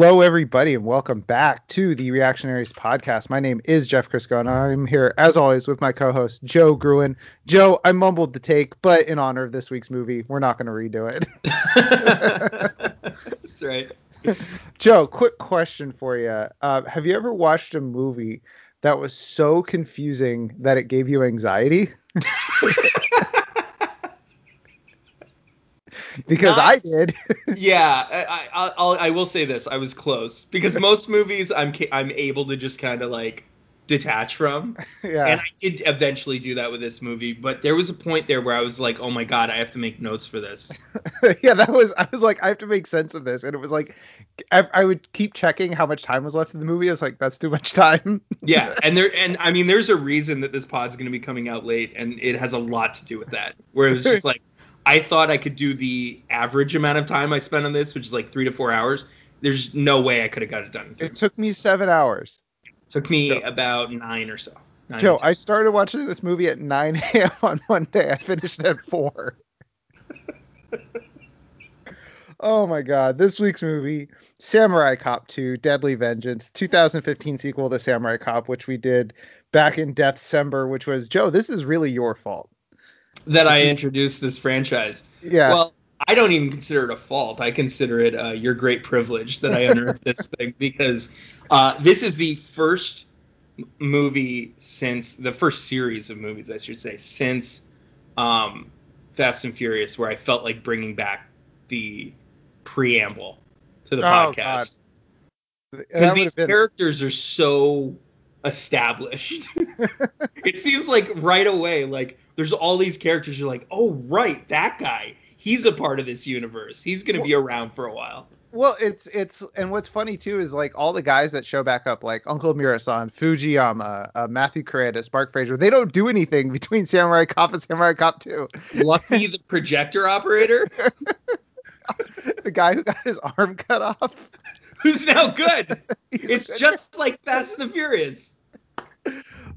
Hello, everybody, and welcome back to the Reactionaries podcast. My name is Jeff Crisco, and I'm here, as always, with my co-host Joe Gruen. Joe, I mumbled the take, but in honor of this week's movie, we're not going to redo it. That's right. Joe, quick question for you: uh, Have you ever watched a movie that was so confusing that it gave you anxiety? because Not- I did. Yeah, I, I, I'll, I will say this. I was close because most movies I'm I'm able to just kind of like detach from, yeah. and I did eventually do that with this movie. But there was a point there where I was like, oh my god, I have to make notes for this. yeah, that was. I was like, I have to make sense of this, and it was like, I, I would keep checking how much time was left in the movie. I was like, that's too much time. Yeah, and there and I mean, there's a reason that this pod's going to be coming out late, and it has a lot to do with that. Where it was just like, I thought I could do the average amount of time I spent on this, which is like three to four hours. There's no way I could have got it done. It took me seven hours. It Took me Joe. about nine or so. Nine Joe, I started watching this movie at 9 a.m. on Monday. I finished at four. oh my god, this week's movie, Samurai Cop 2: Deadly Vengeance, 2015 sequel to Samurai Cop, which we did back in December, which was Joe. This is really your fault. That I introduced this franchise. Yeah. Well, I don't even consider it a fault. I consider it uh, your great privilege that I unearthed this thing because uh, this is the first movie since the first series of movies, I should say, since um, Fast and Furious, where I felt like bringing back the preamble to the Oh, podcast because these been- characters are so established. it seems like right away, like there's all these characters. You're like, oh right, that guy. He's a part of this universe. He's gonna be around for a while. Well, it's it's and what's funny too is like all the guys that show back up, like Uncle Murasan, Fujiyama, uh, Matthew Karedas, Mark Frazer, they don't do anything between Samurai Cop and Samurai Cop 2. Lucky the projector operator, the guy who got his arm cut off. who's now good. It's just like Fast and the Furious.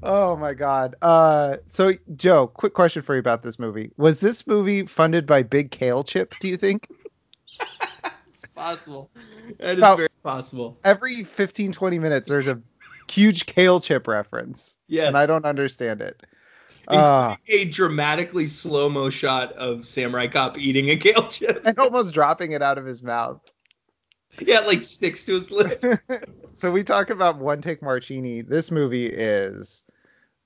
Oh my god. Uh, so Joe, quick question for you about this movie. Was this movie funded by Big Kale Chip? Do you think? It's possible. That is very possible. Every 15, 20 minutes, there's a huge Kale Chip reference, Yes. and I don't understand it. Uh, a dramatically slow mo shot of Samurai Cop eating a kale chip. and almost dropping it out of his mouth. Yeah, like sticks to his lip. so we talk about one take Martini. This movie is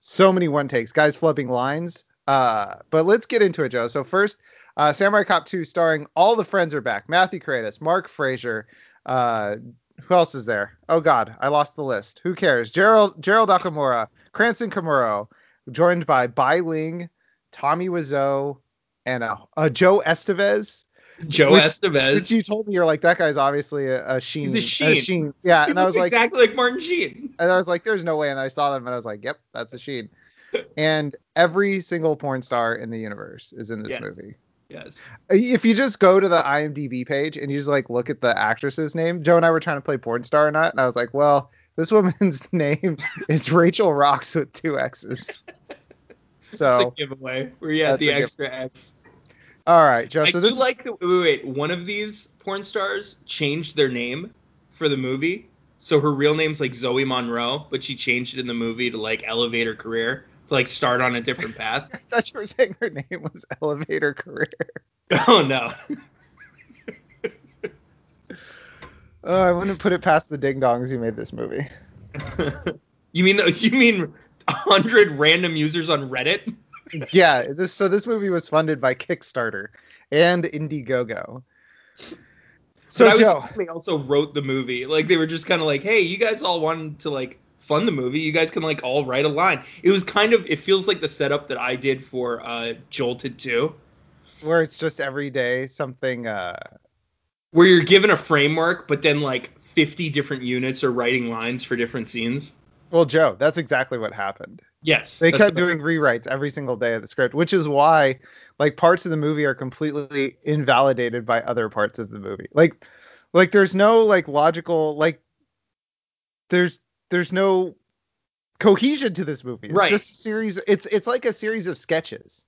so many one takes, guys flubbing lines. Uh, but let's get into it, Joe. So first, uh, Samurai Cop 2, starring all the friends are back: Matthew Karedas, Mark Frazer. Uh, who else is there? Oh God, I lost the list. Who cares? Gerald Gerald Okamura, Cranston Komuro, joined by Bai Ling, Tommy Wiseau, and uh, Joe Estevez. Joe Which- Estevez. Which you told me you're like that guy's obviously a, a Sheen. He's a Sheen. Yeah, He and I was like, exactly like Martin Sheen. and I was like, there's no way. And I saw them and I was like, yep, that's a Sheen. And every single porn star in the universe is in this Yes. movie. Yes. If you just go to the IMDb page and you just like look at the actress's name, Joe and I were trying to play porn star or not, and I was like, well, this woman's name is Rachel Rocks with two X's. It's So, a giveaway where you had the a extra X. all right, Joe. I do this like that. Wait, wait. One of these porn stars changed their name for the movie. So her real name's like Zoe Monroe, but she changed it in the movie to like elevate her career to like start on a different path. I thought you were saying her name was Elevator Career. oh no. Oh, I wouldn't put it past the ding dongs who made this movie. you mean the, you mean a hundred random users on Reddit? Yeah, this so this movie was funded by Kickstarter and Indiegogo. So but I Joe, they also wrote the movie. Like they were just kind of like, hey, you guys all wanted to like fund the movie. You guys can like all write a line. It was kind of it feels like the setup that I did for uh, Jolted 2, where it's just every day something uh where you're given a framework, but then like 50 different units are writing lines for different scenes. well Joe, that's exactly what happened. Yes, They kept doing rewrites every single day of the script, which is why like parts of the movie are completely invalidated by other parts of the movie. Like like there's no like logical like there's there's no cohesion to this movie. It's Right. just a series it's it's like a series of sketches.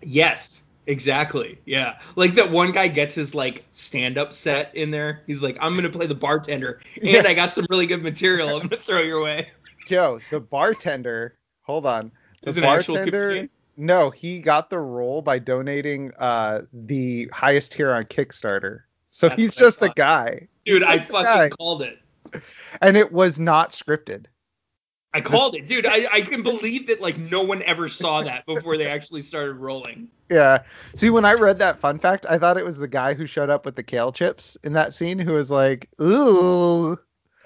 Yes, Exactly. Yeah. Like that one guy gets his like stand up set in there. He's like, I'm gonna play the bartender, and Yeah. I got some really good material. I'm gonna throw your way. Joe, the bartender. Hold on. The Is it bartender. No, he got the role by donating uh the highest tier on Kickstarter. So That's he's just a guy. Dude, I fucking guy. called it. And it was not scripted. I called it, dude. I, I can believe that like no one ever saw that before they actually started rolling. Yeah. See, when I read that fun fact, I thought it was the guy who showed up with the kale chips in that scene who was like, ooh.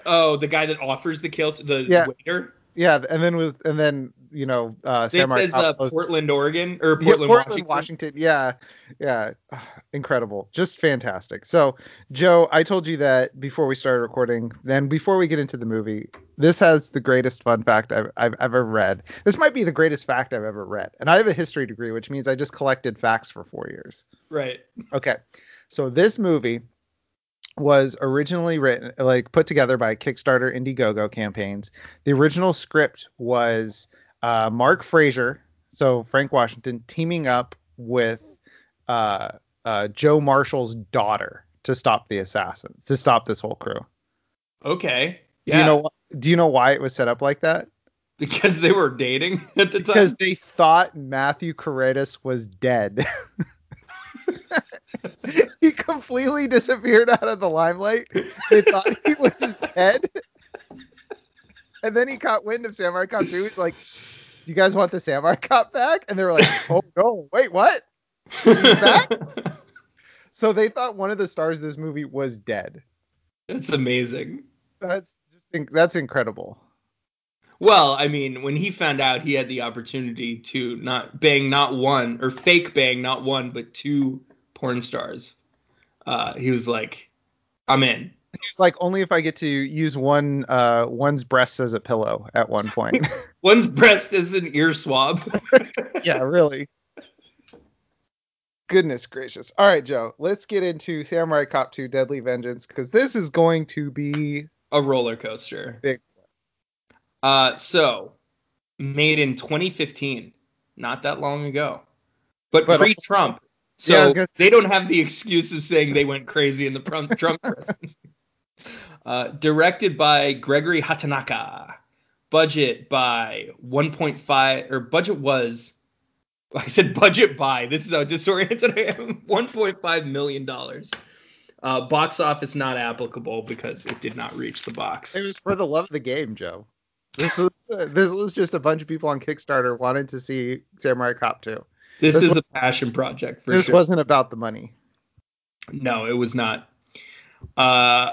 Oh, the guy that offers the kill to the Yeah. waiter. Yeah, and then was and then you know uh It says uh, Portland, Oregon, or Yeah, Portland, Portland, Washington. Washington. Yeah, yeah, Ah, incredible, just fantastic. So, Joe, I told you that before we started recording. Then, before we get into the movie, this has the greatest fun fact I've, I've ever read. This might be the greatest fact I've ever read, and I have a history degree, which means I just collected facts for four years. Right. Okay, so this movie was originally written, like put together by Kickstarter, Indiegogo campaigns. The original script was uh, Mark Frazer, so Frank Washington, teaming up with uh, uh, Joe Marshall's daughter to stop the assassin, to stop this whole crew. Okay. Do Yeah. you know? Do you know why it was set up like that? because they were dating at the time. Because they thought Matthew Karedas was dead. he completely disappeared out of the limelight. They thought he was dead. And then he caught wind of Samurai Cop 2. He's like, Do you guys want the Samurai Cop back? And they were like, Oh no, wait, what? back? So they thought one of the stars of this movie was dead. That's amazing. That's just inc- that's incredible. Well, I mean, when he found out he had the opportunity to not bang not one or fake bang not one but two porn stars, uh, he was like, "I'm in." It's like only if I get to use one uh one's breast as a pillow at one point. One's breast is an ear swab. yeah, really. Goodness gracious. All right, Joe, let's get into Samurai Cop 2 Deadly Vengeance because this is going to be a roller coaster. Big. Uh, so made in 2015, not that long ago, but, But- pre-Trump. So Yeah, gonna- they don't have the excuse of saying they went crazy in the Trump Trump presidency. Uh, directed by Gregory Hatanaka. Budget by 1.5 or budget was I said budget by. This is how disoriented I am. 1.5 million dollars. Uh, box office not applicable because it did not reach the box. it was for the love of the game, Joe. This is this was just a bunch of people on Kickstarter wanted to see Samurai Cop 2. This This is was- a passion project for this sure. wasn't about the money. no, it was not. Uh,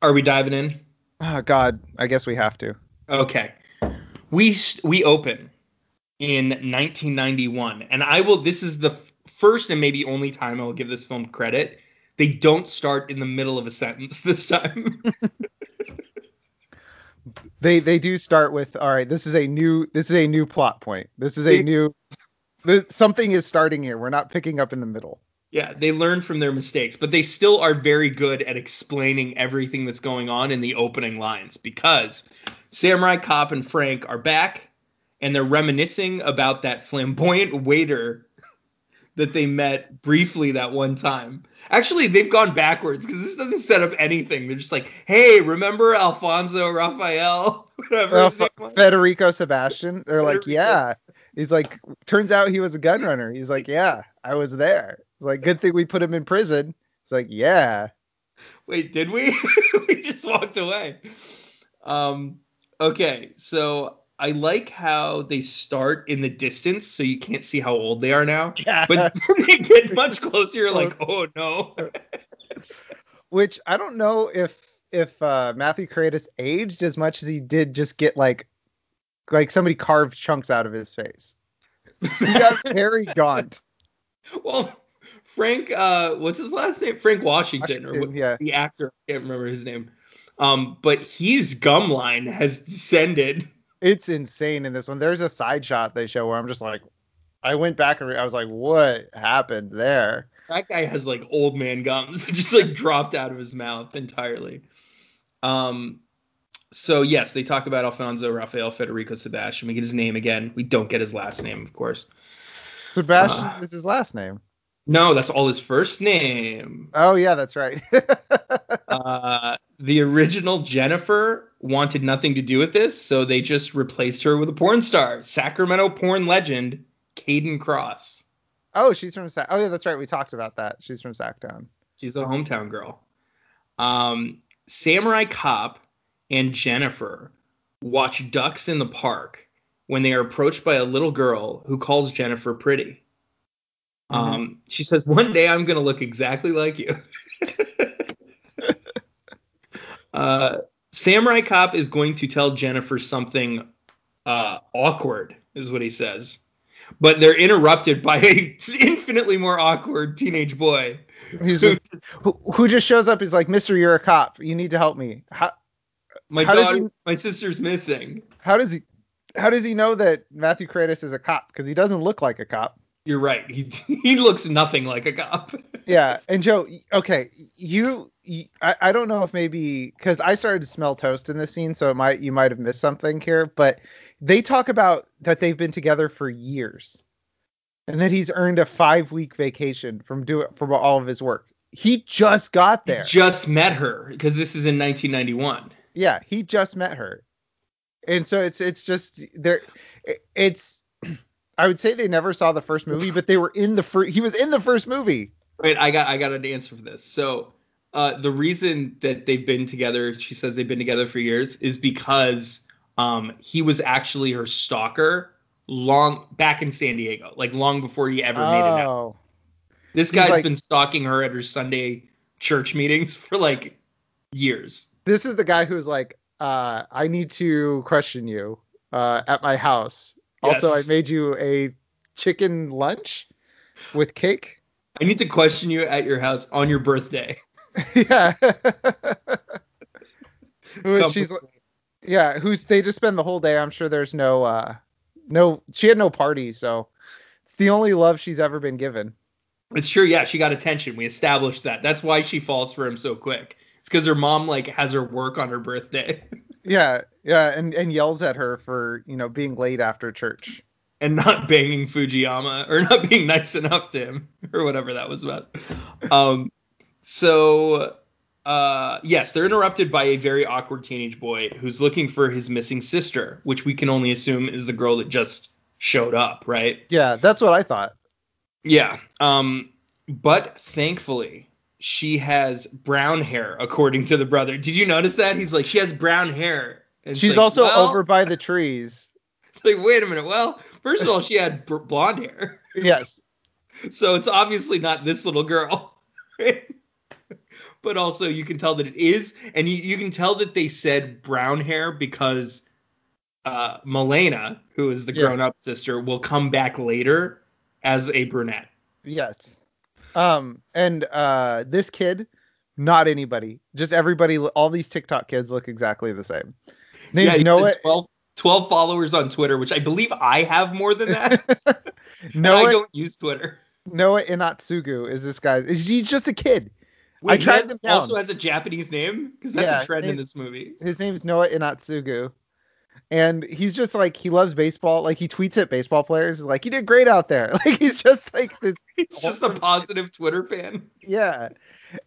are we diving in? Oh god, I guess we have to. Okay. We we open in 1991, and I will. This is the first and maybe only time I will give this film credit. They don't start in the middle of a sentence this time. They they do start with all right, this is a new this is a new plot point. This is a new this, something is starting here. We're not picking up in the middle. yeah, they learn from their mistakes, but they still are very good at explaining everything that's going on in the opening lines because Samurai Cop and Frank are back and they're reminiscing about that flamboyant waiter that they met briefly that one time. Actually, they've gone backwards because this doesn't set up anything. They're just like, hey, remember Alfonso Rafael? Whatever Uh, his name was? Federico Sebastian. They're like, yeah. He's like, turns out he was a gun runner. He's like, yeah, I was there. He's like, good thing we put him in prison. It's like, yeah. Wait, did we? we just walked away. Um, okay, so I like how they start in the distance so you can't see how old they are now. Yeah. But they get much closer, you're like, oh no. Which I don't know if if uh, Matthew Karedas aged as much as he did just get like like somebody carved chunks out of his face. He got very gaunt. well, Frank, uh, what's his last name? Frank Washington, or what, yeah. the actor. I can't remember his name. Um, but his gum line has descended. It's insane in this one. There's a side shot they show where I'm just like, I went back and I was like, what happened there? That guy has like old man gums just like dropped out of his mouth entirely. Um, so yes, they talk about Alfonso Rafael Federico Sebastian. We get his name again. We don't get his last name, of course. Sebastian Uh. is his last name. No, that's all his first name. Oh yeah, that's right. uh, the original Jennifer wanted nothing to do with this, so they just replaced her with a porn star, Sacramento porn legend Kayden Kross. oh, she's from Sac. Oh yeah, that's right. We talked about that. She's from Sacktown. She's a hometown girl. Um, Samurai Cop and Jennifer watch ducks in the park when they are approached by a little girl who calls Jennifer pretty. Um, she says, "One day I'm gonna look exactly like you." uh, Samurai Cop is going to tell Jennifer something uh, awkward, is what he says. But they're interrupted by a infinitely more awkward teenage boy. Like, who, who just shows up? He's like, Mister, you're a cop. You need to help me. How My How dog, he- my sister's missing. how does he how does he know that Matthew Karedas is a cop? Because he doesn't look like a cop. You're right. He he looks nothing like a cop. Yeah, and Joe, okay, you, you I, I don't know if maybe because I started to smell toast in this scene, so it might you might have missed something here, but they talk about that they've been together for years, and that he's earned a five week vacation from do from all of his work. He just got there. Just met her because this is in 1991. Yeah, he just met her, and so it's it's just there. It's I would say they never saw the first movie, but they were in the first. He was in the first movie. Wait, I got I got an answer for this. So uh, the reason that they've been together, she says they've been together for years, is because um, he was actually her stalker long back in San Diego, like long before he ever made it out. Oh. This he's guy's like- been stalking her at her Sunday church meetings for like years. This is the guy who's like, uh, I need to question you uh, at my house. Also, I made you a chicken lunch with cake. I need to question you at your house on your birthday. yeah. She's yeah, who's they just spend the whole day. I'm sure there's no uh no she had no party, so it's the only love she's ever been given. It's true, yeah, she got attention. We established that. That's why she falls for him so quick. Because her mom like has her work on her birthday Yeah, yeah, and and yells at her for, you know, being late after church. and not banging Fujiyama or not being nice enough to him or whatever that was about. Um, so uh, yes, they're interrupted by a very awkward teenage boy who's looking for his missing sister, which we can only assume is the girl that just showed up, right? Yeah, that's what I thought. Yeah. Um, but thankfully, she has brown hair, according to the brother. Did you notice that? He's like, she has brown hair. And She's like, also well- over by the trees. It's like, wait a minute. Well, first of all, she had b- blonde hair, Yes. so it's obviously not this little girl. Right? But also, you can tell that it is, and you, you can tell that they said brown hair because uh, Milena, who is the grown-up sister, will come back later as a brunette. Yes. Um, and uh, this kid, not anybody. Just everybody. All these TikTok kids look exactly the same. Name's he Noah. said 12, 12 followers on Twitter, which I believe I have more than that. and I don't use Twitter. Noah Inatsugu is this guy. Is he just a kid? Wait, I he tracked him down. Also has a Japanese name because that's Yeah, a trend in this movie. His name is Noah Inatsugu. And he's just like he loves baseball. Like he tweets at baseball players. He's like, "You did great out there." Like he's just like this He's just a positive Twitter fan. yeah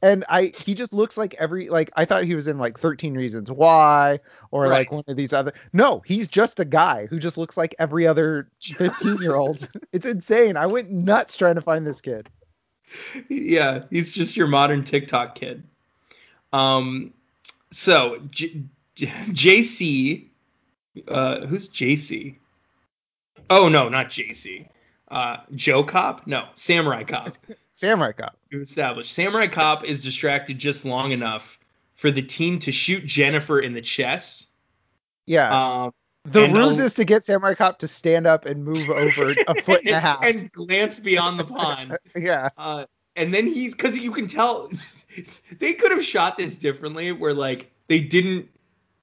and i he just looks like every like i thought he was in like 13 reasons why or Right. like one of these other no he's just a guy who just looks like every other 15 year old it's insane i went nuts trying to find this kid Yeah, he's just your modern TikTok kid. Um, so J- J- JC, uh, who's JC? Oh no, not JC. Uh, Joe Cop? No, Samurai Cop. samurai cop to establish. Samurai Cop is distracted just long enough for the team to shoot Jennifer in the chest. yeah Um, the ruse is to get samurai cop to stand up and move over a foot and a half and glance beyond the pond. yeah Uh, and then he's because you can tell they could have shot this differently, where like they didn't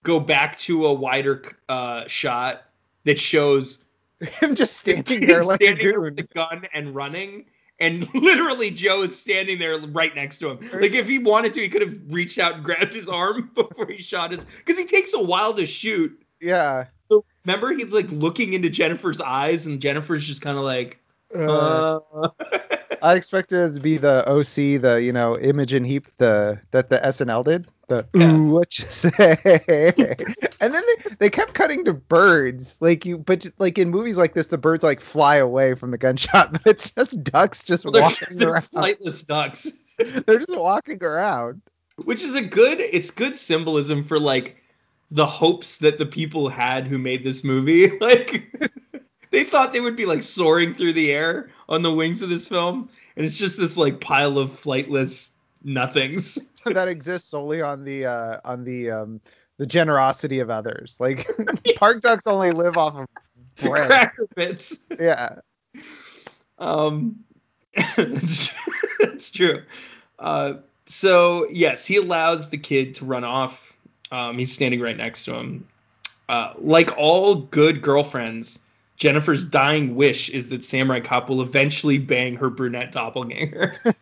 go back to a wider uh, shot that shows him just standing there like a standing with goon the gun and running. And literally, Joe is standing there right next to him. Like, if he wanted to, he could have reached out and grabbed his arm before he shot his. Because he takes a while to shoot. yeah So remember, he's like looking into Jennifer's eyes, and Jennifer's just kind of like, uh, uh. I expected it to be the OC, the you know Imogen Heap, the that the SNL did. The Yeah. ooh, what you say? and then they, they kept cutting to birds, like you, but just, like in movies like this, the birds like fly away from the gunshot, but it's just ducks just Well, they're, walking they're around. flightless ducks, They're just walking around. which is a good. It's good symbolism for like the hopes that the people had who made this movie. Like they thought they would be like soaring through the air on the wings of this film, and it's just this like pile of flightless nothings. that exists solely on the uh, on the um, the generosity of others. Like park ducks only live off of bread. Cracker bits. Yeah. Um, that's, that's true. Uh, so yes, he allows the kid to run off. Um, he's standing right next to him. Uh, like all good girlfriends, Jennifer's dying wish is that Samurai Cop will eventually bang her brunette doppelganger.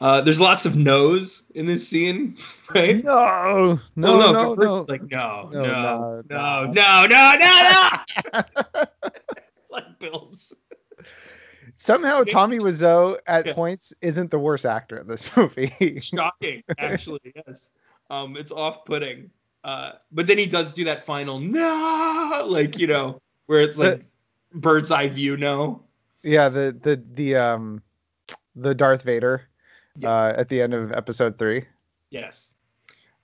uh, there's lots of no's in this scene, right? No, no, Well, no, first, no. like no, No, no, no, no, no. no, no, no, no. like Bills. Somehow Tommy Wiseau at Yeah. points isn't the worst actor in this movie. shocking actually yes um it's off-putting uh but then he does do that final no like you know where it's like bird's eye view no? Yeah, the the the um the Darth Vader uh, at the end of episode three. yes.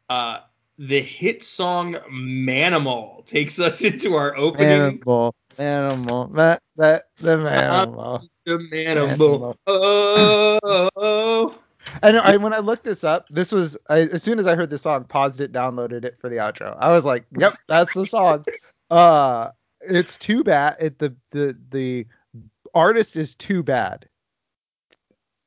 Uh the hit song manimal takes us into our opening. Animal, animal, that that the animal. the Manimal. manimal. Oh. I know. I, when I looked this up, this was I, as soon as I heard the song, paused it, downloaded it for the outro. I was like, "Yep, that's the song." Uh, it's too bad. It the the the artist is too bad,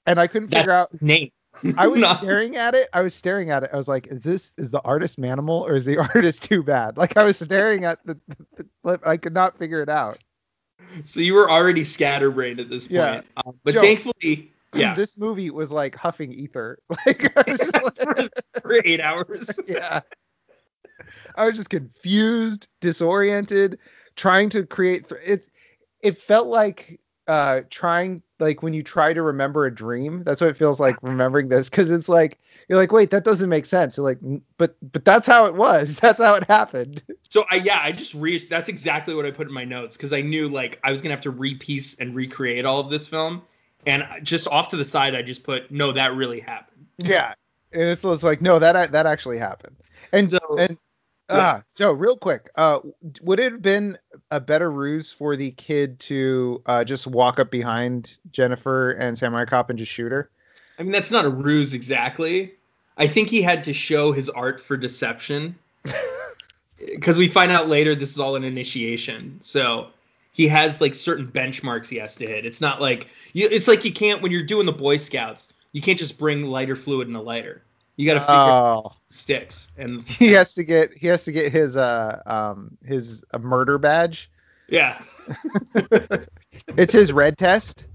and I couldn't figure out. that's name I was Not- staring at it. I was staring at it. I was like, "Is this is the artist Manimal or is the artist too bad?" Like I was staring at the, the clip. I could not figure it out. so you were already scatterbrained at this point Yeah. Um, but Joe. thankfully yeah This movie was like huffing ether. Like I was just like, for, eight hours yeah. I was just confused, disoriented, trying to create th- it. It felt like uh trying like when you try to remember a dream. That's what it feels like remembering this because it's like you're like, wait, that doesn't make sense. You're like, "Mm, but but that's how it was. That's how it happened. So I yeah, I just re that's exactly what I put in my notes because I knew like I was gonna have to repiece and recreate all of this film, and just off to the side I just put no, that really happened. Yeah. And it's, it's like, no, that that actually happened. And So- and uh, Joe, real quick, uh, would it have been a better ruse for the kid to uh, just walk up behind Jennifer and Samurai Cop and just shoot her? I mean that's not a ruse exactly. I think he had to show his art for deception because we find out later this is all an initiation. So he has like certain benchmarks he has to hit. It's not like you, it's like you can't when you're doing the Boy Scouts, you can't just bring lighter fluid in a lighter. You got to figure out Oh, sticks and he has to get he has to get his uh um his uh, murder badge. yeah. It's his red test.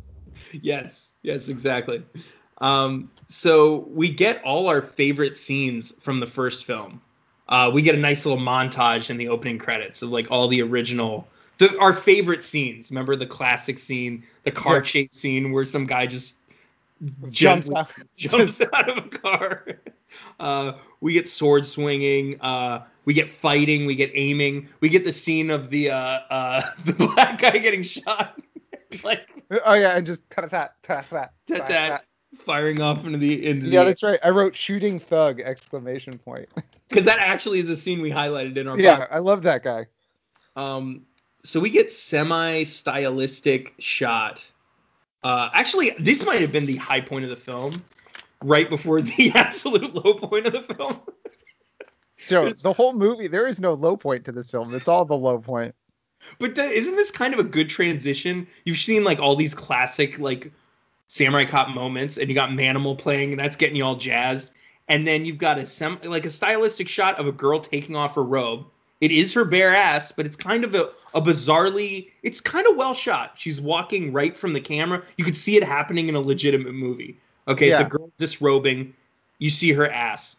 yes, yes, exactly. Um, so we get all our favorite scenes from the first film. Uh, we get a nice little montage in the opening credits of like all the original, the, our favorite scenes. Remember the classic scene, the car Yeah. chase scene where some guy just Jumps out. jumps out of a car. Uh, we get sword swinging. Uh, we get fighting. We get aiming. We get the scene of the uh, uh, the black guy getting shot. like Oh yeah, and just tat tat tat tat tat tat firing off into the into Yeah, the that's right. I wrote shooting thug exclamation point. because that actually is a scene we highlighted in our yeah, I love that guy. Um, so we get semi-stylistic shot. Uh, actually, this might have been the high point of the film, right before the absolute low point of the film. Joe, the whole movie, there is no low point to this film. It's all the low point. But th- isn't this kind of a good transition? You've seen like all these classic like samurai cop moments, and you got Manimal playing, and that's getting you all jazzed. And then you've got a sem- like a stylistic shot of a girl taking off her robe. It is her bare ass, but it's kind of a, a bizarrely, it's kind of well shot. She's walking right from the camera. You could see it happening in a legitimate movie. Okay, it's a girl disrobing. You see her ass.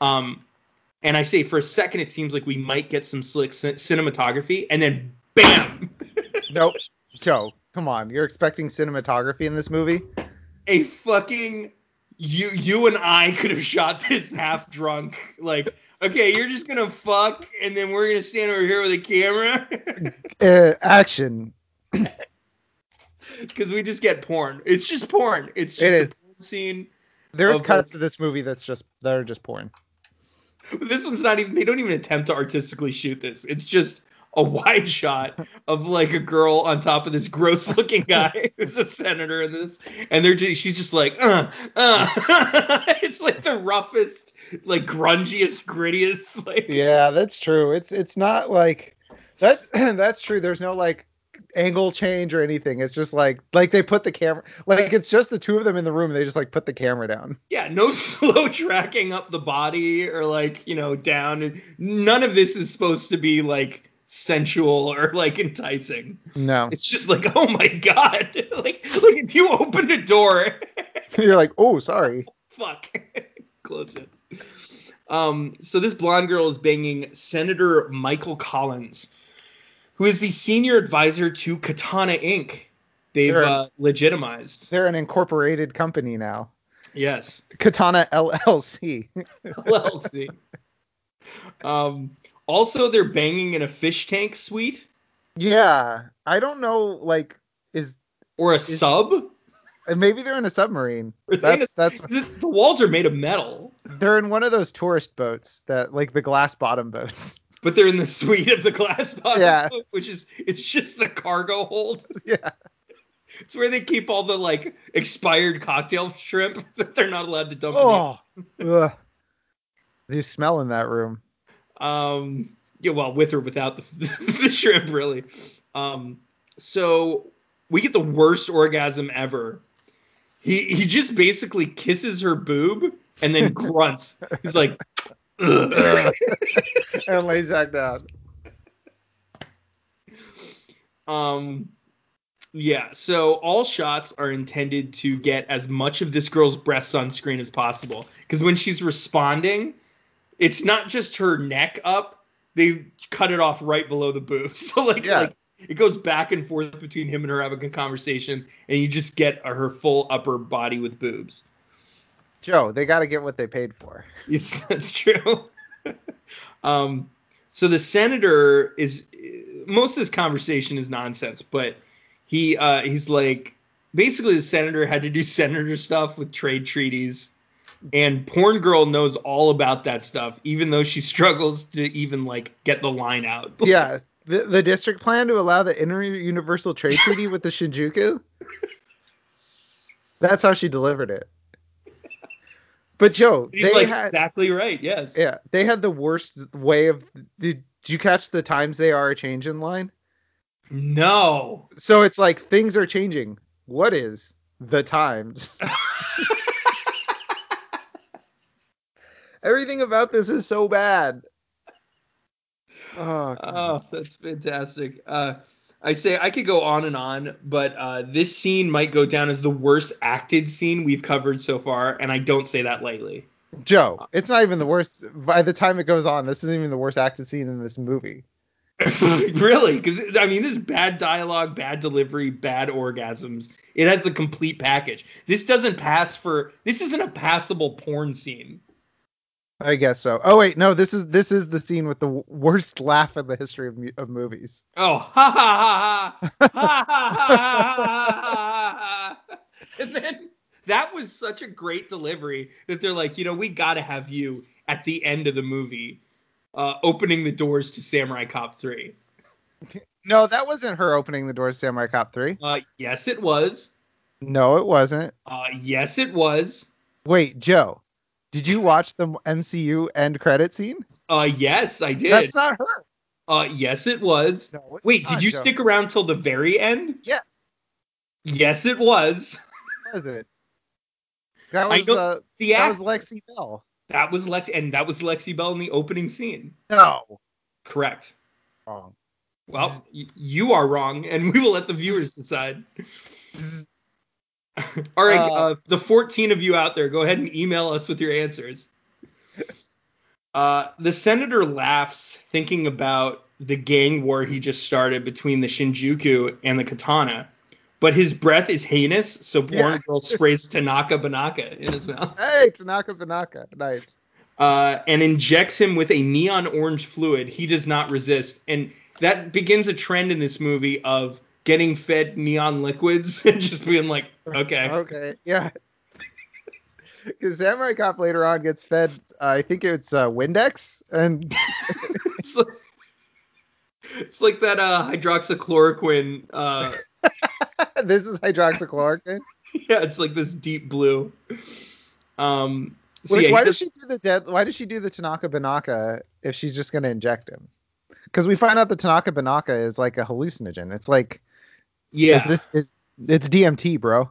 Um, and I say for a second it seems like we might get some slick cin- cinematography, and then bam. Nope. Joe, Come on, you're expecting cinematography in this movie? A fucking you you and I could have shot this half drunk. Like, okay, you're just gonna fuck, and then we're gonna stand over here with a camera. Uh, action. Because we just get porn. It's just porn. It's just It a porn scene. There's cuts to this movie that's just that are just porn. This one's not even. They don't even attempt to artistically shoot this. It's just a wide shot of like a girl on top of this gross looking guy who's a senator in this, and they're just, she's just like, uh, uh. it's like the roughest, like grungiest, grittiest, like. Yeah, that's true. It's it's not like that. that's true. There's no like angle change or anything. It's just like like they put the camera like it's just the two of them in the room. And they just like put the camera down. Yeah, no slow tracking up the body or like, you know, down. None of this is supposed to be like sensual or like enticing. No, It's just like, oh my god. like like if you open a door, you're like, oh, sorry. fuck. Close it. Um, so this blonde girl is banging Senator Michael Collins, who is the senior advisor to Katana Inc. They've Sure. uh, legitimized. They're an incorporated company now. Yes. Katana LLC. LLC. Um, also, they're banging in a fish tank suite yeah, I don't know. Like, is or a sub. Maybe they're in a submarine. That's that's The, the walls are made of metal, they're in one of those tourist boats that like the glass bottom boats. but they're in the suite of the glass bottom, Yeah. boat, which is it's just the cargo hold. yeah. It's where they keep all the like expired cocktail shrimp that they're not allowed to dump. in Oh. Ugh. You smell in that room. Um. Yeah. Well, with or without the, the shrimp, really. Um. So we get the worst orgasm ever. He he just basically kisses her boob and then grunts. He's like. And lays back down. Um, yeah. So all shots are intended to get as much of this girl's breasts on screen as possible. Because when she's responding, it's not just her neck up; they cut it off right below the boob. So like, Yeah. like it goes back and forth between him and her having a conversation, and you just get her full upper body with boobs. Joe, they got to get what they paid for. Yes, that's true. um, so the senator is most of this conversation is nonsense, but he uh, he's like basically the senator had to do senator stuff with trade treaties, and porn girl knows all about that stuff, even though she struggles to even like get the line out. Yeah, the, the district plan to allow the inter-universal trade treaty with the Shinjuku. That's how she delivered it. But Joe, He's they like had exactly right. Yes. yeah, they had the worst way of did, did you catch the times they are a change in line? No. So it's like things are changing. What is the times? Everything about this is so bad. Oh, Oh, that's fantastic. Uh, I say I could go on and on, but uh, this scene might go down as the worst acted scene we've covered so far, and I don't say that lightly. Joe, it's not even the worst. By the time it goes on, this isn't even the worst acted scene in this movie. really? Because I mean, this is bad dialogue, bad delivery, bad orgasms. It has the complete package. This doesn't pass for. This isn't a passable porn scene. I guess so. Oh wait, no, this is this is the scene with the worst laugh in the history of, of movies. Oh, ha ha ha ha ha ha ha! And then that was such a great delivery that they're like, you know, we gotta have you at the end of the movie, uh, opening the doors to Samurai Cop three. No, that wasn't her opening the doors to Samurai Cop three. Uh, yes, it was. No, it wasn't. Uh, yes, it was. Wait, Joe did you watch the MCU end credit scene? Uh, yes, I did. That's not her. Uh, yes, it was. No, Wait, did you Joe. stick around till the very end? Yes, Yes, it was. was it? That was uh, The that act- was Lexi Belle. that was Lex, and that was Lexi Belle in the opening scene. No. Correct. Wrong. Well, y- you are wrong, and we will let the viewers decide. All right, Uh, uh, the 14 of you out there, go ahead and email us with your answers. Uh, the senator laughs thinking about the gang war he just started between the Shinjuku and the Katana, but his breath is heinous, so Porn Yeah. Girl sprays Tanaka Banaka in his mouth Hey, Tanaka Banaka. Nice. uh, and injects him with a neon orange fluid. He does not resist, and that begins a trend in this movie of getting fed neon liquids and just being like, okay, Okay. Yeah. Because Samurai Cop later on gets fed, uh, I think it's uh, Windex, and it's, like, it's like that uh, hydroxychloroquine. Uh, this is hydroxychloroquine. yeah, it's like this deep blue. Um, so Which, yeah, why does- she do the dead? Why does she do the Tanaka Banaka if she's just gonna inject him? Because we find out the Tanaka Banaka is like a hallucinogen. It's like yeah. it's this is it's DMT, bro.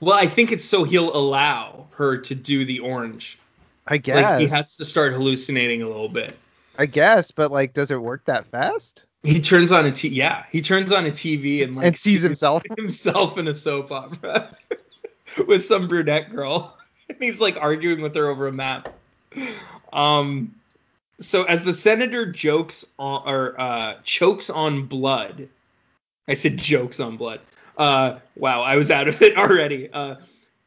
Well, I think it's so he'll allow her to do the orange. I guess. Like he has to start hallucinating a little bit. I guess, but like, does it work that fast? He turns on a t yeah, he turns on a TV and like and sees himself. himself in a soap opera with some brunette girl. And he's like arguing with her over a map. Um so as the senator jokes on or uh chokes on blood. I said jokes on blood. Uh wow, I was out of it already. Uh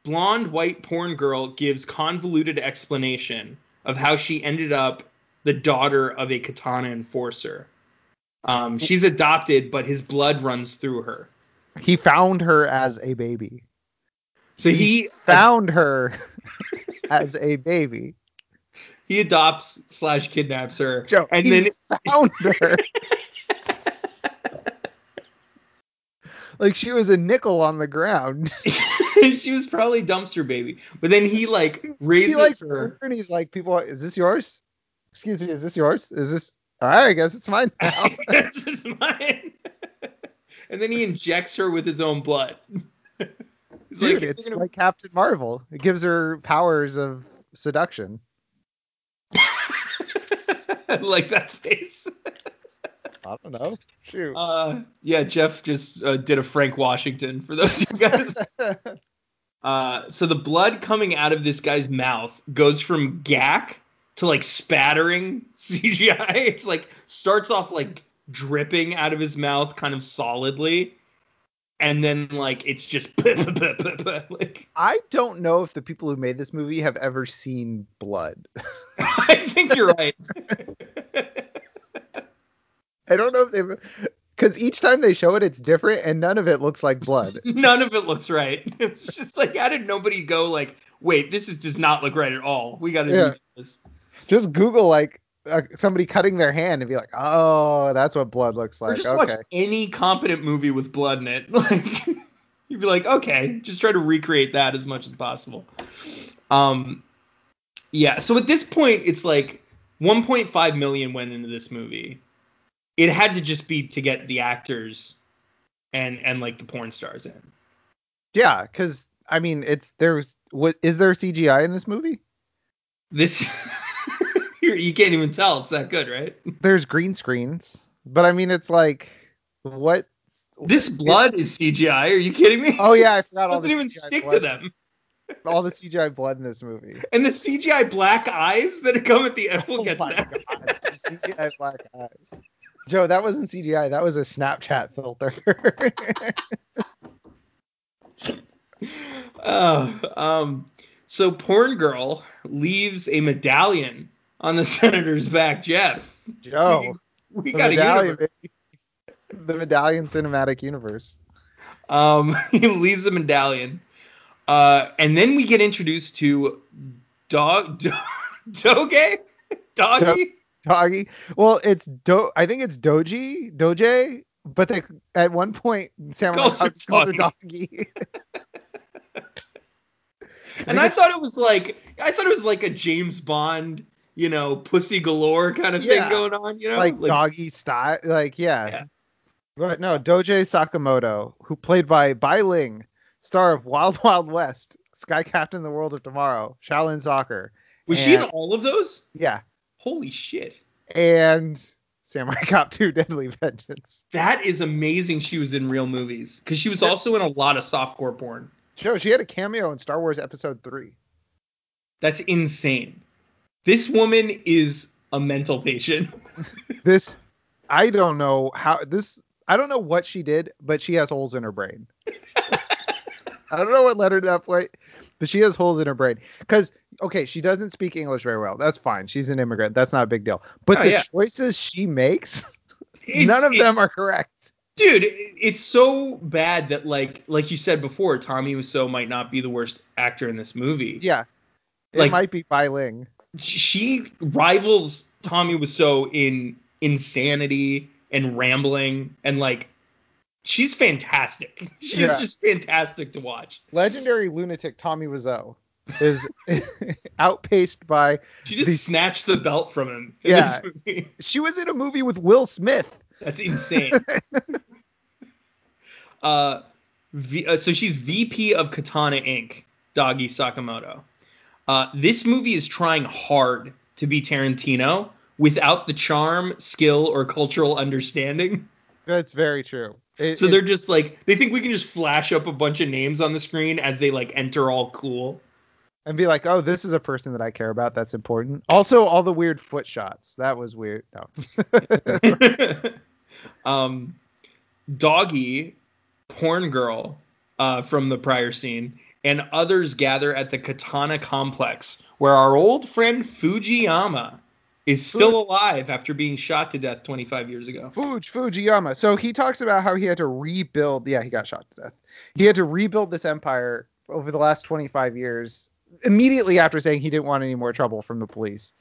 blonde white porn girl gives convoluted explanation of how she ended up the daughter of a katana enforcer. Um, she's adopted, but his blood runs through her. He found her as a baby. So he Found her as a baby. he adopts slash kidnaps her, Joe, and he then found her. like she was a nickel on the ground. she was probably dumpster baby. But then he like raises he like her. and he's like, people, is this yours? Excuse me, is this yours? Is this? All right, I guess it's mine now. this is mine. and then he injects her with his own blood. Dude, like, it's gonna- like Captain Marvel. It gives her powers of seduction. like that face. I don't know. Shoot. Uh, yeah, Jeff just uh, did a Frank Washington for those of you guys. Uh, so the blood coming out of this guy's mouth goes from gack to like spattering CGI. It's like starts off like dripping out of his mouth kind of solidly. And then like it's just like I don't know if the people who made this movie have ever seen blood. I think you're right. I don't know if they've because each time they show it, it's different, and none of it looks like blood. None of it looks right. It's just like how did nobody go like, wait, this is does not look right at all. We got to Yeah. do this. Just Google like uh, somebody cutting their hand and be like, oh, that's what blood looks or like. just Okay. watch any competent movie with blood in it. Like you'd be like, okay, just try to recreate that as much as possible. Um, yeah. So at this point, it's like 1.5 million went into this movie. It had to just be to get the actors and and like the porn stars in. Yeah, because I mean, it's there's what is there CGI in this movie? This you can't even tell it's that good, right? There's green screens, but I mean, it's like what? This blood is CGI. Are you kidding me? Oh yeah, I forgot it all doesn't even CGI stick blood, to them. All the CGI blood in this movie. And the CGI black eyes that come at the end. We'll oh get to that. god, the CGI black eyes. Joe, that wasn't CGI. That was a Snapchat filter. Uh, um, so porn girl leaves a medallion on the senator's back. Jeff, Joe, we, we got a medallion, universe. the medallion cinematic universe. Um, he leaves the medallion, uh, and then we get introduced to dog do, doge doggy. Doggy. Well, it's do. I think it's Doji, Doje, but they at one point Samurai Calls her Cop just calls her doggy. And I thought it was like I thought it was like a James Bond, you know, pussy galore kind of Yeah. thing going on, you know, like, doggy style. Like yeah. Yeah. But no, Doje Sakamoto, who played by Bai Ling, star of Wild Wild West, Sky Captain, The World of Tomorrow, Shaolin Soccer. Was she in all of those? Yeah. Holy shit. And Samurai Cop 2 Deadly Vengeance. That is amazing she was in real movies because she was also in a lot of softcore porn. Joe, she had a cameo in Star Wars Episode 3. That's insane. This woman is a mental patient. This, I don't know how, this, I don't know what she did, but she has holes in her brain. I don't know what led her to that point, but she has holes in her brain. Because okay, she doesn't speak English very well. That's fine. She's an immigrant. That's not a big deal. But Oh, the yeah. choices she makes, none of them are correct. dude it's so bad that like like you said before tommy Wiseau might not be the worst actor in this movie Yeah. It Like- might be Bai Ling. she rivals tommy Wiseau in insanity and rambling and like she's fantastic she's Yeah. just fantastic to watch Legendary lunatic Tommy Wiseau is outpaced by. she just The- snatched the belt from him Yeah. She was in a movie with Will Smith. that's insane uh, v, uh so she's vp of katana inc doggy sakamoto uh, this movie is trying hard to be tarantino without the charm skill or cultural understanding That's very true. It- So it- they're just like they think we can just flash up a bunch of names on the screen as they like enter all cool. and be like, oh, this is a person that I care about. That's important. Also, all the weird foot shots. That was weird. No. um, Doggy, porn girl uh, from the prior scene, and others gather at the Katana complex where our old friend Fujiyama is still alive after being shot to death 25 years ago. Fuj Fujiyama. So he talks about how he had to rebuild. Yeah, he got shot to death. He had to rebuild this empire over the last 25 years. Immediately after saying he didn't want any more trouble from the police.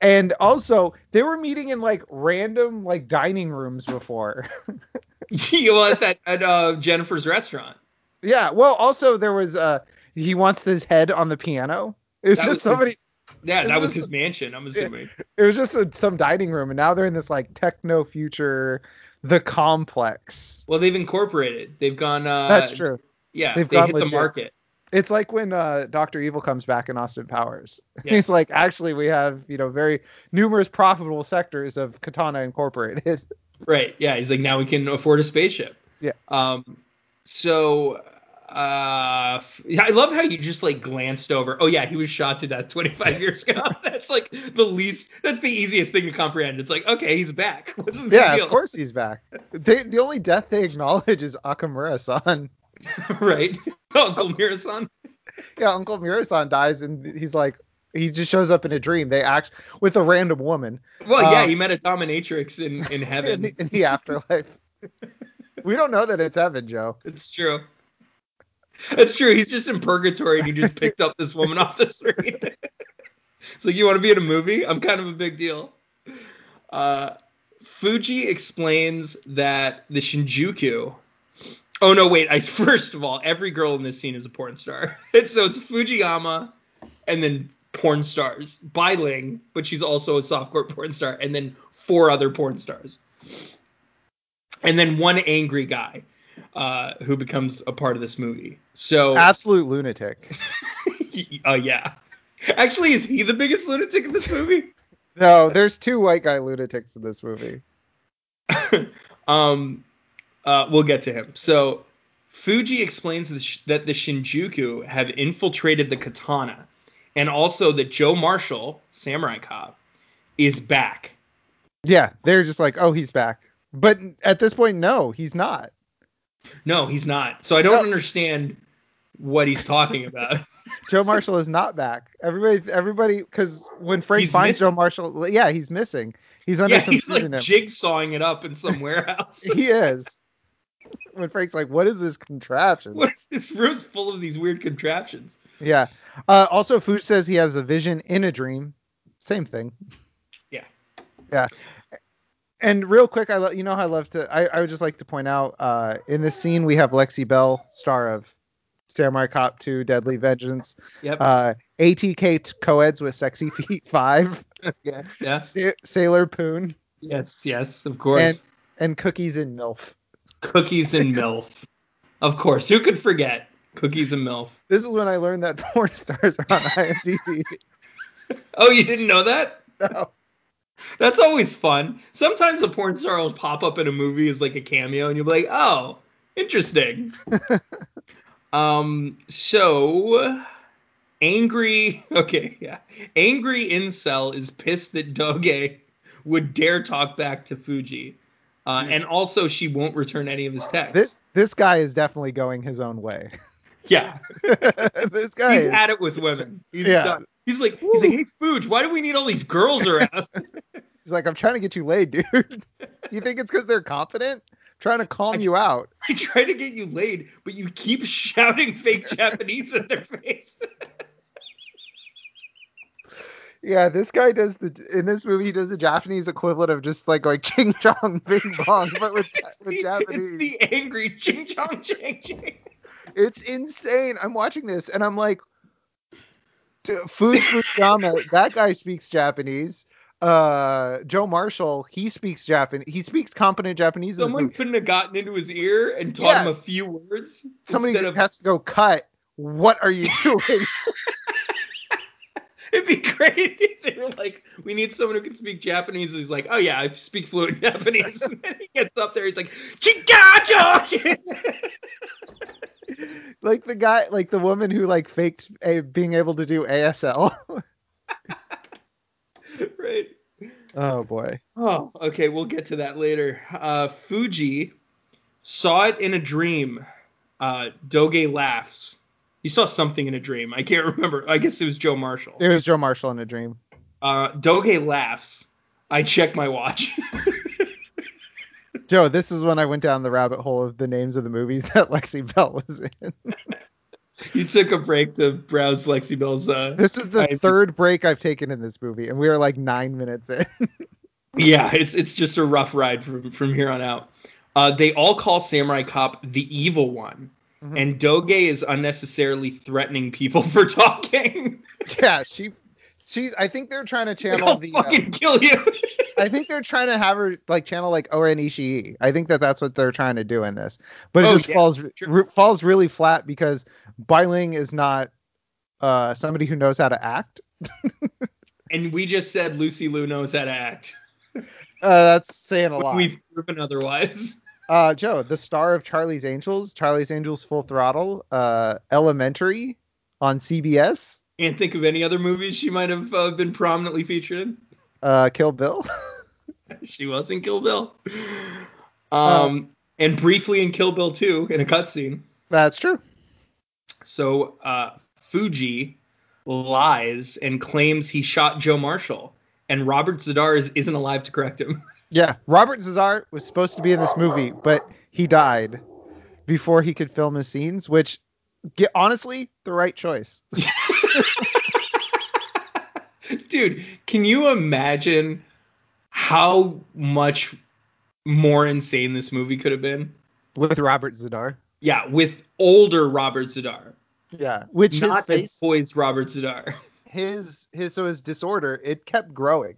And also, they were meeting in like random like dining rooms before. you know, at that at uh, Jennifer's restaurant. yeah. Well, also there was uh he wants his head on the piano. It's That just was somebody. Yeah, that was just- his mansion. I'm assuming. It was just a, some dining room, and now they're in this like techno future, the complex. Well, they've incorporated. They've gone. Uh, That's true. Yeah, They've they gone hit legit. the market. It's like when uh, Doctor Evil comes back in Austin Powers. Yes. He's like, actually, we have you know very numerous profitable sectors of Katana Incorporated. Right. Yeah. He's like, now we can afford a spaceship. Yeah. Um. So. Uh, I love how you just like glanced over. Oh yeah, he was shot to death 25 years ago. that's like the least. That's the easiest thing to comprehend. It's like, okay, he's back. What's the yeah, deal? of course he's back. They, the only death they acknowledge is Okamura-san. right. Uncle Mirasan. Yeah, Uncle Mura-san dies, and he's like, he just shows up in a dream. They act with a random woman Well, yeah, Um, he met a dominatrix in in in heaven. the, in the afterlife. we don't know that it's heaven, Joe. It's true. It's true. He's just in purgatory and he just picked up this woman off the street. it's like, you want to be in a movie? I'm kind of a big deal. Uh, Fuji explains that the Shinjuku. Oh no, wait. I first of all, every girl in this scene is a porn star. It's, so it's Fujiyama, and then porn stars. Bai Ling, but she's also a softcore porn star, and then four other porn stars, and then one angry guy uh, who becomes a part of this movie. So, Absolute lunatic. oh yeah. Actually, is he the biggest lunatic in this movie? No, there's two white guy lunatics in this movie. um, uh, we'll get to him. So, Fuji explains that the Sh- that the Shinjuku have infiltrated the katana, and also that Joe Marshall, samurai cop, is back. Yeah, they're just like, oh, he's back. But at this point, no, he's not. No, he's not. So I don't No. understand what he's talking about. Joe Marshall is not back. Everybody, everybody, because when Frank He's finds missing. Joe Marshall, yeah, he's missing. He's under yeah, some he's like jigsawing it up in some warehouse. he is. When Frank's like, what is this contraption? what this room's full of these weird contraptions. Yeah. Uh, also, Fuj says he has a vision in a dream. Same thing. Yeah. Yeah. And real quick, I lo- you know how I love to. I, I would just like to point out uh, in this scene we have Lexi Belle, star of Samurai Cop 2: Deadly Vengeance. Yep. Uh, ATK t- co-eds with Sexy Feet 5, yeah. Yeah. Sa- Sailor Poon, Yes. Yes. Of course. and and Cookies and MILF. Cookies and MILF. Of course. Who could forget Cookies and MILF? This is when I learned that porn stars are on IMDb. Oh, you didn't know that? no. That's always fun. Sometimes a porn star will pop up in a movie as like a cameo, and you'll be like, "Oh, interesting." um. So, angry. Okay, yeah. Angry incel is pissed that Doge would dare talk back to Fuji, uh, and also she won't return any of his texts. This this guy is definitely going his own way. Yeah. this guy. He's is- had it with women. He's Yeah. done. He's like, he's like, hey, Fuge, why do we need all these girls around? He's like, I'm trying to get you laid, dude. you think it's because they're confident? trying to calm you out. I try to get you laid, but you keep shouting fake Japanese in their face. Yeah, this guy does the in this movie he does the Japanese equivalent of just like going ching chong bing bong, but with, with it's Japanese. the angry ching chong ching ching. It's insane. I'm watching this and I'm like, "D- Fu Fujiyama, that guy speaks Japanese. Uh, Joe Marshall, he speaks Japanese. He speaks competent Japanese. Someone couldn't have gotten into his ear and taught Yeah. him a few words Somebody instead of. has to go cut. What are you doing? It'd be great if they were like, we need someone who can speak Japanese. He's like, oh yeah, I speak fluent Japanese. And then he gets up there, he's like, Chigacho! like the guy, like the woman who like faked a, being able to do ASL. right. oh boy. Oh, okay, we'll get to that later. Uh, Fuji saw it in a dream. Uh, Doge laughs. He saw something in a dream. I can't remember. I guess it was Joe Marshall. It was Joe Marshall in a dream. Uh, Doge laughs. I check my watch. Joe, this is when I went down the rabbit hole of the names of the movies that Lexi Belle was in. you took a break to browse Lexi Belle's. Uh, This is the I- third break I've taken in this movie, and we are like nine minutes in. Yeah, it's it's just a rough ride from from here on out. Uh, they all call Samurai Cop the evil one, Mhm. and Doge is unnecessarily threatening people for talking. yeah, she, she's. I think they're trying to channel the. uh, fucking kill you. I think they're trying to have her like channel like O-Ren Ishii. I think that that's what they're trying to do in this, but it Oh, just yeah, falls sure. re- falls really flat because Bai Ling is not uh, somebody who knows how to act. and we just said Lucy Liu knows how to act. Uh, that's saying a lot. We've proven otherwise. Uh, Joe, the star of Charlie's Angels, Charlie's Angels Full Throttle, uh, Elementary on CBS, Can't think of any other movies she might have uh, been prominently featured in. uh, Kill Bill. She was in Kill Bill. Uh, Um, and briefly in Kill Bill 2 in a cutscene. that's true. So uh, Fuji lies and claims he shot Joe Marshall, and Robert Z'Dar is, isn't alive to correct him. Yeah, Robert Z'Dar was supposed to be in this movie, but he died before he could film his scenes, which, get, honestly, the right choice. Dude, can you imagine how much more insane this movie could have been? with Robert Z'Dar. Yeah, with older Robert Z'Dar, Yeah, which not his face, poised Robert Z'Dar. his his so his disorder, it kept growing.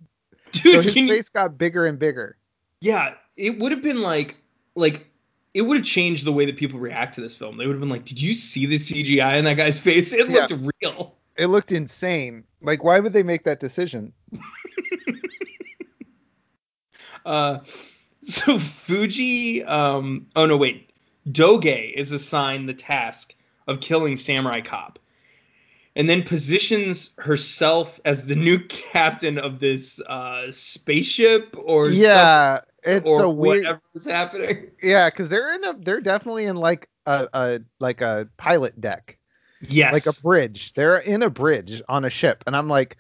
So his can you, face got bigger and bigger. yeah, it would have been like like it would have changed the way that people react to this film. They would have been like, "Did you see the CGI in that guy's face? It Yeah. looked real." It looked insane. Like, why would they make that decision? Uh, so Fuji, um, oh no, wait, Doge is assigned the task of killing Samurai Cop, and then positions herself as the new captain of this uh, spaceship or yeah, it's or a weird. whatever is happening. Yeah, because they're in a they're definitely in like a, a like a pilot deck, Yes, like a bridge. They're in a bridge on a ship, and I'm like,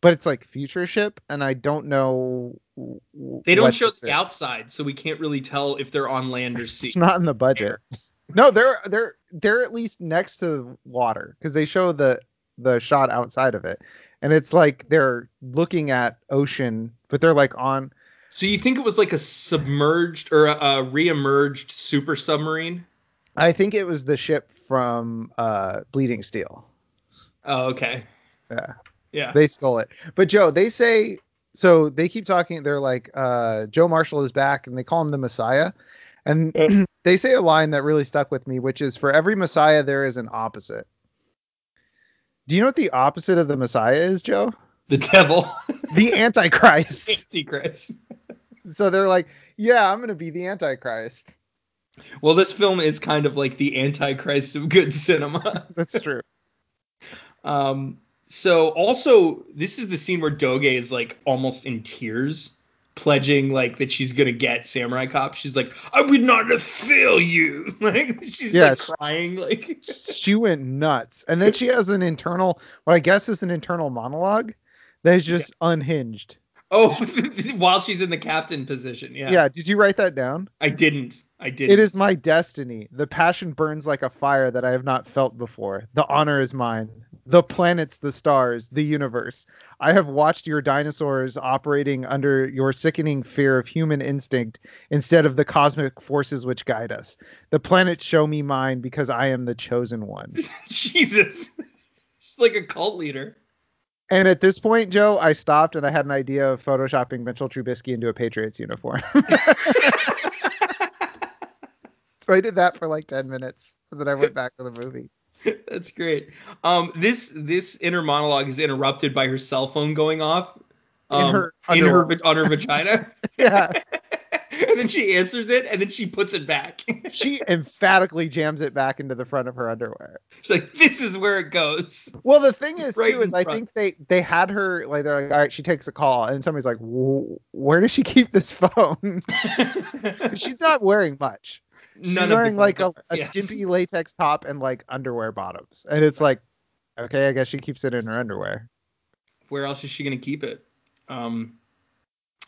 but it's like future ship, and I don't know. they don't show the is. outside, so we can't really tell if they're on land or sea. It's not in the budget. No, they're they're they're at least next to water because they show the the shot outside of it, and it's like they're looking at ocean, but they're like on. So you think it was like a submerged or a, a re-emerged super submarine? I think it was the ship from uh, Bleeding Steel. Oh, okay. Yeah. Yeah. they stole it. But Joe, they say so they keep talking. They're like, uh, Joe Marshall is back, and they call him the Messiah. And Yeah. They say a line that really stuck with me, which is, "For every Messiah, there is an opposite." Do you know what the opposite of the Messiah is, Joe? the devil. The Antichrist. Antichrist. so they're like, "Yeah, I'm gonna be the Antichrist." Well, this film is kind of like the Antichrist of good cinema. That's true. Um, so also, this is the scene where Doge is like almost in tears pledging like that she's gonna get Samurai Cop. She's like, I would not fail you. Like she's Yeah, like she- crying. Like she went nuts. And then she has an internal, what I guess is an internal monologue that is just unhinged. oh, while she's in the captain position. Yeah. Yeah. Did you write that down? I didn't. I didn't. It is my destiny. The passion burns like a fire that I have not felt before. The honor is mine. The planets, the stars, the universe. I have watched your dinosaurs operating under your sickening fear of human instinct instead of the cosmic forces which guide us. The planets show me mine because I am the chosen one. Jesus. She's like a cult leader. And at this point, Joe, I stopped and I had an idea of photoshopping Mitchell Trubisky into a Patriots uniform. so I did that for like 10 minutes. And then I went back to the movie. That's great. Um, this this inner monologue is interrupted by her cell phone going off. In Um, her in her on her vagina, Yeah. and then she answers it, and then she puts it back. She emphatically jams it back into the front of her underwear. She's like, "This is where it goes." Well, the thing is, Right too, is in I think they they had her like they're like, all right, she takes a call, and somebody's like, where does she keep this phone?" She's not wearing much. She's None wearing like a, a yes. skimpy latex top and like underwear bottoms, and it's like, okay, I guess she keeps it in her underwear. Where else is she gonna keep it? Um,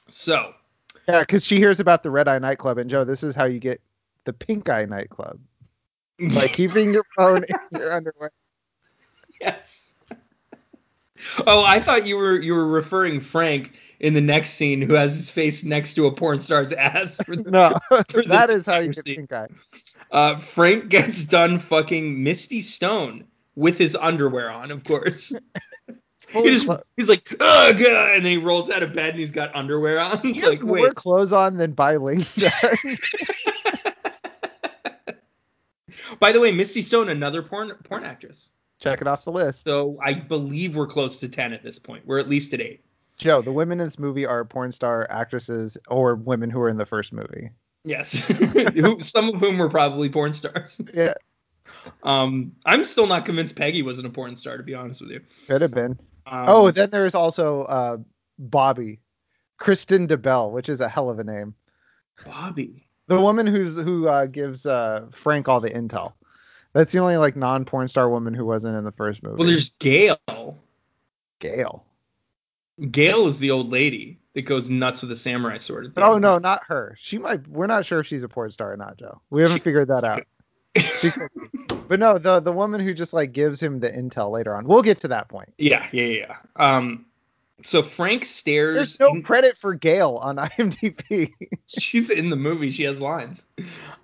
so Yeah, because she hears about the Red Eye nightclub, and Joe, this is how you get the Pink Eye nightclub by keeping your phone in your underwear. yes. Oh, I thought you were you were referring Frank in the next scene, who has his face next to a porn star's ass. For the, No, For that is how you get. Pink Eye. uh, Frank gets done fucking Misty Stone with his underwear on, of course. He just, he's like, ugh, and then he rolls out of bed and he's got underwear on. he has like, more wait, clothes on than does. By the way, Misty Stone, another porn porn actress. Check it off the list. So I believe we're close to ten at this point. We're at least at eight. Joe, the women in this movie are porn star actresses or women who were in the first movie. Yes, some of whom were probably porn stars. Yeah, Um, I'm still not convinced Peggy wasn't a porn star, to be honest with you. could have been. Um, oh, then there's also uh, Bobby, Kristen DeBell, which is a hell of a name. Bobby. The woman who's who uh, gives uh, Frank all the intel. That's the only like non porn star woman who wasn't in the first movie. Well, there's Gail. Gail. Gail is the old lady that goes nuts with a samurai sword. Oh no, not her. She might. We're not sure if she's a porn star or not, Joe. We haven't She- figured that out. She but no, the the woman who just like gives him the intel later on. We'll get to that point. Yeah, yeah, yeah. Um, so Frank stares. There's no in- credit for Gail on IMDb. she's in the movie. She has lines.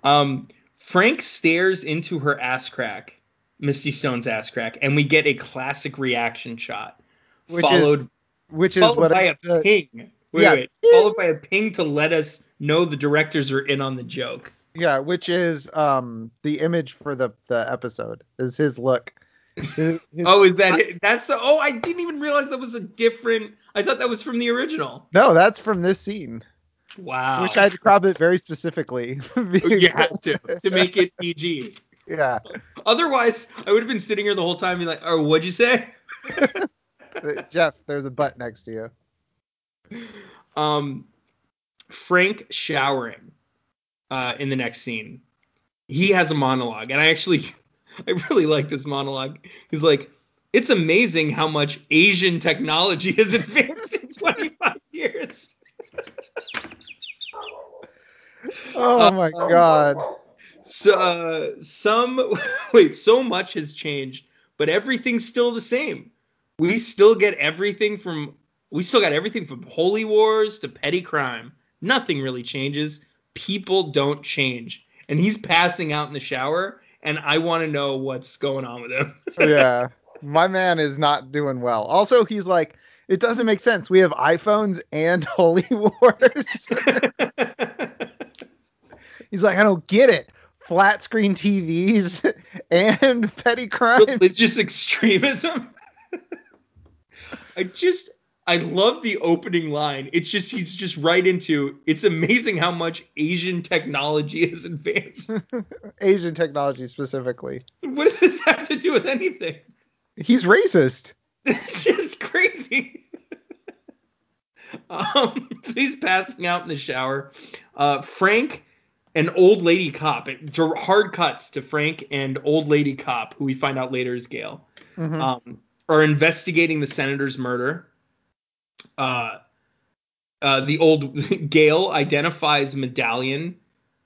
Um, Frank stares into her ass crack, Misty Stone's ass crack, and we get a classic reaction shot, Which is followed which is followed what by a it's the, ping. Wait, Yeah. wait. Followed by a ping to let us know the directors are in on the joke. yeah, which is um the image for the the episode is his look. His- his- Oh, is that it? That's oh, I didn't even realize that was a different. I thought that was from the original. no, that's from this scene, Wow. which I had to crop it very specifically. you have to to make it PG. yeah, Otherwise, I would have been sitting here the whole time, being like, "Oh, what'd you say?" Jeff, there's a butt next to you. Um, Frank showering uh, in the next scene. He has a monologue, and I actually, I really like this monologue. He's like, "It's amazing how much Asian technology has advanced in 25 years." Oh my Um, god. So, uh, some wait, so much has changed, but everything's still the same. We still get everything from we still got everything from holy wars to petty crime. Nothing really changes. People don't change. And he's passing out in the shower, and I want to know what's going on with him. Oh, yeah, my man is not doing well. Also, he's like, it doesn't make sense. We have iPhones and Holy Wars. he's like, I don't get it. Flat screen TVs and petty crime. Religious extremism. I just I love the opening line. It's just he's just right into it's amazing how much Asian technology has advanced. Asian technology specifically. what does this have to do with anything? He's racist. It's just crazy. Um, so he's passing out in the shower. Uh, Frank an old lady cop. It, hard cuts to Frank and old lady cop, who we find out later is Gail, Mhm. um, are investigating the senator's murder. Uh, uh, the old Gail identifies medallion,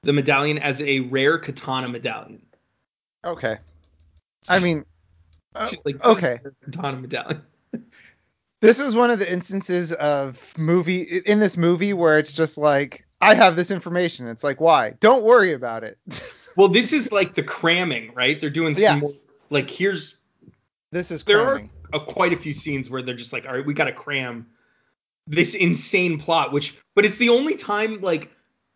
the medallion as a rare katana medallion. okay. I mean, uh, She's like, "This is okay. katana medallion. This is one of the instances of movie in this movie where it's just like I have this information. It's like why? Don't worry about it. Well, this is like the cramming, right? They're doing some Yeah. more. Like here's this is there cramming. are uh, quite a few scenes where they're just like, all right, we got to cram this insane plot, which, but it's the only time like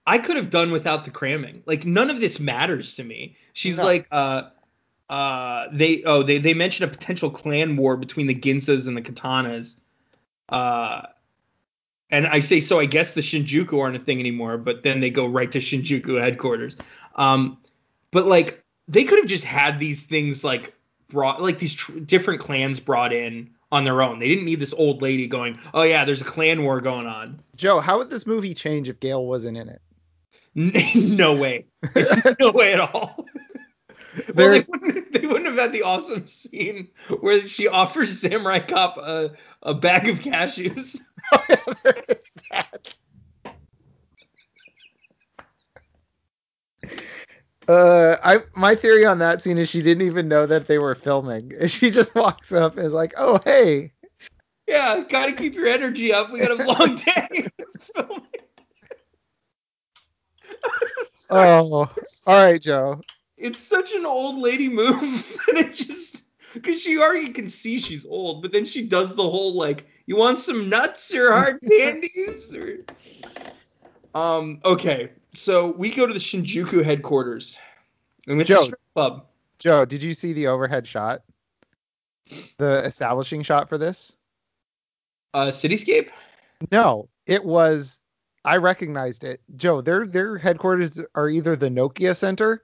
I could have done without the cramming. Like none of this matters to me. She's No. like, uh, uh, they, oh, they, they mention a potential clan war between the Ginsas and the Katanas. Uh, and I say, so I guess the Shinjuku aren't a thing anymore, but then they go right to Shinjuku headquarters. Um, but like they could have just had these things like brought like these tr- different clans brought in on their own. They didn't need this old lady going, "Oh yeah, there's a clan war going on." Joe, how would this movie change if Gail wasn't in it? no way, no way at all. well, they wouldn't, they wouldn't have had the awesome scene where she offers Samurai Cop a, a bag of cashews. Oh, yeah, there is that. Uh, I my theory on that scene is she didn't even know that they were filming. She just walks up and is like, "Oh hey." Yeah, gotta keep your energy up. We got a long day filming. Oh, all right, Joe. it's such an old lady move and it just because she already can see she's old but then she does the whole like you want some nuts or hard candies or um okay so we go to the shinjuku headquarters and it's Joe. a strip club Joe, did you see the overhead shot? The establishing shot for this? uh cityscape No, it was. I recognized it. Joe, their their headquarters are either the Nokia Center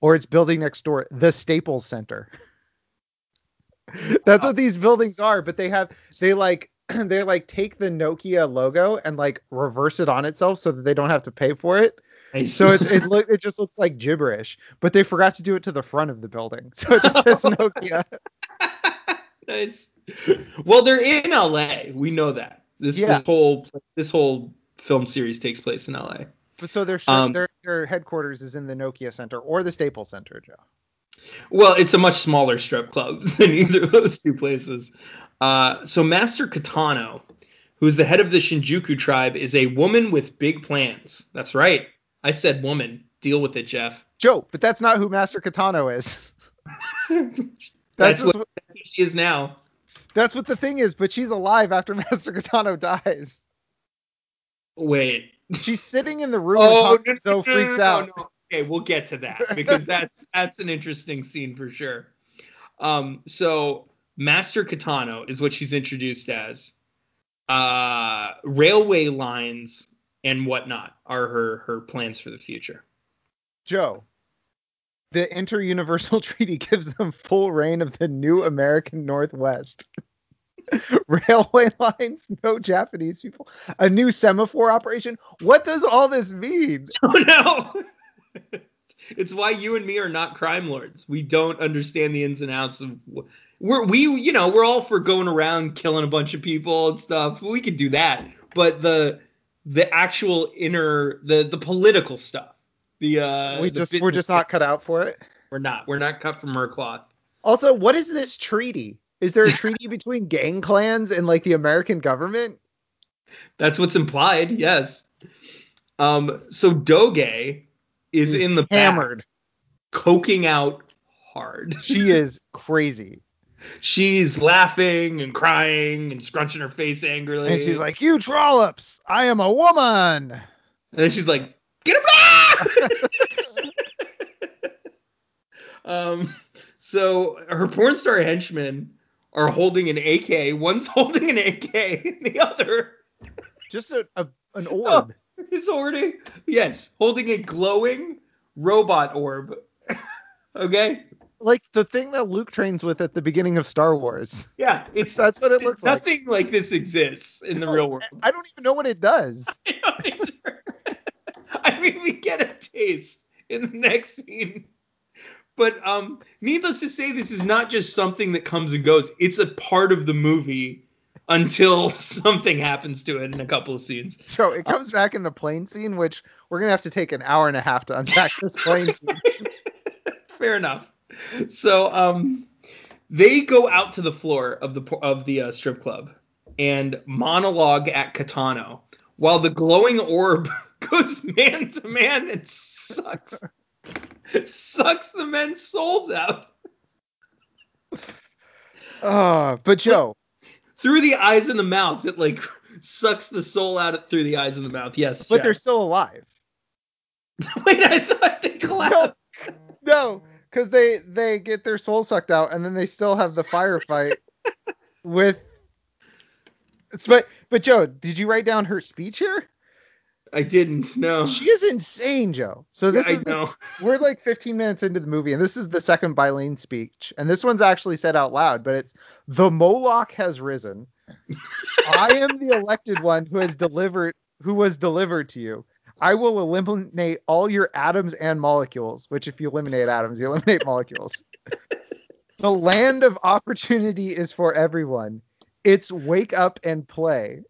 or it's building next door, the Staples Center. That's what these buildings are, but they have they like they like take the Nokia logo and like reverse it on itself so that they don't have to pay for it. So it it look it just looks like gibberish, but they forgot to do it to the front of the building. So it just says Nokia. nice well they're in la we know that this, Yeah. this whole this whole film series takes place in la But so their Um, their their headquarters is in the Nokia Center or the Staples Center, Joe. Well, it's a much smaller strip club than either of those two places. Uh, so Master Katano, who's the head of the Shinjuku tribe, is a woman with big plans. That's right. I said woman. Deal with it, Jeff. Joe, but that's not who Master Katano is. That's, That's what, what, she is now. that's what the thing is, but she's alive after Master Katano dies. Wait. She's sitting in the room Oh, and Hanzo no, no, freaks no, out. Okay, we'll get to that because that's that's an interesting scene for sure. Um, so Master Katano is what she's introduced as. Uh, railway lines and whatnot are her her plans for the future. Joe, the Interuniversal Treaty gives them full reign of the new American Northwest. Railway lines, no Japanese people, a new semaphore operation. What does all this mean? Oh no! It's why you and me are not crime lords. We don't understand the ins and outs of. We're we you know we're all for going around killing a bunch of people and stuff. We could do that, but the the actual inner the the political stuff. The uh we just we're just not cut out for it. we're not we're not cut from her cloth. Also, what is this treaty? Is there a treaty between gang clans and like the American government? That's what's implied. Yes. Um. So Doge is in the back, hammered. coking out hard. She is crazy. she's laughing and crying and scrunching her face angrily. And she's like, "You trollops, I am a woman." and then she's like, get him back! um, so her porn star henchmen are holding an AK. One's holding an AK, and the other Just a, a an Oh. Is holding, yes, holding a glowing robot orb. okay. like the thing that Luke trains with at the beginning of Star Wars. Yeah, it's That's what it looks like. nothing like. this exists in the No, real world. I don't even know what it does. I. I mean, we get a taste in the next scene. But um, needless to say, this is not just something that comes and goes. It's a part of the movie until something happens to it in a couple of scenes. So it comes back in the plane scene, which we're gonna have to take an hour and a half to unpack this plane scene. Fair enough. So um, they go out to the floor of the of the uh, strip club and monologue at Katano while the glowing orb goes man to man and sucks sucks the men's souls out Uh, but Joe, through the eyes and the mouth. It like sucks the soul out through the eyes and the mouth. Yes. but Jack. they're still alive. Wait, I thought they collapsed. No, because they they get their soul sucked out, and then they still have the firefight with. But but Joe, did you write down her speech here? I didn't. No. She is insane, Joe. So this I is the- know. we're like 15 minutes into the movie, and this is the second Bai Ling speech, and this one's actually said out loud, but it's the Moloch has risen. I am the elected one who has delivered who was delivered to you. I will eliminate all your atoms and molecules, which if you eliminate atoms, you eliminate molecules. the land of opportunity is for everyone. It's wake up and play.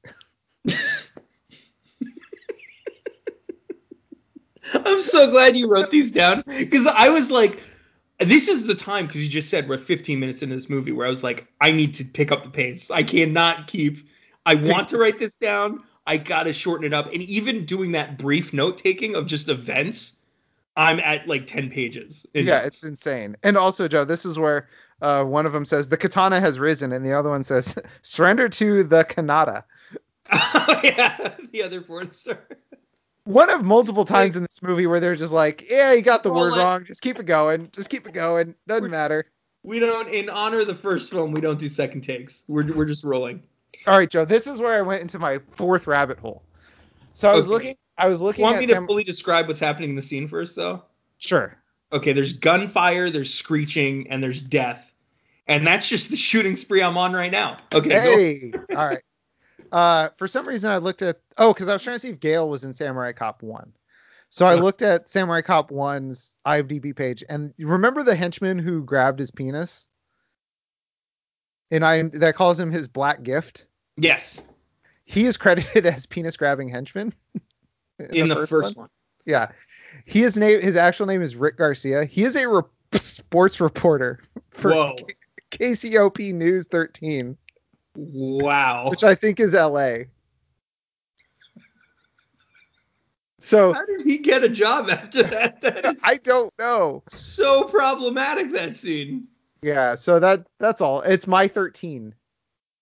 I'm so glad you wrote these down because I was like, this is the time because you just said we're 15 minutes into this movie where I was like, I need to pick up the pace. I cannot keep. I want to write this down. I gotta shorten it up. And even doing that brief note taking of just events, I'm at like 10 pages. Yeah, it's insane. And also, Joe, this is where uh, one of them says the katana has risen, and the other one says surrender to the kanata. oh yeah, the other porn star. One of multiple times in this movie where they're just like, yeah, you got the Well, word like- wrong. Just keep it going. Just keep it going. Doesn't matter. We don't, in honor of the first film, we don't do second takes. We're we're just rolling. All right, Joe. This is where I went into my fourth rabbit hole. So I was Okay. looking. I was looking Want at me to Sam- fully describe what's happening in the scene first, though? Sure. okay, there's gunfire, there's screeching, and there's death. And that's just the shooting spree I'm on right now. Okay. Hey. All right. Uh, for some reason, I looked at. Oh, because I was trying to see if Gale was in Samurai Cop One. So I looked at Samurai Cop 1's IMDb page, and remember the henchman who grabbed his penis? And I that calls him his black gift. Yes, He is credited as penis grabbing henchman in, the, first, one. Yeah, he is name his actual name is Rick Garcia. He is a re- sports reporter for Whoa. KCOP News 13, Wow. which I think is LA. So How did he get a job after that? That is I don't know. so problematic, that scene. Yeah, so that that's all. It's my 13.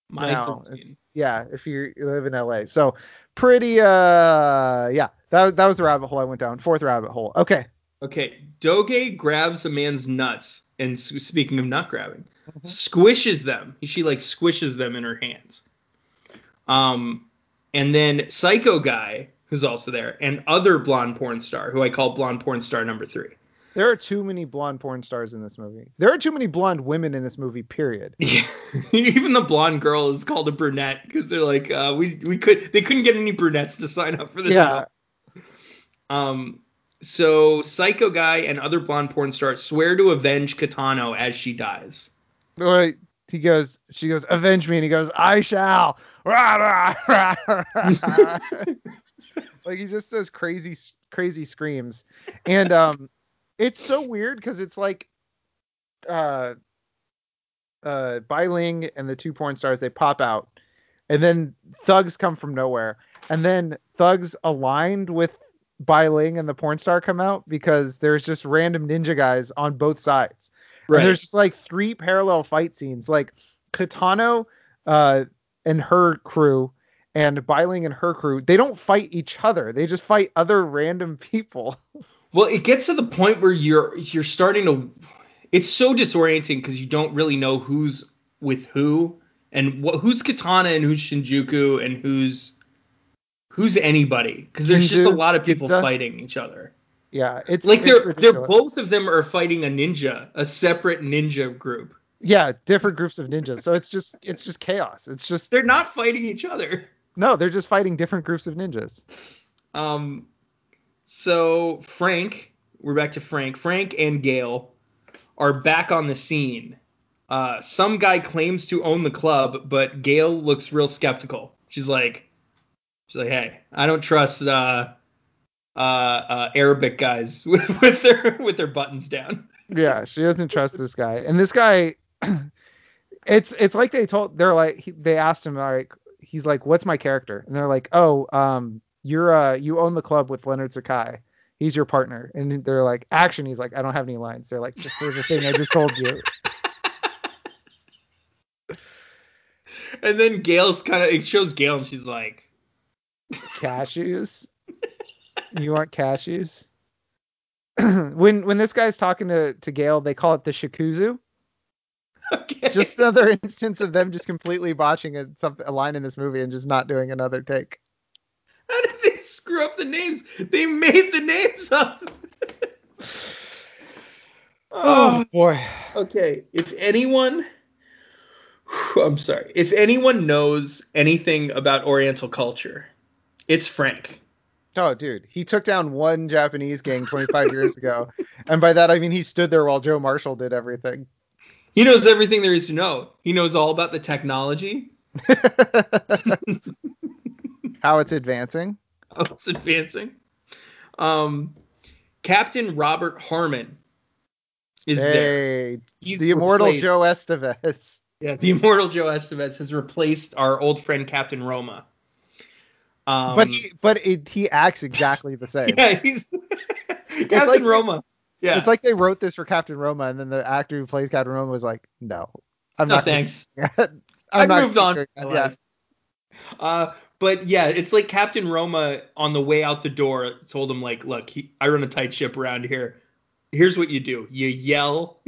My Now, 13. Yeah, if you live in LA. So pretty uh yeah, that that was the rabbit hole I went down. Fourth rabbit hole. Okay. Okay, Doge grabs a man's nuts, and speaking of nut grabbing. Squishes them. She like squishes them in her hands. Um, and then Psycho Guy, who's also there, and other blonde porn star, who I call blonde porn star number three. There are too many blonde porn stars in this movie. There are too many blonde women in this movie, period. Even the blonde girl is called a brunette because they're like, uh, we we could they couldn't get any brunettes to sign up for this. Yeah. Um. So Psycho Guy and other blonde porn stars swear to avenge Katano as she dies. He goes, she goes, avenge me, and he goes, I shall. Rah, rah, rah, like he just does crazy, crazy screams, and um, it's so weird because it's like, uh, uh, Bai Ling and the two porn stars they pop out, and then thugs come from nowhere, and then thugs aligned with Bai Ling and the porn star come out because there's just random ninja guys on both sides. And there's just like three parallel fight scenes, like Katano uh, and her crew and Bai Ling and her crew. They don't fight each other. They just fight other random people. Well, it gets to the point where you're you're starting to. It's so disorienting because you don't really know who's with who and what who's Katana and who's Shinjuku and who's who's anybody because there's just a lot of people Ginza. fighting each other. Yeah, it's like it's they're they're both of them are fighting a ninja, a separate ninja group. yeah different groups of ninjas. So it's just it's just chaos. It's just They're not fighting each other. no, they're just fighting different groups of ninjas. Um, so Frank, we're back to Frank. Frank and Gail are back on the scene. Uh, some guy claims to own the club, but Gail looks real skeptical. She's like, she's like, hey, I don't trust uh, uh, uh, Arabic guys with, with their with their buttons down. Yeah, she doesn't trust this guy. And this guy, it's it's like they told they're like he, they asked him like he's like what's my character and they're like oh um you're uh you own the club with Leonard Sakai. He's your partner. And they're like action. He's like I don't have any lines. They're like just say the thing I just told you. And then Gail's kind of it shows Gail and she's like, Cashews. You want cashews? when when this guy's talking to to Gail, they call it the shikuzu. okay. Just another instance of them just completely botching a, some, a line in this movie and just not doing another take. How did they screw up the names? They made the names up. Oh boy. Okay, if anyone, I'm sorry, if anyone knows anything about Oriental culture, it's Frank. Oh, dude, he took down one Japanese gang 25 years ago, and by that I mean he stood there while Joe Marshall did everything. He knows everything there is to know. He knows all about the technology, How it's advancing. how it's advancing. Um, Captain Robert Harmon is there. Hey, He's the immortal replaced- Joe Estevez. Yeah, the immortal Joe Estevez has replaced our old friend Captain Roma. Um, but he but it, he acts exactly the same. yeah, he's Captain like- Roma. Yeah, It's like they wrote this for Captain Roma, and then the actor who plays Captain Roma was like, "No, I'm no not." thanks. I'm not moved on. Yeah. Uh, but yeah, it's like Captain Roma on the way out the door told him like, look, he, I run a tight ship around here. Here's what you do: you yell,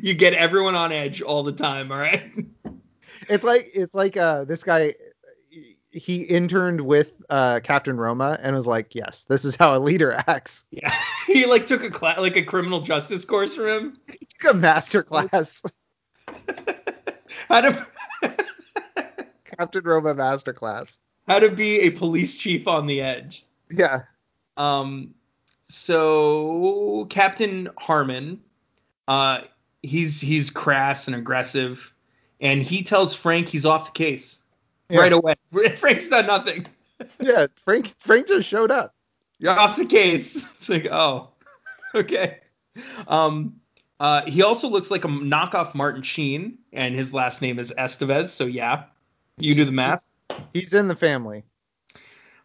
you get everyone on edge all the time. All right. It's like it's like uh this guy he interned with uh Captain Roma and was like, "Yes, this is how a leader acts." Yeah. he like took a class, like a criminal justice course from him. He took a master class, how to Captain Roma master class. how to be a police chief on the edge. Yeah. Um, so Captain Harmon, uh, he's he's crass and aggressive, and he tells Frank he's off the case Yeah. right away. Frank's done nothing. Yeah, Frank Frank just showed up. You're off the case. It's like, oh, okay. Um, uh, he also looks like a knockoff Martin Sheen, and his last name is Estevez. So yeah, you do the math. He's in the family.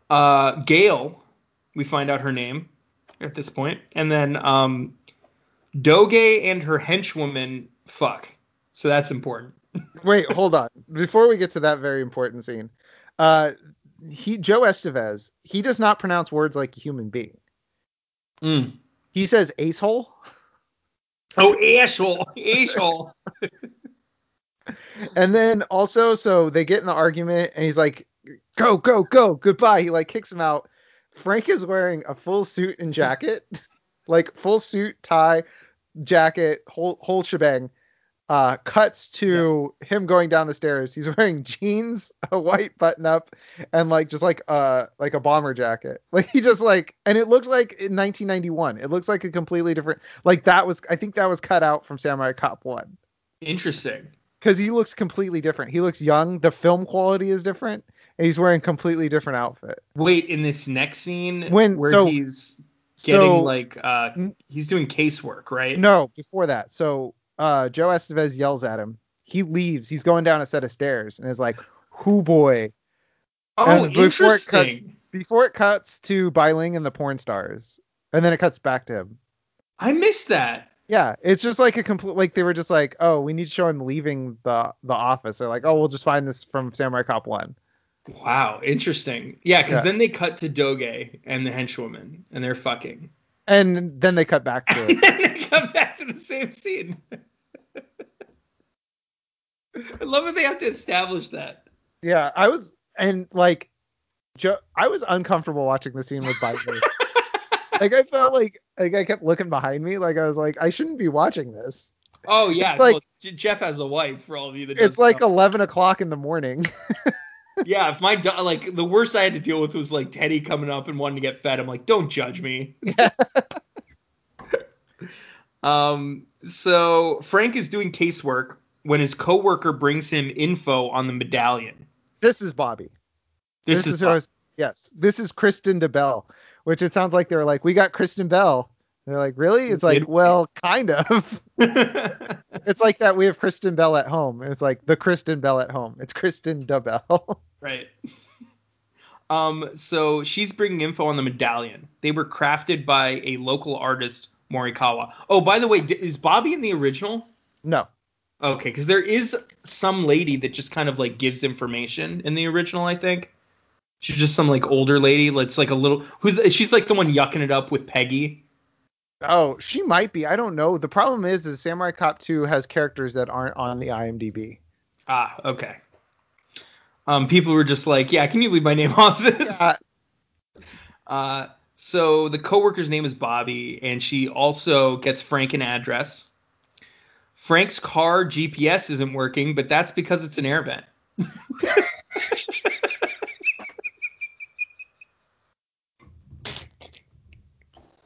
Uh, Gail, we find out her name at this point, and then um, Doge and her henchwoman fuck. So that's important. Wait, hold on. Before we get to that very important scene, uh, he Joe Estevez, he does not pronounce words like a human being. Mm. He says acehole. Oh, asshole, asshole. And then also, so they get in the argument, and he's like, "Go, go, go, goodbye." He like kicks him out. Frank is wearing a full suit and jacket, like full suit, tie, jacket, whole whole shebang. Uh, cuts to him going down the stairs. He's wearing jeans, a white button up, and like just like uh like a bomber jacket. Like he just like, and it looks like in 1991. It looks like a completely different. Like that was, I think that was cut out from Samurai Cop One Interesting. because he looks completely different. He looks young. The film quality is different, and he's wearing completely different outfit. Wait, in this next scene When- where so- he's getting so- like uh he's doing casework, right? No, before that. So uh, Joe Estevez yells at him. He leaves. He's going down a set of stairs and is like, "Who boy?" Oh, and before it cut- interesting. Before it cuts to Bai Ling and the porn stars, and then it cuts back to him. I missed that. Yeah, it's just like a complete like they were just like, oh, we need to show him leaving the the office. They're like, oh, we'll just find this from Samurai Cop One. Wow, interesting. Yeah, because Yeah. then they cut to Doge and the henchwoman, and they're fucking. And then they cut back to it. Come back to the same scene. I love that they have to establish that. Yeah, I was and like Joe I was uncomfortable watching the scene with Biden. like I felt like like I kept looking behind me, like I was like I shouldn't be watching this. Oh yeah, It's like- well, Jeff has a wife. For all of you that It's like know. 11 o'clock in the morning. yeah. If my do- like the worst I had to deal with was like Teddy coming up and wanting to get fed. I'm like, don't judge me. um. So Frank is doing casework when his coworker brings him info on the medallion. this is Bobby. This, is, who I was- yes, this is Kristen DeBell, which it sounds like they're like, we got Kristen Bell. They're like, really? It's like, well, kind of. it's like that we have Kristen Bell at home. It's like the Kristen Bell at home. It's Kristen DeBell. Right. Um, so she's bringing info on the medallion. They were crafted by a local artist, Morikawa. Oh, by the way, is Bobby in the original? no. Okay, because there is some lady that just kind of like gives information in the original, I think. She's just some like older lady. It's like a little who's she's like the one yucking it up with Peggy. Oh, she might be. I don't know. The problem is, is Samurai Cop 2 has characters that aren't on the IMDb. Ah, okay. Um, people were just like, yeah, can you leave my name off this? Yeah, Uh, so the coworker's name is Bobby, and she also gets Frank an address. Frank's car GPS isn't working, but that's because it's an air vent.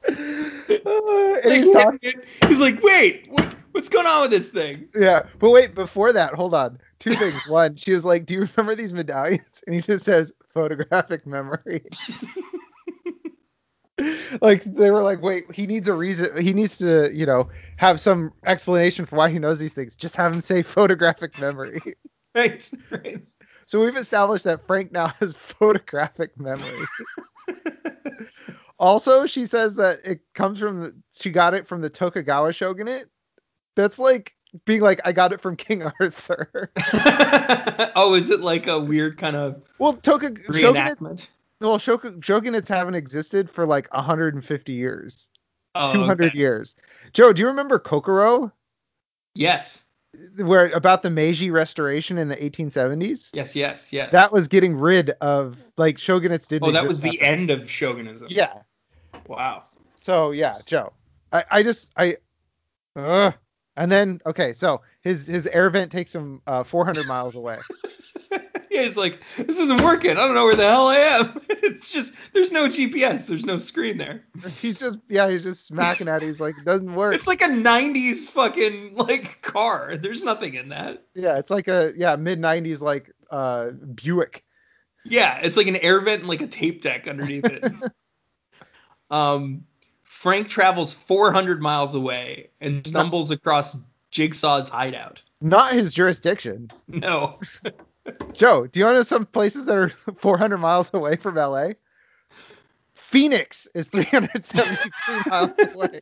Uh, and he's Like, talking- he's like, wait, what, what's going on with this thing? Yeah, but wait, before that, hold on. Two things. One, she was like, "Do you remember these medallions?" And he just says, "Photographic memory." like they were like, "Wait, he needs a reason. He needs to, you know, have some explanation for why he knows these things. Just have him say photographic memory." Right, right. so we've established that Frank now has photographic memory. also, she says that it comes from the, she got it from the Tokugawa shogunate. That's like being like, I got it from King Arthur. oh, is it like a weird kind of Well, Tokugawa shogunate, reenactment? Well, shoku, shogunates haven't existed for like 150 years, Oh, 200 okay. years. Joe, do you remember Kokoro, Yes, where about the Meiji Restoration in the 1870s? yes, yes, yes. That was getting rid of like shogunates didn't. oh, that was the end of shogunism. Yeah. Wow. So yeah, Joe. I, I just I uh and then okay, so his his air vent takes him uh 400 miles away. yeah, he's like, this isn't working. I don't know where the hell I am. it's just there's no GPS. There's no screen there. He's just yeah, he's just smacking at it. He's like, it doesn't work. It's like a 90s fucking like car. There's nothing in that. yeah, it's like a yeah, mid 90s like uh Buick. Yeah, it's like an air vent and like a tape deck underneath it. um, Frank travels 400 miles away and stumbles across Jigsaw's hideout. Not his jurisdiction. No. Joe, do you want to know some places that are 400 miles away from LA? Phoenix is 373 miles away.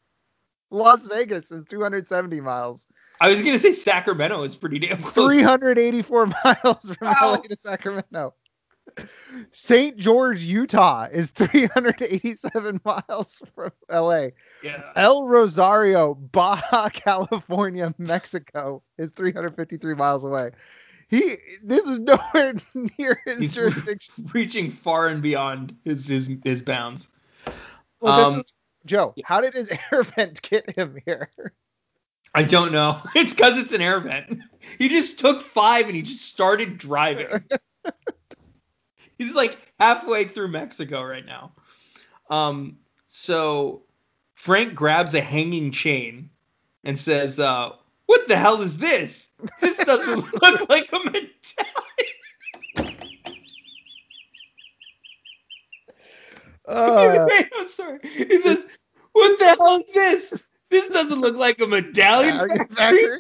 Las Vegas is 270 miles. I was gonna say Sacramento is pretty damn close. 384 miles from. LA to Sacramento. St. George, Utah is 387 miles from LA. Yeah. El Rosario, Baja California, Mexico is 353 miles away. He this is nowhere near his He's jurisdiction. reaching far and beyond his his, his bounds. Well, um, this is Joe. How did his air vent get him here? I don't know. It's because it's an air vent. He just took five and he just started driving. He's like halfway through Mexico right now. Um, so Frank grabs a hanging chain and says, uh, "What the hell is this? This doesn't look like a medallion." Uh, Wait, I'm sorry. He says, "What the hell is this? This doesn't look like a medallion factory." factory?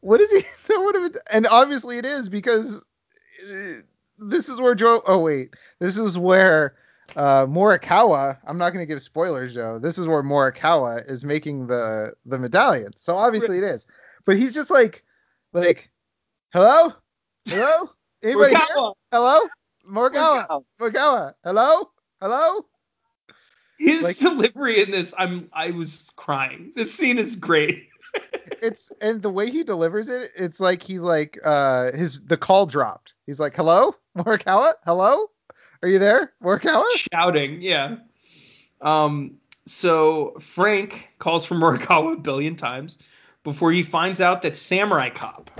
What is he? What if it, and obviously it is because uh, this is where Joe. Oh wait, this is where uh, Morikawa. I'm not going to give spoilers, Joe. This is where Morikawa is making the the medallion. So obviously it is. But he's just like, like, hello, hello, anybody here? Hello, Morikawa, Morikawa, hello, hello. His Like- delivery in this, I'm I was crying. This scene is great. it's and the way he delivers it, it's like he's like uh his the call dropped. He's like, "Hello, Morikawa? Hello? Are you there, Work Morikawa?" Shouting, yeah. Um, so Frank calls for Morikawa a billion times before he finds out that Samurai Cop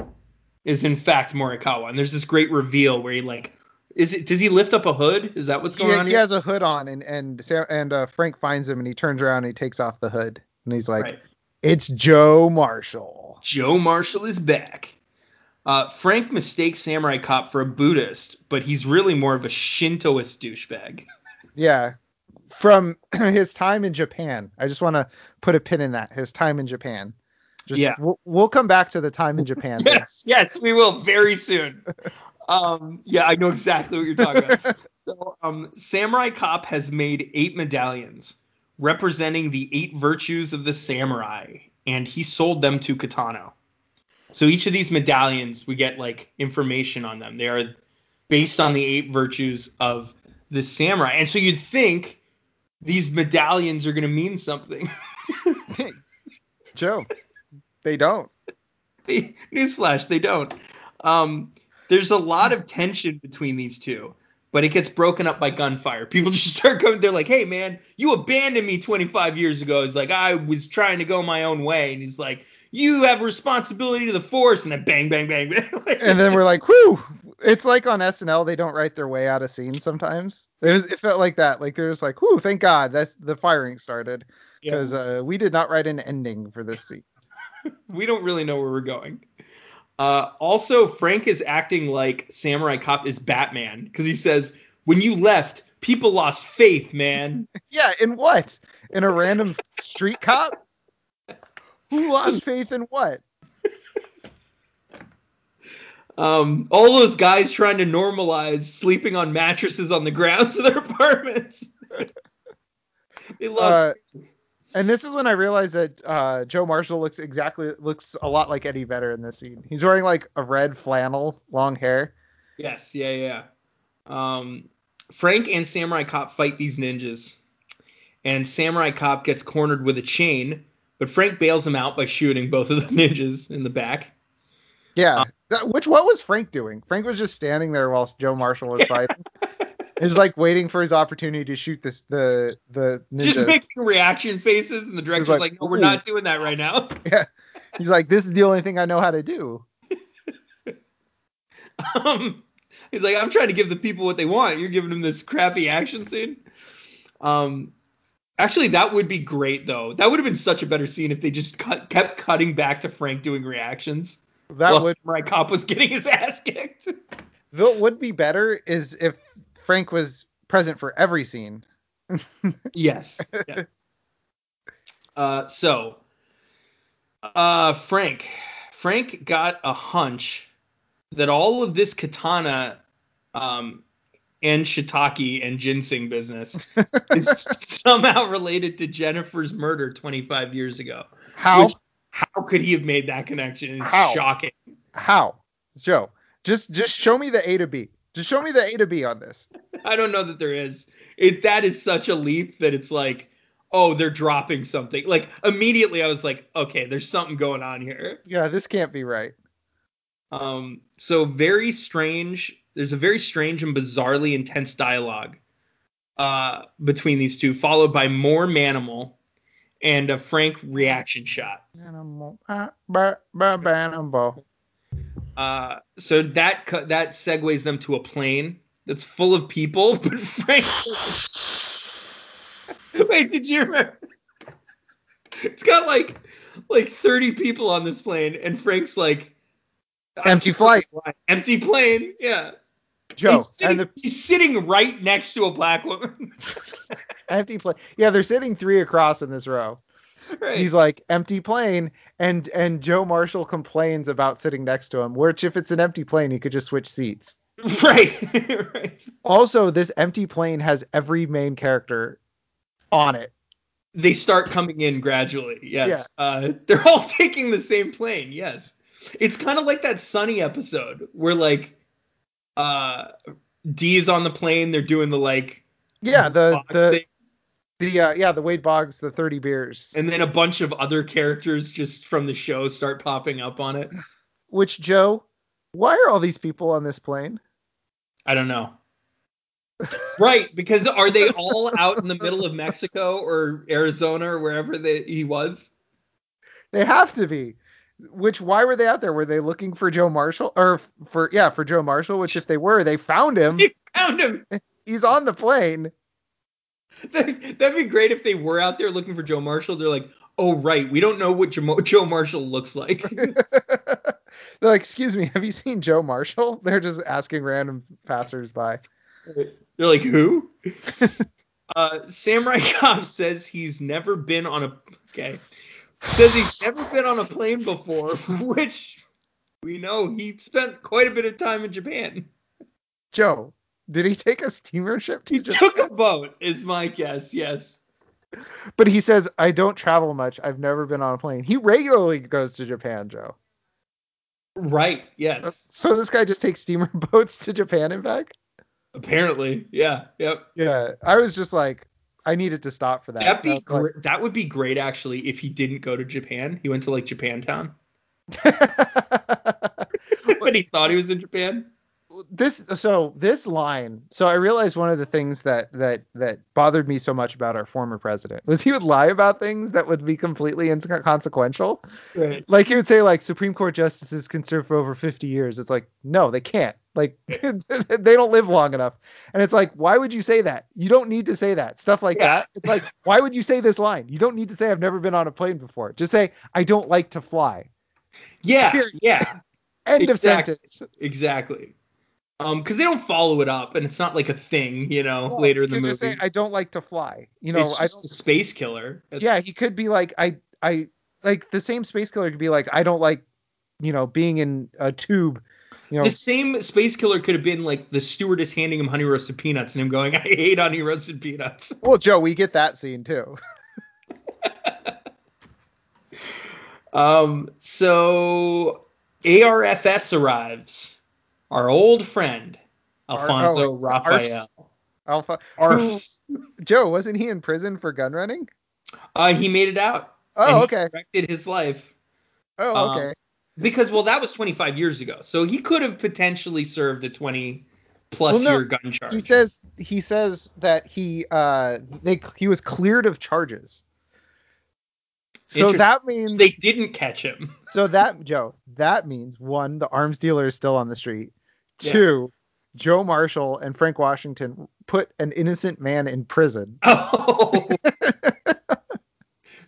is in fact Morikawa. And there's this great reveal where he like is it does he lift up a hood? Is that what's going he, on he here? has a hood on, and and Sam, and uh, Frank finds him, and he turns around and he takes off the hood, and he's like, Right. "It's Joe Marshall." Joe Marshall is back. Uh, Frank mistakes Samurai Cop for a Buddhist, but he's really more of a Shintoist douchebag. Yeah, from his time in Japan. I just want to put a pin in that. His time in Japan. Just, Yeah. We'll, we'll come back to the time in Japan. Yes, yes, we will very soon. Um, yeah, I know exactly what you're talking about. So, um, Samurai Cop has made eight medallions representing the eight virtues of the samurai, and he sold them to Katana. So each of these medallions, we get like information on them. They are based on the eight virtues of the samurai, and so you'd think these medallions are going to mean something. Joe, they don't. Newsflash, they don't. Um, there's a lot of tension between these two, but it gets broken up by gunfire. People just start going. They're like, "Hey, man, you abandoned me 25 years ago." He's like, "I was trying to go my own way," and he's like, "You have responsibility to the force," and then bang, bang, bang, bang. And then we're like, "Whew!" It's like on SNL, they don't write their way out of scenes sometimes. It was, it felt like that. Like there's like, "Whew!" Thank God that's the firing started Yeah. because uh, we did not write an ending for this scene. we don't really know where we're going. Uh, also, Frank is acting like Samurai Cop is Batman because he says, "When you left, people lost faith, man." Yeah, in what? In a random street cop? Who lost faith in what? Um, all those guys trying to normalize sleeping on mattresses on the grounds of their apartments. they lost. Uh, and this is when I realized that uh, Joe Marshall looks exactly looks a lot like Eddie Vedder in this scene. He's wearing like a red flannel, long hair. yes, yeah, yeah. Um, Frank and Samurai Cop fight these ninjas, and Samurai Cop gets cornered with a chain, but Frank bails him out by shooting both of the ninjas in the back. Yeah. That, which what was Frank doing? Frank was just standing there while Joe Marshall was fighting. He was like waiting for his opportunity to shoot this the the ninja. Just making reaction faces, and the director's like, like, "No, we're "Ooh." not doing that right now." yeah. He's like, this is the only thing I know how to do. Um, he's like, I'm trying to give the people what they want. You're giving them this crappy action scene. Um, actually, that would be great though. That would have been such a better scene if they just cut, kept cutting back to Frank doing reactions That while would Samurai Cop was getting his ass kicked. what would be better is if Frank was present for every scene. yes. Yeah. Uh, so, uh, Frank, Frank got a hunch that all of this katana, um, and shiitake and ginseng business is somehow related to Jennifer's murder 25 years ago. How? Which- How could he have made that connection? It's How? shocking. How? Joe, just just show me the A to B. Just show me the A to B on this. I don't know that there is. It that is such a leap that it's like, oh, they're dropping something. Like immediately I was like, okay, there's something going on here. Yeah, this can't be right. Um, so very strange. There's a very strange and bizarrely intense dialogue uh, between these two, followed by more Manimal and a Frank reaction shot. Animal, ah, ba- ba- banamo. Uh, so that co- that segues them to a plane that's full of people, but Frank. Wait, did you remember? It's got like like 30 people on this plane, and Frank's like Empty flight. empty plane, yeah. Joe, he's, sitting, and the he's sitting right next to a black woman. empty plane. Yeah, they're sitting three across in this row. right. He's like empty plane, and and Joe Marshall complains about sitting next to him. Which if it's an empty plane, he could just switch seats. right. right. Also, this empty plane has every main character on it. They start coming in gradually. Yes. Uh, they're all taking the same plane. Yes. It's kind of like that Sunny episode where like uh Dee is on the plane. They're doing the like Yeah, the the thing, the uh, yeah the Wade Boggs the 30 beers. and then a bunch of other characters just from the show start popping up on it. Which Joe, why are all these people on this plane? I don't know. Right, because are they all out in the middle of Mexico or Arizona or wherever they, he was? They have to be. Which why were they out there? Were they looking for Joe Marshall or for yeah for Joe Marshall? Which if they were, they found him. They found him. He's on the plane. That'd, be great if they were out there looking for Joe Marshall. They're like, oh right, we don't know what Joe, Joe Marshall looks like. They're like, excuse me, have you seen Joe Marshall? They're just asking random passersby. They're like, who? uh, Samurai Cop says he's never been on a okay. Says he's never been on a plane before, which we know he spent quite a bit of time in Japan. Joe, did he take a steamer ship to He Japan? took a boat, is my guess. Yes. But he says, I don't travel much. I've never been on a plane. He regularly goes to Japan, Joe. Right. Yes. Uh, so this guy just takes steamer boats to Japan and back? Apparently. Yeah. Yep. Yeah. I was just like, I needed to stop for that. That'd be like- gr- that would be great actually if he didn't go to Japan. He went to like Japantown, but he thought he was in Japan. this so this line so i realized one of the things that that that bothered me so much about our former president was he would lie about things that would be completely inconsequential Right. like he would say like supreme court justices can serve for over 50 years it's like no they can't like they don't live long enough and it's like why would you say that you don't need to say that stuff like Yeah. that it's like why would you say this line you don't need to say i've never been on a plane before just say i don't like to fly Yeah. Period. Yeah. end Exactly. of sentence Exactly. Um, because they don't follow it up, and it's not like a thing, you know, Well, later in the movie. just say, i don't like to fly you know it's i just don't a space killer. It's- yeah, he could be like I I like the same space killer could be like I don't like you know being in a tube. You know, The same space killer could have been like the stewardess handing him honey roasted peanuts and him going, I hate honey roasted peanuts. well, Joe, we get that scene too. Um, so ARFS arrives. Our old friend, Alfonso oh, Raphael. Alpha. Arfs. Who, Joe, wasn't he in prison for gun running? Uh, he made it out. Oh, okay. Corrected his life. Oh, um, okay. Because, well, that was 25 years ago. So he could have potentially served a 20 plus Well, no, year gun charge. he says he says that he uh they he was cleared of charges. So that means they didn't catch him. so that Joe that means one the arms dealer is still on the street. Yeah. Two, Joe Marshall and Frank Washington put an innocent man in prison. Oh.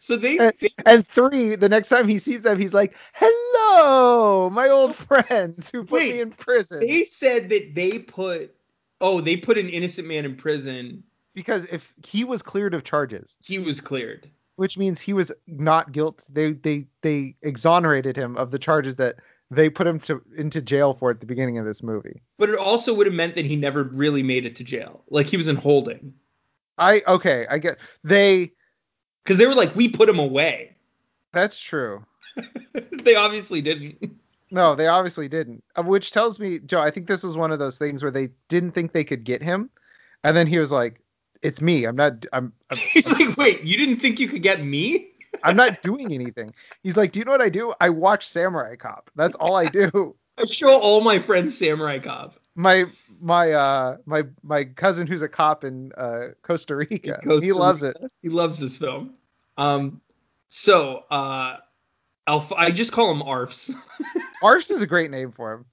so they, And- they And three, the next time he sees them, he's like, "Hello, my old friends who put Wait, me in prison." they said that they put oh they put an innocent man in prison. because if he was cleared of charges, He was cleared. which means he was not guilty, they they they exonerated him of the charges that they put him to into jail for at the beginning of this movie. But it also would have meant that he never really made it to jail. Like he was in holding. I okay, I get they. Because they were like, we put him away. That's true. they obviously didn't. No, they obviously didn't. Uh, Which tells me, Joe, I think this was one of those things where they didn't think they could get him, and then he was like, "It's me. I'm not. I'm. I'm He's like, wait, you didn't think you could get me? I'm not doing anything. He's like, do you know what I do? I watch Samurai Cop. That's all I do. I show all my friends Samurai Cop. My my uh my my cousin who's a cop in uh Costa Rica. Costa he loves it. He loves this film. Um, so uh, Alpha, I just call him Arfs. Arfs is a great name for him.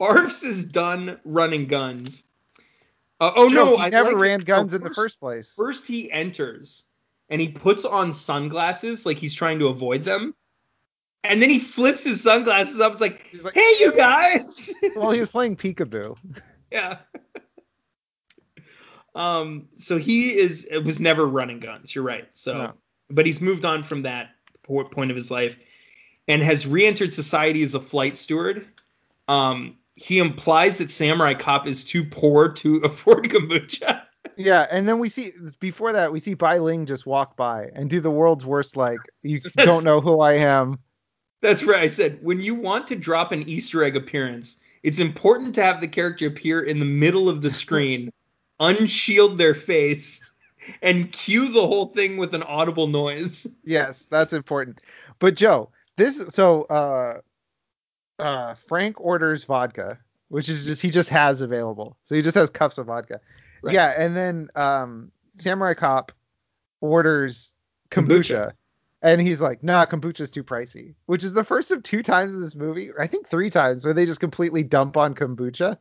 Arfs is done running guns. Uh, oh no, he I never like ran it. guns No, in the first place. First he enters and he puts on sunglasses like he's trying to avoid them. And then he flips his sunglasses up. It's like, He's like- hey, you guys. well, he was playing peekaboo. yeah. Um. So he is. It was never running guns. You're right. So, No. but he's moved on from that point of his life, and has re-entered society as a flight steward. Um. He implies that Samurai Cop is too poor to afford kombucha. Yeah, and then we see before that we see Bai Ling just walk by and do the world's worst like you don't know who I am. That's right. I said when you want to drop an Easter egg appearance, it's important to have the character appear in the middle of the screen, unshield their face, and cue the whole thing with an audible noise. Yes, that's important. But Joe, this so uh uh Frank orders vodka, which is just he just has available. So he just has cups of vodka. Right. Yeah, and then um, Samurai Cop orders kombucha, Kombucha. And he's like, "Nah, kombucha's too pricey." Which is the first of two times in this movie, I think three times, where they just completely dump on kombucha.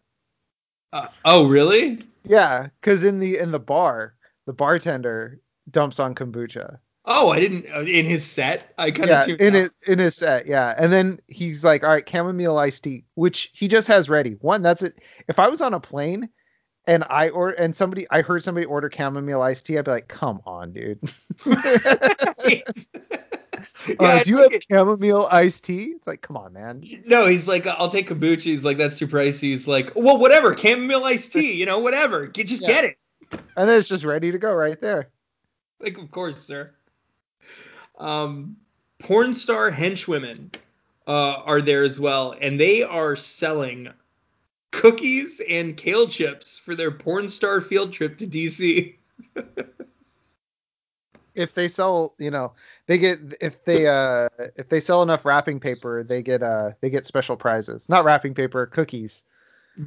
Uh, oh, really? Yeah, because in the in the bar, the bartender dumps on kombucha. Oh, I didn't. Uh, in his set, I kind Yeah, of in it in his set, yeah. And then he's like, "All right, chamomile iced tea," which he just has ready. One, that's it. If I was on a plane and I or and somebody I heard somebody order chamomile iced tea, I'd be like, "Come on, dude." yeah, Uh, do you have chamomile iced tea? It's like, come on, man. no, he's like, I'll take kombucha. He's like, that's too pricey. He's like, well, whatever, chamomile iced tea, you know, whatever. Get, just Yeah. get it. And then it's just ready to go right there. Like, of course, sir. Um, porn star henchwomen uh, are there as well, and they are selling cookies and kale chips for their porn star field trip to DC. If they sell, you know, they get if they uh if they sell enough wrapping paper, they get uh they get special prizes. Not wrapping paper, cookies.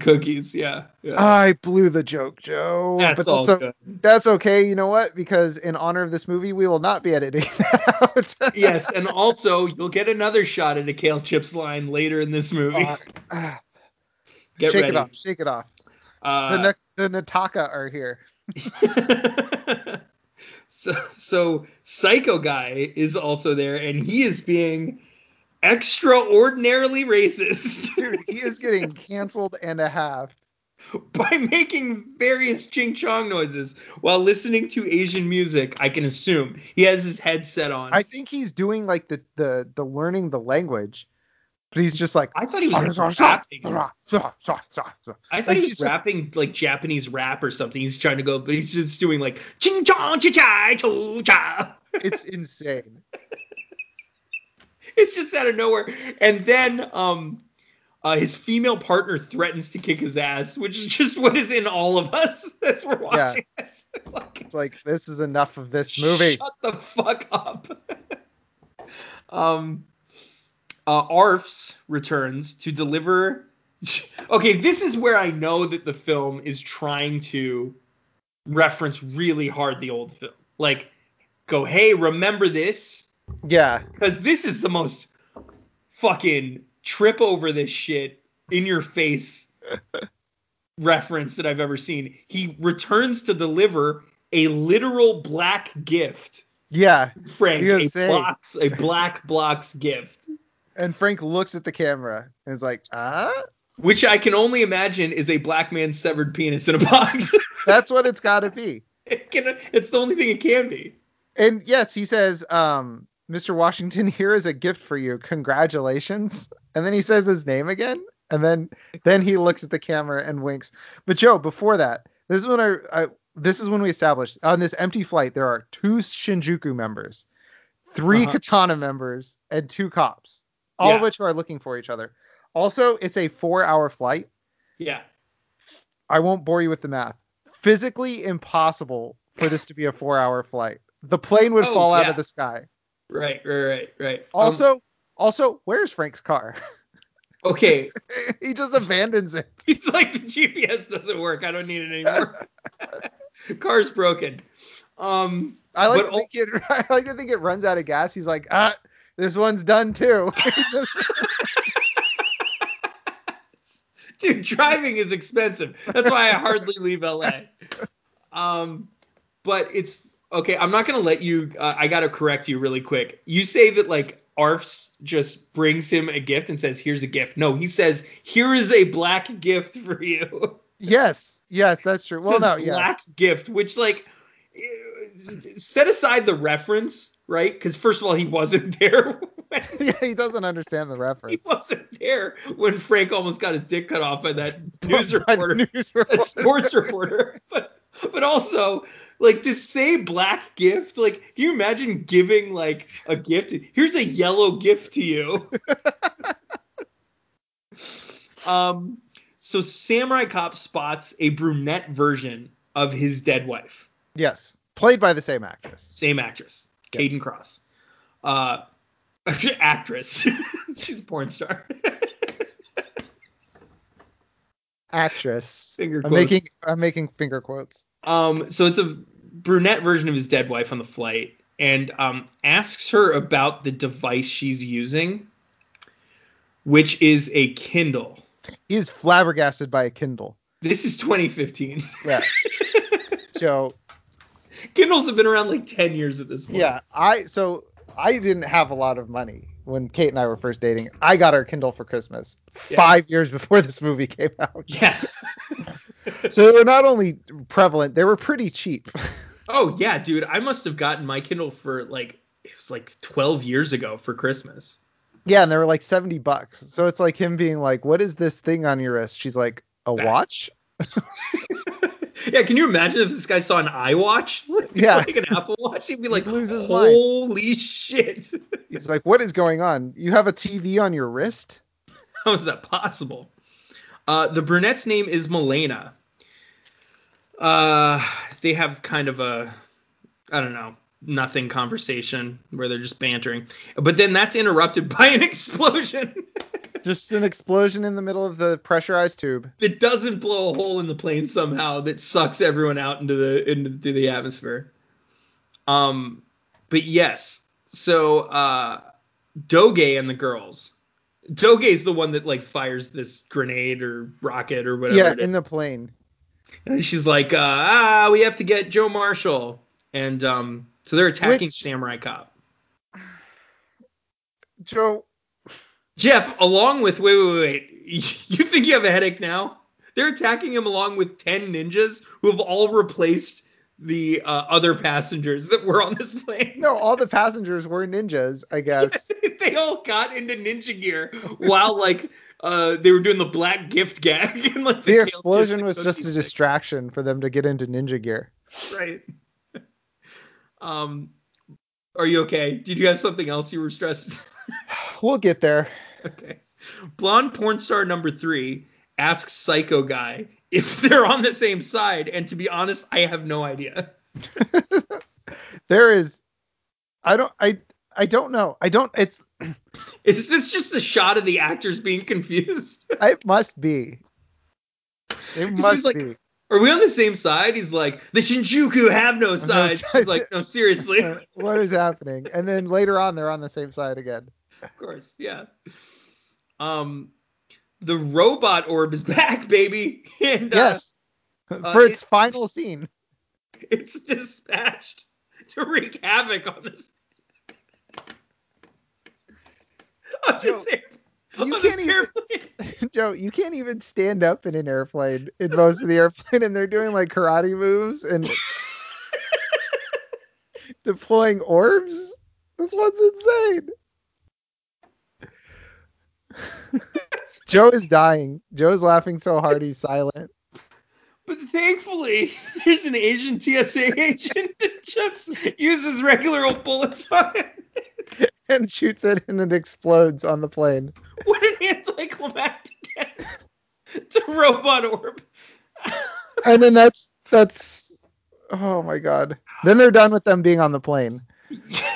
Cookies, yeah. yeah. I blew the joke, Joe. That's but all that's, o- good. that's okay. You know what? Because in honor of this movie, we will not be editing that out. yes, and also you'll get another shot at a kale chips line later in this movie. Uh, ah, get shake ready. it off. Shake it off. Uh, the the Nataka are here. so so Psycho Guy is also there, and he is being extraordinarily racist Dude, he is getting canceled and a half. by making various ching chong noises while listening to Asian music. I can assume he has his headset on. I think he's doing like the the the learning the language, but he's just like. I thought he was like, rapping. I thought he was rapping like Japanese rap or something. He's trying to go, but he's just doing like ching chong chi chai cho cha. It's insane. It's just out of nowhere. And then um uh, his female partner threatens to kick his ass, which is just what is in all of us as we're watching this. Like, It's like this is enough of this movie. Shut the fuck up. um, uh, Arfs returns to deliver. Okay, this is where I know that the film is trying to reference really hard the old film. Like, go, hey, remember this? Yeah, Because this is the most fucking trip over this shit in your face reference that I've ever seen. He returns to deliver a literal black gift. yeah. Frank, a blocks, a black blocks gift, And Frank looks at the camera and is like, ah, which I can only imagine is a black man's severed penis in a box. that's what it's got to be. it can, it's the only thing it can be. And yes, he says, um, Mr. Washington, here is a gift for you. Congratulations. And then he says his name again. And then then he looks at the camera and winks. But Joe, before that, this is when I, I this is when we established on this empty flight there are two Shinjuku members, 3 Uh-huh. Katana members, and two cops, all of which are looking for each other. Also, it's a four-hour flight. Yeah. I won't bore you with the math. Physically impossible for this to be a four-hour flight. The plane would Oh, fall out of the sky. Right, right, right, right. Um, Also, also, where's Frank's car? okay, he just abandons it. He's like the GPS doesn't work. I don't need it anymore. Car's broken. Um, I like to think it. I like to think it runs out of gas. He's like, ah, this one's done too. Dude, driving is expensive. That's why I hardly leave LA. Um, but it's okay. I'm not gonna let you. Uh, I gotta correct you really quick. You say that like Arfs just brings him a gift and says, "Here's a gift." No, he says, "Here is a black gift for you." yes, yes, that's true. Well, no, yeah, black gift, which like set aside the reference, right? Because first of all, he wasn't there. When, yeah, he doesn't understand the reference. he wasn't there when Frank almost got his dick cut off by that news reporter, news that reporter. sports reporter. But but also like to say black gift, like can you imagine giving like a gift? Here's a yellow gift to you. um. So Samurai Cop spots a brunette version of his dead wife. Yes, played by the same actress. Same actress, Yeah. Kayden Kross. Uh, actress. She's a porn star. actress. Finger I'm making I'm making finger quotes. Um, so it's a brunette version of his dead wife on the flight, and um, asks her about the device she's using, which is a Kindle. He is flabbergasted by a Kindle. This is 2015. Yeah. Joe. Kindles have been around like 10 years at this point. Yeah. I so I didn't have a lot of money when Kate and I were first dating. I got our Kindle for Christmas Yeah. five years before this movie came out. Yeah. So they were not only prevalent, they were pretty cheap. oh yeah, dude. I must have gotten my Kindle for like it was like 12 years ago for Christmas. Yeah, and they were like 70 bucks. So it's like him being like, "What is this thing on your wrist?" She's like, "A That's- watch?" Yeah, can you imagine if this guy saw an iWatch? Like, Yeah. like an Apple Watch, he'd be like, He'd lose his mind. "Holy shit! He's like, "What is going on? You have a TV on your wrist?" How is that possible?" Uh, the brunette's name is Milena. Uh, they have kind of a, I don't know, nothing conversation where they're just bantering, but then that's interrupted by an explosion. Just an explosion in the middle of the pressurized tube. that doesn't blow a hole in the plane somehow that sucks everyone out into the into the atmosphere. Um, but yes, so uh, Doge and the girls. Doge is the one that like fires this grenade or rocket or whatever. yeah, in the plane. and she's like, uh, ah, we have to get Joe Marshall, and um, so they're attacking Which- Samurai Cop. Joe, Jeff, along with wait, wait, wait, you think you have a headache now? They're attacking him along with ten ninjas who have all replaced the uh, other passengers that were on this plane. no, all the passengers were ninjas, I guess. they all got into ninja gear while like uh, they were doing the black gift gag and like The tail explosion was just a distraction for them to get into ninja gear. right. Um, are you okay? Did you have something else you were stressed? We'll get there. Okay. Blonde porn star number three asks Psycho Guy if they're on the same side, and to be honest, I have no idea. There is I don't I I don't know. I don't it's Is this just a shot of the actors being confused? it must be. It must like- be. Are we on the same side? He's like, the Shinjuku have no side. She's sides. like, no, seriously. What is happening? And then later on they're on the same side again. of course, yeah. Um, the robot orb is back, baby, and uh, Yes. uh, For its it- final scene. it's dispatched to wreak havoc on this. on Joe, this, air, you on can't even- airplane. Joe, you can't even stand up in an airplane in most of the airplane, and they're doing like karate moves and deploying orbs. This one's insane. Joe is dying. Joe's laughing so hard he's silent. But thankfully, there's an Asian TSA agent that just uses regular old bullets on it. And shoots it and it explodes on the plane. What an anticlimactic end to Robot Orb. And then that's that's oh my god. Then they're done with them being on the plane.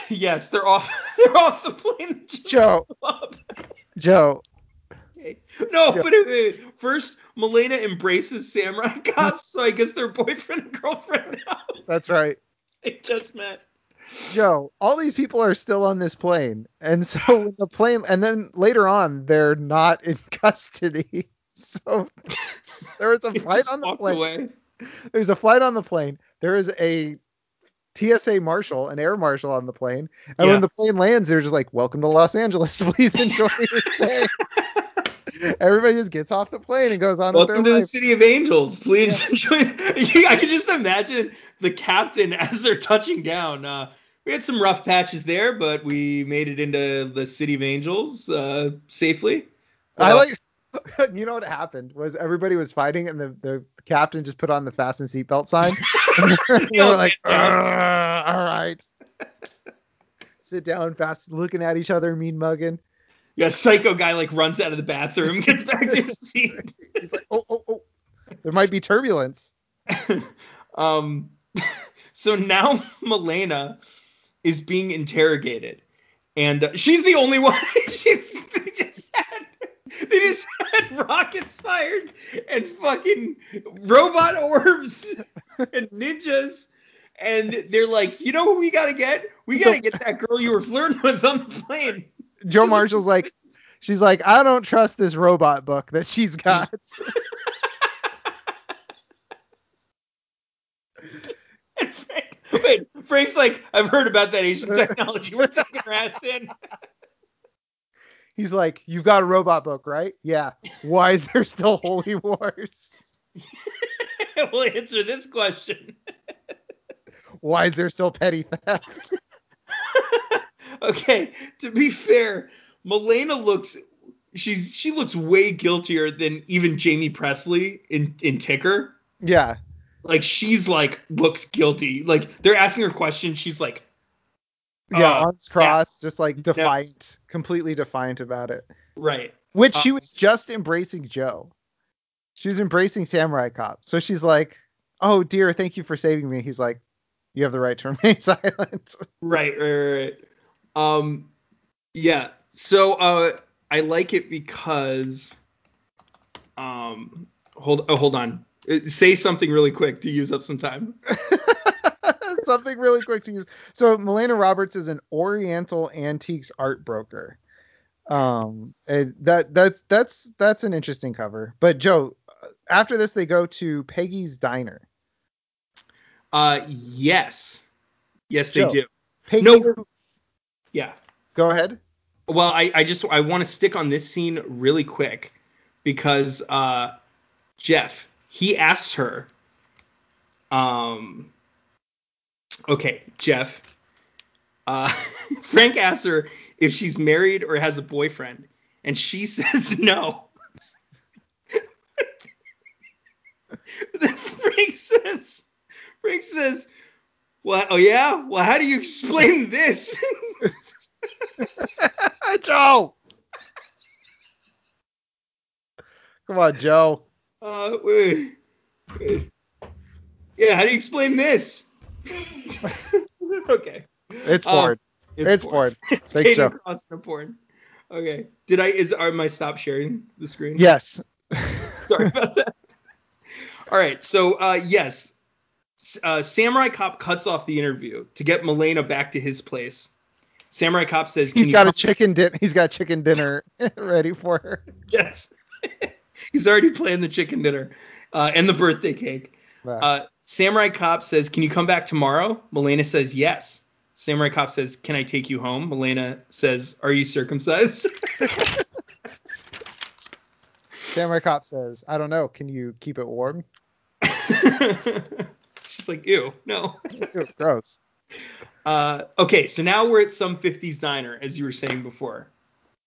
yes, they're off. They're off the plane. Joe. Joe, No, Yeah. but first, Milena embraces Samurai cops, so I guess they're boyfriend and girlfriend now. that's right. they just met. Joe, all these people are still on this plane. And so when the plane and then later on they're not in custody. So there was a flight on the plane. away. There's a flight on the plane. There is a TSA marshal, an air marshal on the plane. And Yeah. when the plane lands, they're just like, "Welcome to Los Angeles. Please enjoy your stay." Everybody just gets off the plane and goes on Welcome with to their the city of angels. Please enjoy. I can just imagine the captain as they're touching down. Uh, we had some rough patches there, but we made it into the city of angels uh, safely. I Uh, like. You know what happened was everybody was fighting and the, the captain just put on the fasten seatbelt sign. They were like, all right. Sit down fast, looking at each other, mean mugging. Yeah, psycho guy like runs out of the bathroom, gets back to his seat. He's like, oh, oh, oh. There might be turbulence. um, so now Milena is being interrogated, and uh, she's the only one. she's they just had they just had rockets fired and fucking robot orbs and ninjas. And they're like, you know who we gotta get? We gotta get that girl you were flirting with on the plane. Joe Marshall's like, she's like, I don't trust this robot book that she's got. Frank, wait, Frank's like, I've heard about that Asian technology. We're taking her ass in. He's like, you've got a robot book, right? Yeah. Why is there still Holy Wars? we'll answer this question. Why is there still petty theft? okay, to be fair, Milena looks she's she looks way guiltier than even Jaime Pressly in in Ticker. Yeah. Like she's like looks guilty. Like they're asking her questions, she's like Yeah, uh, arms crossed, just like defiant, completely defiant about it. right. Which she Um, was just embracing Joe. She was embracing Samurai Cop. So she's like, "Oh dear, thank you for saving me." He's like, "You have the right to remain silent." Right, right, right. Um, yeah. So, uh, I like it because, um, hold, oh, hold on. Uh, Say something really quick to use up some time. Something really quick to use. So Milena Roberts is an Oriental antiques art broker. Um, and that that's that's that's an interesting cover. But Joe, after this they go to Peggy's Diner. Uh, yes, yes, they do. Peggy, No, yeah. go ahead. Well, I, I just I want to stick on this scene really quick because uh, Jeff he asks her, um, okay, Jeff, uh, Frank asks her if she's married or has a boyfriend, and she says no. then Frank says, Frank says, well, oh yeah, well, how do you explain this? Joe. Come on, Joe. Uh, wait, wait. Yeah, how do you explain this? okay. It's Uh, Ford. it's porn. Ford. It's Thanks, Hayden Joe. Costner porn. Okay. Did I is are my stop sharing the screen? Yes. Sorry about that. All right. So uh, yes, uh, Samurai Cop cuts off the interview to get Milena back to his place. Samurai Cop says, "Can He's you got a chicken din- he's got chicken dinner ready for her. Yes. He's already planned the chicken dinner uh, and the birthday cake. Uh, Samurai Cop says, "Can you come back tomorrow?" Milena says, "Yes." Samurai Cop says, "Can I take you home?" Milena says, "Are you circumcised?" Samurai Cop says, I don't know, can you keep it warm? She's like, "Ew, no." Ew, gross. Uh, okay, so now we're at some 50s diner, as you were saying before.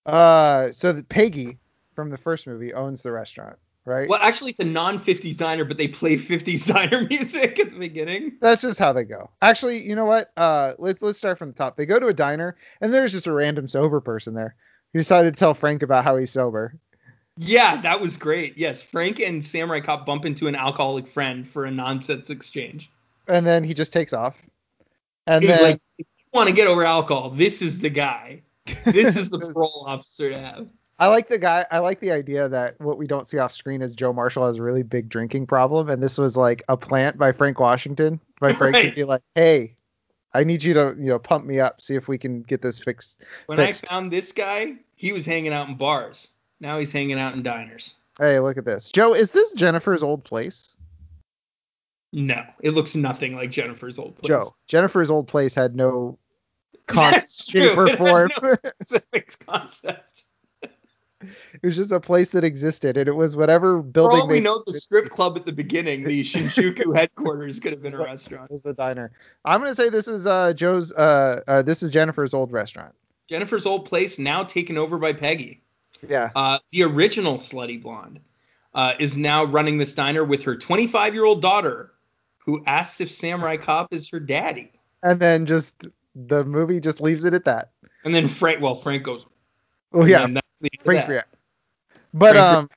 Uh, so the Peggy from the first movie owns the restaurant, right? Well, actually, it's a non-50s diner, but they play 50s diner music at the beginning. That's just how they go. Actually, you know what? Uh, let's let's start from the top. They go to a diner, and there's just a random sober person there. He decided to tell Frank about how he's sober. Yeah, that was great. Yes, Frank and Samurai Cop bump into an alcoholic friend for a nonsense exchange. and then he just takes off. And He's then like, if you want to get over alcohol, this is the guy. This is the parole officer to have. I like the guy. I like the idea that what we don't see off screen is Joe Marshall has a really big drinking problem, and this was like a plant by Frank Washington. By Frank to be like, hey, I need you to you know pump me up, see if we can get this fixed. When Fixed. I found this guy, he was hanging out in bars. Now he's hanging out in diners. Hey, look at this. Joe, is this Jennifer's old place? No, it looks nothing like Jennifer's old place. Joe, Jennifer's old place had no concept, shape, or form. no specific concept. it was just a place that existed, and it was whatever building. For all we know, the strip club at the beginning, the Shinjuku headquarters, could have been a restaurant. It was the diner. I'm gonna say this is uh Joe's uh, uh this is Jennifer's old restaurant. Jennifer's old place now taken over by Peggy. Yeah. Uh, the original Slutty Blonde uh, is now running this diner with her 25 year old daughter, who asks if Samurai Cop is her daddy. And then just the movie just leaves it at that. And then Frank, well, Frank goes, Oh yeah, Frank reacts. But Frank um,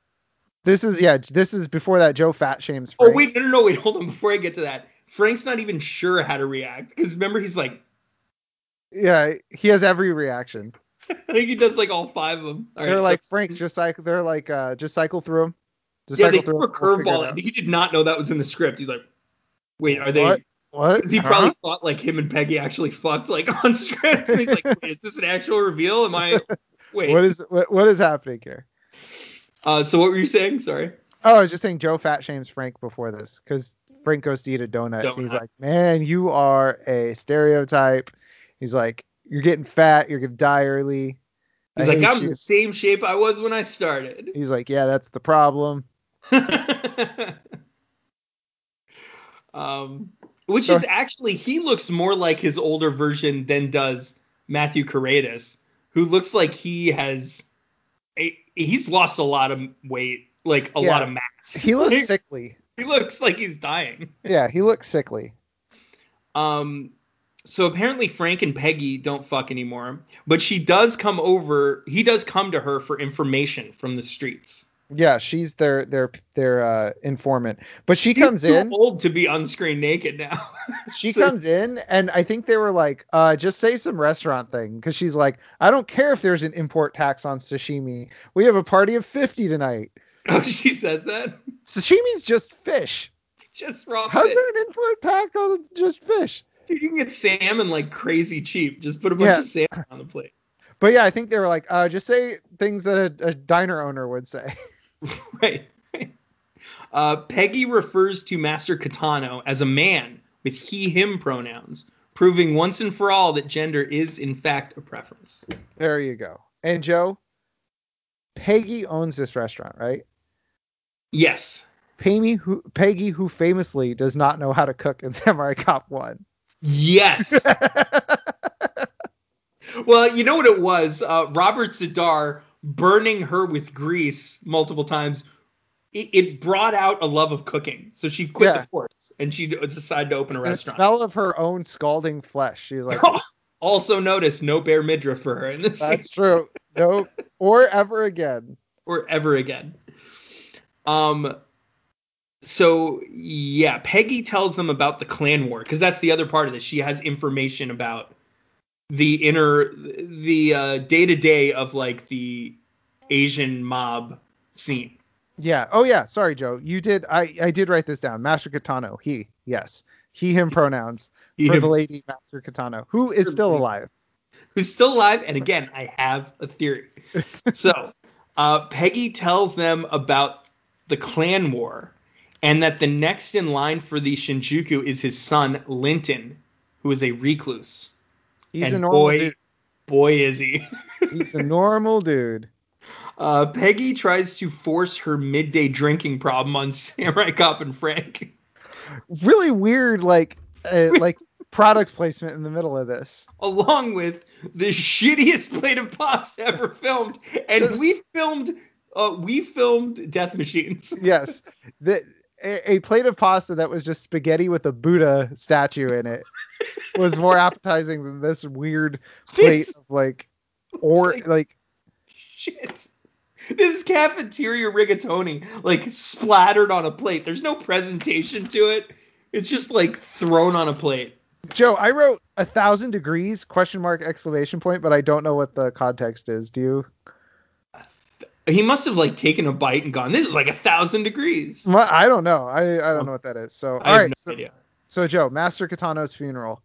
this is yeah, this is before that Joe fat shames Frank. Oh Frank. wait, no, no, no, wait, hold on. Before I get to that, Frank's not even sure how to react because remember he's like, Yeah, he has every reaction. Think he does like all five of them. All they're right, like so- Frank, just cycle. They're like uh, just cycle through them. Just yeah, they cycle threw a 'em, we'll curveball. He did not know that was in the script. He's like, wait, are they? What? What? He Huh? probably thought like him and Peggy actually fucked like on script. And he's like, wait, is this an actual reveal? Am I? Wait. What is what, what is happening here? uh, so what were you saying? Sorry. Oh, I was just saying Joe fat shames Frank before this because Frank goes to eat a donut. and He's like, man, you are a stereotype. He's like, you're getting fat. You're gonna die early. I He's like, I'm you." the same shape I was when I started. He's like, yeah, that's the problem. um, which So- is actually he looks more like his older version than does Matthew Karedas, who looks like he has a, he's lost a lot of weight, like a Yeah. lot of mass. He looks sickly. He looks like he's dying. Yeah, he looks sickly. Um, so apparently Frank and Peggy don't fuck anymore, but she does come over. He does come to her for information from the streets. Yeah, she's their their their uh, informant. But she He's comes too in. old to be on screen naked now. She So- comes in, and I think they were like, uh, just say some restaurant thing, because she's like, I don't care if there's an import tax on sashimi. We have a party of 50 tonight. Oh, she says that. Sashimi's just fish. Just raw. How's fish. there an import tax on just fish? Dude, you can get salmon like crazy cheap. Just put a bunch Yeah. of salmon on the plate. But yeah, I think they were like, uh, just say things that a, a diner owner would say. right. right. Uh, Peggy refers to Master Katano as a man with he/him pronouns, proving once and for all that gender is in fact a preference. There you go. And Joe, Peggy owns this restaurant, right? Yes. Peggy who, Peggy, who famously does not know how to cook in Samurai Cop 1. Yes. well, you know what it was? Uh, Robert Z'Dar burning her with grease multiple times. It, it brought out a love of cooking, so she quit Yeah. the force and she decided to open a the restaurant. smell of her own scalding flesh. She was like, also, notice no bare midriff for her in this scene, that's true. Nope. Or ever again. or ever again. Um. So yeah, Peggy tells them about the clan war because that's the other part of this. She has information about the inner, the uh, day to day of like the Asian mob scene. Yeah. Oh yeah. Sorry, Joe. You did. I I did write this down. Master Katano. He. Yes. He him pronouns He- for the lady Master Katano, who is still alive. who's still alive. And again, I have a theory. so, uh, Peggy tells them about the clan war and that the next in line for the Shinjuku is his son, Linton, who is a recluse. He's and a normal boy, dude. boy, is he. He's a normal dude. Uh, Peggy tries to force her midday drinking problem on Samurai Cop and Frank. Really weird, like uh, like product placement in the middle of this. along with the shittiest plate of pasta ever filmed. And Just- we filmed uh we filmed Death Machines. Yes. The, a, a plate of pasta that was just spaghetti with a Buddha statue in it was more appetizing than this weird plate This- of like or like- like Shit. This is cafeteria rigatoni, like splattered on a plate. There's no presentation to it. It's just like thrown on a plate. Joe, I wrote a thousand degrees question mark exclamation point, but I don't know what the context is. Do you? He must have like taken a bite and gone, this is like a thousand degrees. Well, I don't know. I, I don't know what that is. So I all have right. no so, idea. so Joe, Master Katano's funeral.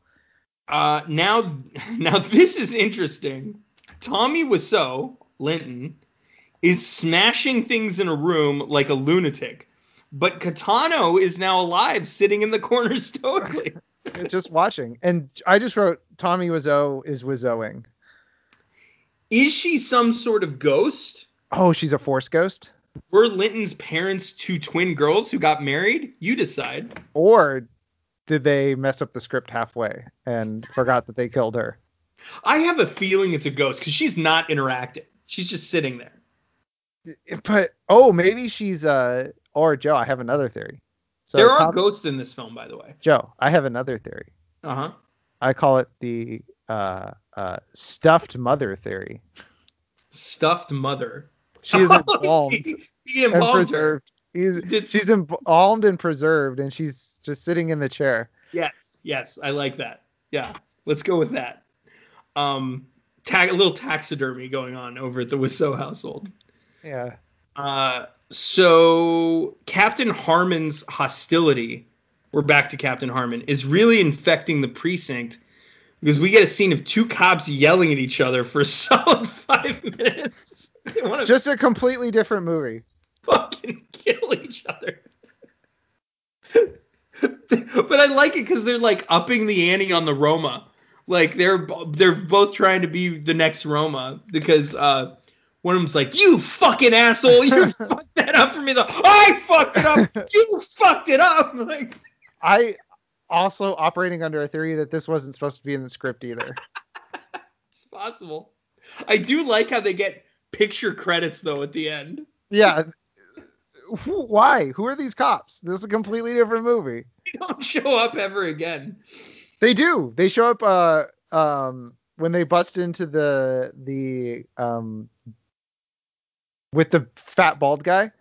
Uh, now, now this is interesting. Tommy Wiseau, Linton, is smashing things in a room like a lunatic, but Katano is now alive, sitting in the corner stoically. just watching, and I just wrote Tommy Wiseau is Wiseauing. is she some sort of ghost? Oh, she's a force ghost, Were Linton's parents two twin girls who got married? You decide. or did they mess up the script halfway and forgot that they killed her? I have a feeling it's a ghost because she's not interacting. She's just sitting there. But oh, maybe she's uh. Or Joe, I have another theory. So there are Tom- ghosts in this film, by the way. Joe, I have another theory. Uh huh. I call it the uh, uh, stuffed mother theory. Stuffed mother. She is embalmed he, he and preserved. He's, she's embalmed and preserved, and she's just sitting in the chair. Yes, yes, I like that. Yeah, let's go with that. Um, ta- a little taxidermy going on over at the Wiseau household. Yeah. Uh, so Captain Harmon's hostility, we're back to Captain Harmon, is really infecting the precinct because we get a scene of two cops yelling at each other for a solid five minutes. They Just a completely different movie. fucking kill each other. but I like it because they're like upping the ante on the Roma. Like they're they're both trying to be the next Roma because uh, one of them's like, "You fucking asshole! You fucked that up for me." The I fucked it up. You fucked it up. Like I also operating under a theory that this wasn't supposed to be in the script either. it's possible. I do like how they get picture credits though at the end. Yeah. Who, why? Who are these cops? This is a completely different movie. They don't show up ever again. They do. They show up uh um when they bust into the the um with the fat bald guy.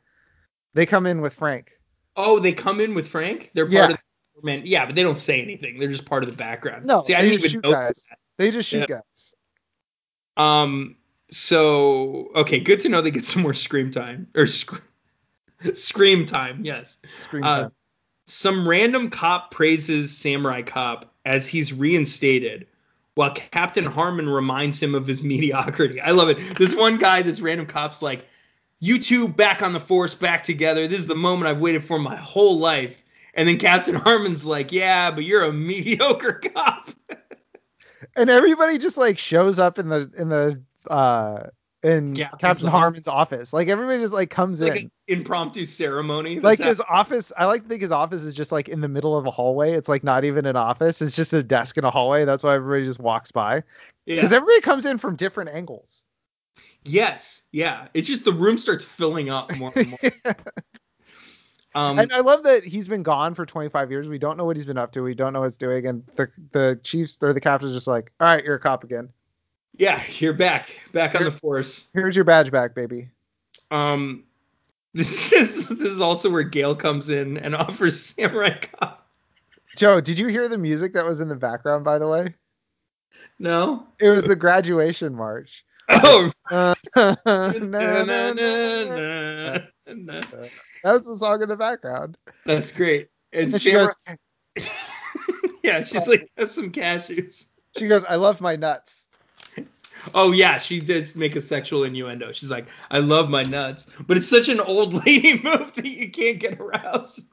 They come in with Frank. Oh, they come in with Frank. They're part Yeah. of the man. Yeah, but they don't say anything. They're just part of the background. No, See, I they didn't just even shoot know guys. that. They just shoot Yeah. guys. Um. So okay, good to know they get some more scream time or sc- scream time. Yes. Screen Uh. Some random cop praises Samurai Cop as he's reinstated, while Captain Harmon reminds him of his mediocrity. I love it. This one guy, this random cop's like, "You two back on the force, back together. This is the moment I've waited for my whole life." And then Captain Harmon's like, "Yeah, but you're a mediocre cop." and everybody just like shows up in the in the uh in Captain's Captain. Harmon's office. Like everybody just like comes like in. an impromptu ceremony. like his office i like to think his office is just like in the middle of a hallway it's like not even an office it's just a desk in a hallway that's why everybody just walks by yeah. because everybody comes in from different angles Yes, yeah. It's just the room starts filling up more and more. Um, and i love that he's been gone for 25 years we don't know what he's been up to we don't know what he's doing and the the chiefs or the captain's just like all right you're a cop again yeah, you're back, back on the force. here's your badge back baby Um, this is this is also where Gail comes in and offers Samurai Cop. joe did you hear the music that was in the background by the way No. it was the graduation march Oh. Uh, na. na, na. that was the song in the background That's great. And and she Samurai, goes yeah, she's like, have some cashews. she goes i love my nuts Oh yeah, she did make a sexual innuendo. She's like, I love my nuts, but it's such an old lady move that you can't get aroused.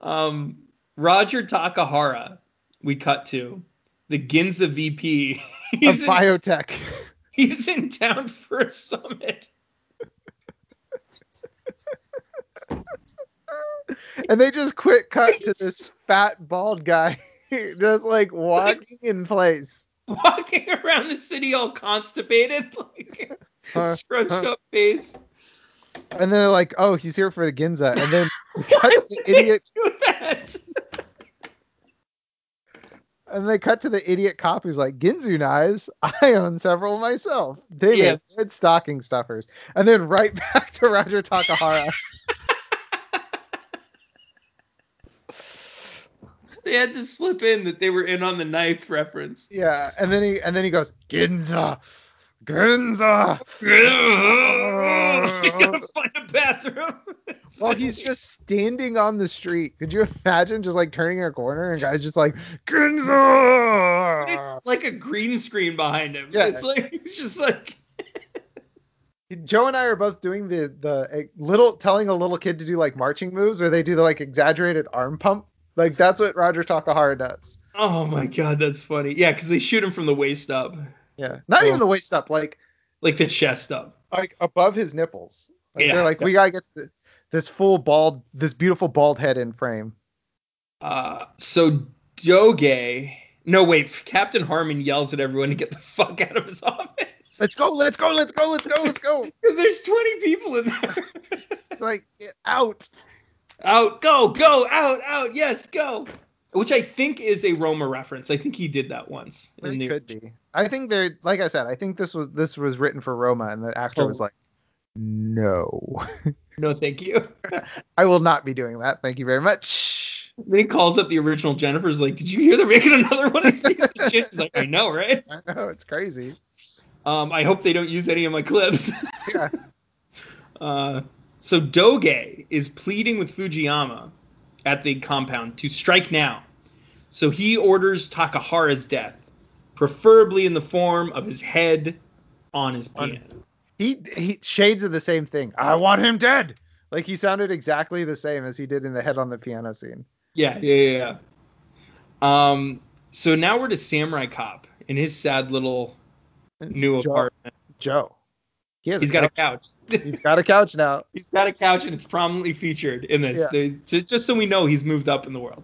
um, Roger Takahara, we cut to the Ginza VP. of He's in, biotech. he's in town for a summit. and they just quick cut to this fat bald guy just like walking in place. Walking around the city all constipated, like Huh, scrunched up face. And then they're like, oh, he's here for the Ginza. And then cut to the idiot Do that. and they cut to the idiot cop who's like, Ginsu knives, I own several myself. They Yeah. good stocking stuffers. And then right back to Roger Takahara. They had to slip in that they were in on the knife reference. yeah. And then he and then he goes, Ginza. Ginza. Gotta find a bathroom. Well, he's just standing on the street. Could you imagine just like turning a corner and guys just like Ginza? It's like a green screen behind him. Yeah. It's like it's just like Joe and I are both doing the the little telling a little kid to do like marching moves, or they do the like exaggerated arm pump. Like that's what Roger Takahara does. oh my god, that's funny. Yeah, because they shoot him from the waist up, Yeah, not Oh. even the waist up, like like the chest up. like above his nipples. Like Yeah. they're like, we gotta get this, this full bald, this beautiful bald head in frame. Uh, so Doge. No, wait. Captain Harmon yells at everyone to get the fuck out of his office. Let's go, let's go, let's go, let's go, let's go. Because there's 20 people in there. Like get out. Out, go, go, out, out, yes, go. Which I think is a Roma reference. I think he did that once. It the- could be. I think they're like I said. I think this was this was written for Roma, and the actor Oh. was like, no, No, thank you. I will not be doing that. Thank you very much. then he calls up the original Jennifer's like, "Did you hear they're making another one of these of shit?" She's like, "I know, right?" I know it's crazy. Um, I hope they don't use any of my clips. Yeah. Uh, so Doge is pleading with Fujiyama at the compound to strike now. So he orders Takahara's death, preferably in the form of his head on his piano. He he shades of the same thing. I want him dead. Like he sounded exactly the same as he did in the head on the piano scene. Yeah, yeah, yeah. yeah. Um, so now we're to Samurai Cop in his sad little new Joe, apartment. Joe. He has He's got a couch. couch. He's got a couch now. He's got a couch and it's prominently featured in this. Yeah. They- to- just so we know he's moved up in the world.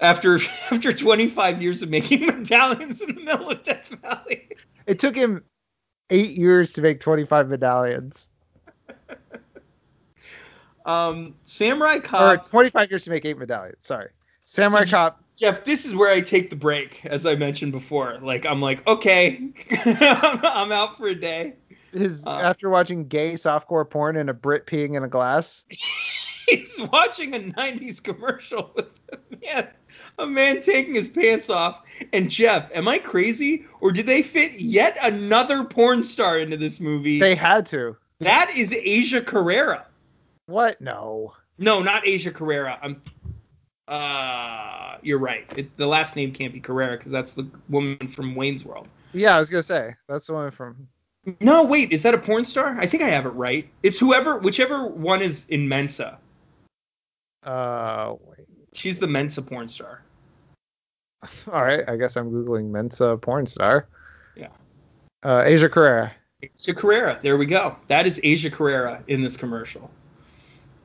After after 25 years of making medallions in the middle of Death Valley. It took him eight years to make 25 medallions. Um, Samurai Cop. Or Cop. 25 years to make eight medallions. Sorry. Samurai you- Cop. Jeff, this is where I take the break, as I mentioned before. Like I'm like, okay, I'm out for a day. His Uh, after watching gay softcore porn and a Brit peeing in a glass. He's watching a 90s commercial with a man, a man taking his pants off. And Jeff, am I crazy, or did they fit yet another porn star into this movie? They had to. that is Asia Carrera. What? No. No, not Asia Carrera. I'm. Uh, you're right. It, the last name can't be Carrera because that's the woman from Wayne's World. Yeah, I was gonna say that's the one from. No, wait, is that a porn star? I think I have it right. It's whoever, whichever one is in Mensa. Uh, wait. She's the Mensa porn star. All right, I guess I'm googling Mensa porn star. Yeah. Uh, Asia Carrera. Asia Carrera. There we go. That is Asia Carrera in this commercial.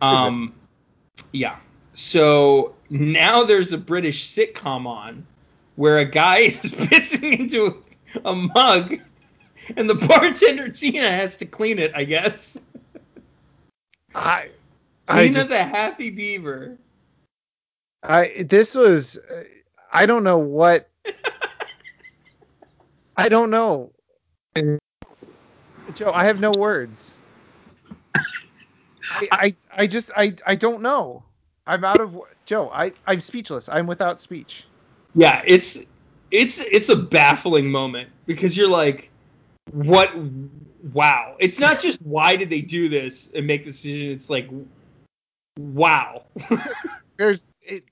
Um, yeah. So now there's a British sitcom on where a guy is pissing into a mug, and the bartender Tina has to clean it. I guess. I. I Tina's just. a happy beaver. I. This was. uh, I don't know what. I don't know. Joe, I have no words. I, I, I just I, I don't know. I'm out of Joe. I I'm speechless. I'm without speech. Yeah, it's it's it's a baffling moment because you're like, what? Wow! It's not just why did they do this and make this decision. It's like, wow, There's it,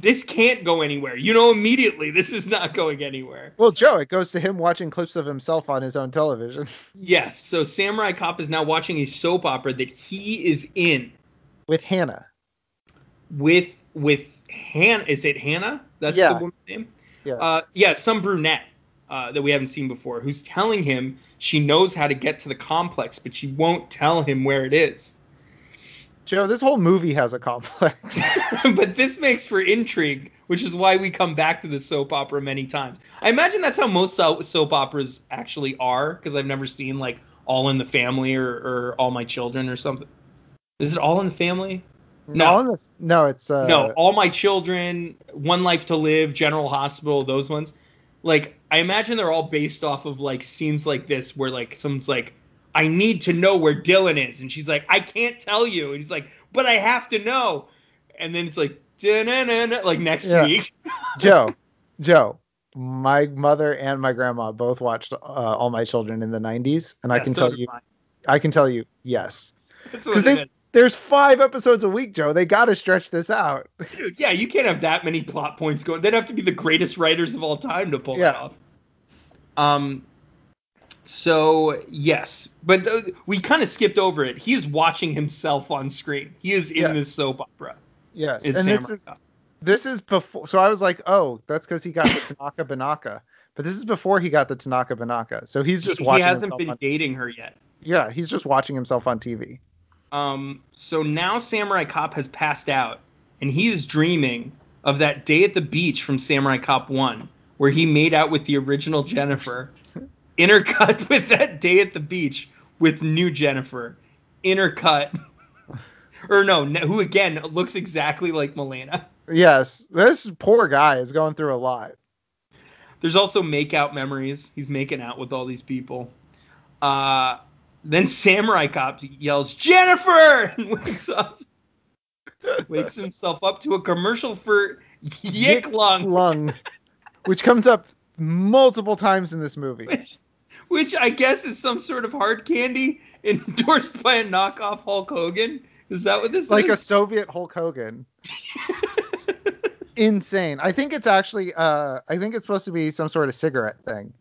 this can't go anywhere. You know immediately this is not going anywhere. well, Joe. It goes to him watching clips of himself on his own television Yes. So Samurai Cop is now watching a soap opera that he is in with Hannah. with with Han. Is it Hannah? That's Yeah. the woman's name. Yeah. Uh, yeah, some brunette uh, that we haven't seen before, who's telling him she knows how to get to the complex, but she won't tell him where it is. Joe, this whole movie has a complex. but this makes for intrigue, which is why we come back to the soap opera many times. I imagine that's how most so- soap operas actually are, because I've never seen like All in the Family or, or All My Children or something. Is it All in the Family? No. The- no, it's uh, no, All My Children, One Life to Live, General Hospital, those ones. Like, I imagine they're all based off of like scenes like this where like someone's like, I need to know where Dylan is, and she's like, I can't tell you, and he's like, but I have to know, and then it's like, like next Yeah. week. Joe, Joe. My mother and my grandma both watched uh, All My Children in the 90s, and I can so tell you, mine. I can tell you, yes. That's 'Cause what they- it There's five episodes a week, Joe. They got to stretch this out. Dude, yeah, you can't have that many plot points going. They'd have to be the greatest writers of all time to pull that Yeah. off. Um. So yes, but th- we kind of skipped over it. He is watching himself on screen. He is in Yeah. this soap opera. Yes, and this is this is before. So I was like, oh, that's because he got the Tanaka Banaka. But this is before he got the Tanaka Banaka. So he's just watching. he hasn't been dating her yet. Yeah, he's just watching himself on TV. Um, so now Samurai Cop has passed out, and he is dreaming of that day at the beach from Samurai Cop 1, where he made out with the original Jennifer, intercut with that day at the beach with new Jennifer, intercut. or no, who again looks exactly like Milena. Yes, this poor guy is going through a lot. There's also make out memories. He's making out with all these people. Uh, then Samurai Cop yells, Jennifer! and wakes up. wakes himself up to a commercial for Yik Lung, Lung, which comes up multiple times in this movie. which, which I guess is some sort of hard candy endorsed by a knockoff Hulk Hogan. Is that what this is? Like a? Soviet Hulk Hogan. Insane. I think it's actually uh I think it's supposed to be some sort of cigarette thing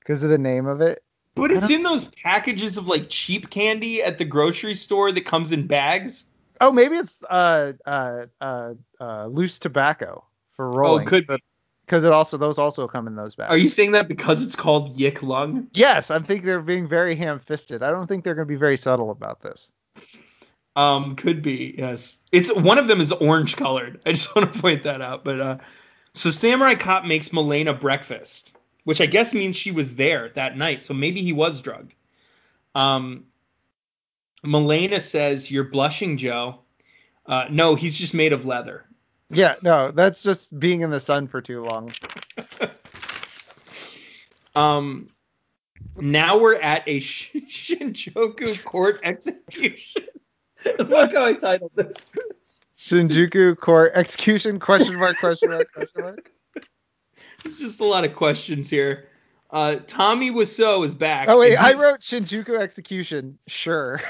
because of the name of it. but it's in those packages of like cheap candy at the grocery store that comes in bags. Oh, maybe it's uh uh uh, uh loose tobacco for rolling. Oh, could be. Because it also those also come in those bags. Are you saying that because it's called Yik Lung? Yes, I think they're being very ham-fisted. I don't think they're going to be very subtle about this. Um, could be, yes. It's one of them is orange colored. I just want to point that out. But uh, so Samurai Cop makes Milena breakfast, which I guess means she was there that night. So maybe he was drugged. Um, Milena says, "You're blushing, Joe." Uh, no, he's just made of leather. Yeah, no, that's just being in the sun for too long. Um, now we're at a Shinjuku court execution. Look how I titled this. Shinjuku court execution question mark question mark question mark. There's just a lot of questions here. Uh, Tommy Wiseau is back. Oh wait, I wrote Shinjuku execution. Sure.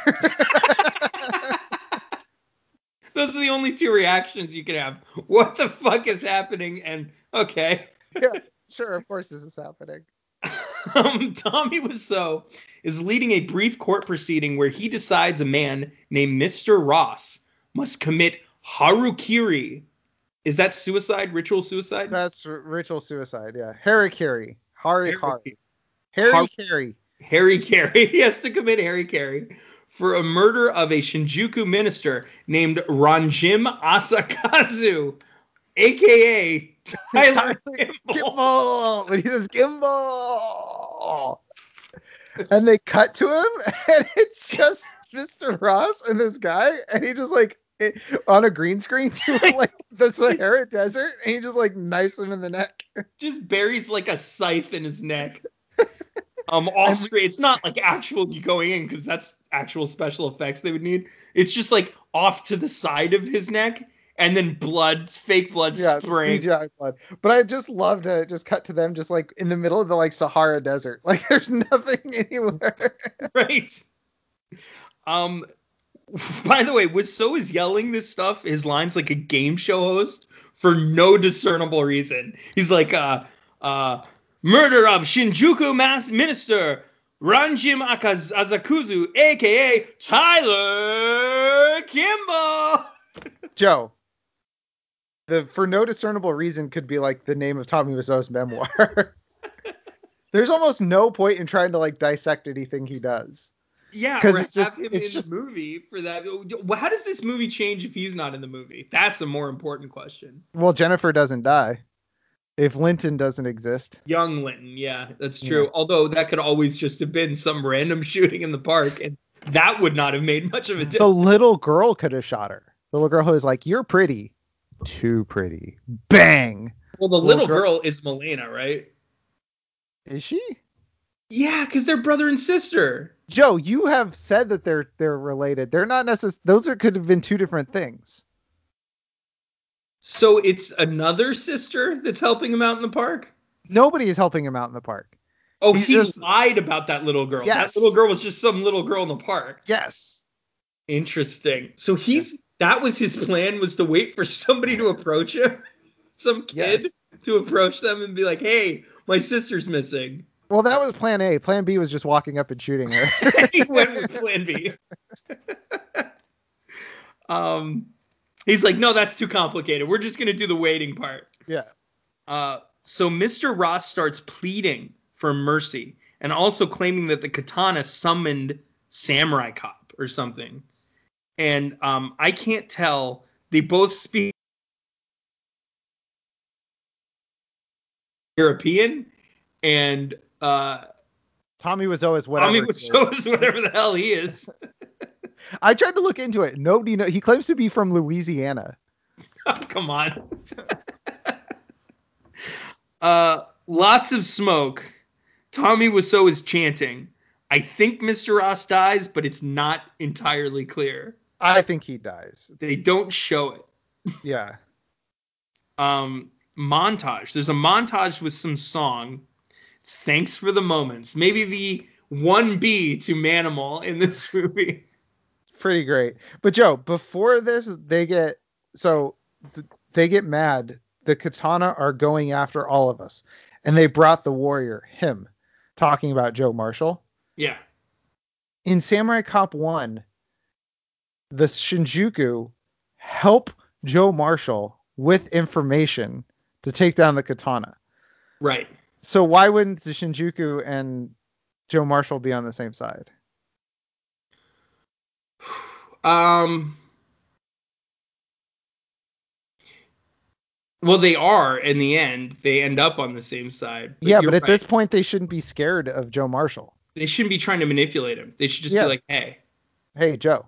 Those are the only two reactions you can have. What the fuck is happening? And okay. yeah, sure. Of course this is happening. um, Tommy Wiseau is leading a brief court proceeding where he decides a man named Mr. Ross must commit harukiri. Is that suicide? Ritual suicide? That's r- ritual suicide. Yeah, harikiri, hari hari, Har- Harry Carey. Harry Carey. He has to commit Harry Carey for a murder of a Shinjuku minister named Ranjim Asakazu, aka Tyler Kimball. Gimbal. When he says gimbal, and they cut to him, and it's just Mr. Ross and this guy, and he just like it, on a green screen to like the Sahara Desert, and he just like knifes him in the neck. Just buries like a scythe in his neck. Um, off screen. It's not like actual going in because that's actual special effects they would need. It's just like off to the side of his neck, and then blood, fake blood Yeah, spraying. CGI blood. But I just loved it. Just cut to them, just like in the middle of the like Sahara Desert. Like there's nothing anywhere. right? Um, by the way, Wiseau is yelling this stuff, his lines like a game show host for no discernible reason. He's like, uh, uh, murder of Shinjuku mass minister Ranjim Akaz- Azakuzu, aka Tyler Kimball. Joe. The for no discernible reason could be like the name of Tommy Wiseau's memoir. There's almost no point in trying to like dissect anything he does. Yeah, or it's have just- him it's in just- the movie for that. How does this movie change if he's not in the movie? That's a more important question. Well, Jennifer doesn't die. If Linton doesn't exist. Young Linton, yeah, that's true. Although that could always just have been some random shooting in the park, and that would not have made much of a difference. The little girl could have shot her. The little girl who was like, You're pretty. Too pretty. Bang. Well, the little little girl- girl is Milena, right? Is she? Yeah, because they're brother and sister. Joe, you have said that they're they're related. They're not necessarily those are could have been two different things. So it's another sister that's helping him out in the park. Nobody is helping him out in the park. Oh, He's he just- lied about that little girl. Yes. That little girl was just some little girl in the park. Yes. Interesting. So he's that was his plan was to wait for somebody to approach him, some kid Yes. to approach them and be like, "Hey, my sister's missing." Well, that was plan A. Plan B was just walking up and shooting her. he went with Plan B. um, he's like, "No, that's too complicated. We're just gonna do the waiting part." yeah. Uh, so Mr. Ross starts pleading for mercy and also claiming that the katana summoned Samurai Cop or something. And um, I can't tell. They both speak European, and uh, Tommy was always whatever. Tommy was is whatever the hell he is. I tried to look into it. Nobody know. He claims to be from Louisiana. Oh, come on. uh, lots of smoke. Tommy Wiseau is chanting. I think Mr. Ross dies, but it's not entirely clear. I think he dies. They don't show it. Yeah. Um, montage. There's a montage with some song. Thanks for the moments. Maybe the one B to Manimal in this movie. Pretty great. But Joe, before this, they get so th- they get mad. The katana are going after all of us, and they brought the warrior, him, talking about Joe Marshall. Yeah. In Samurai Cop One, the Shinjuku help Joe Marshall with information to take down the katana. Right. So why wouldn't the Shinjuku and Joe Marshall be on the same side? Um. Well, they are in the end. They end up on the same side. yeah, but at right. this point they shouldn't be scared of Joe Marshall. they shouldn't be trying to manipulate him. They should just Yeah. be like, hey. Hey, Joe.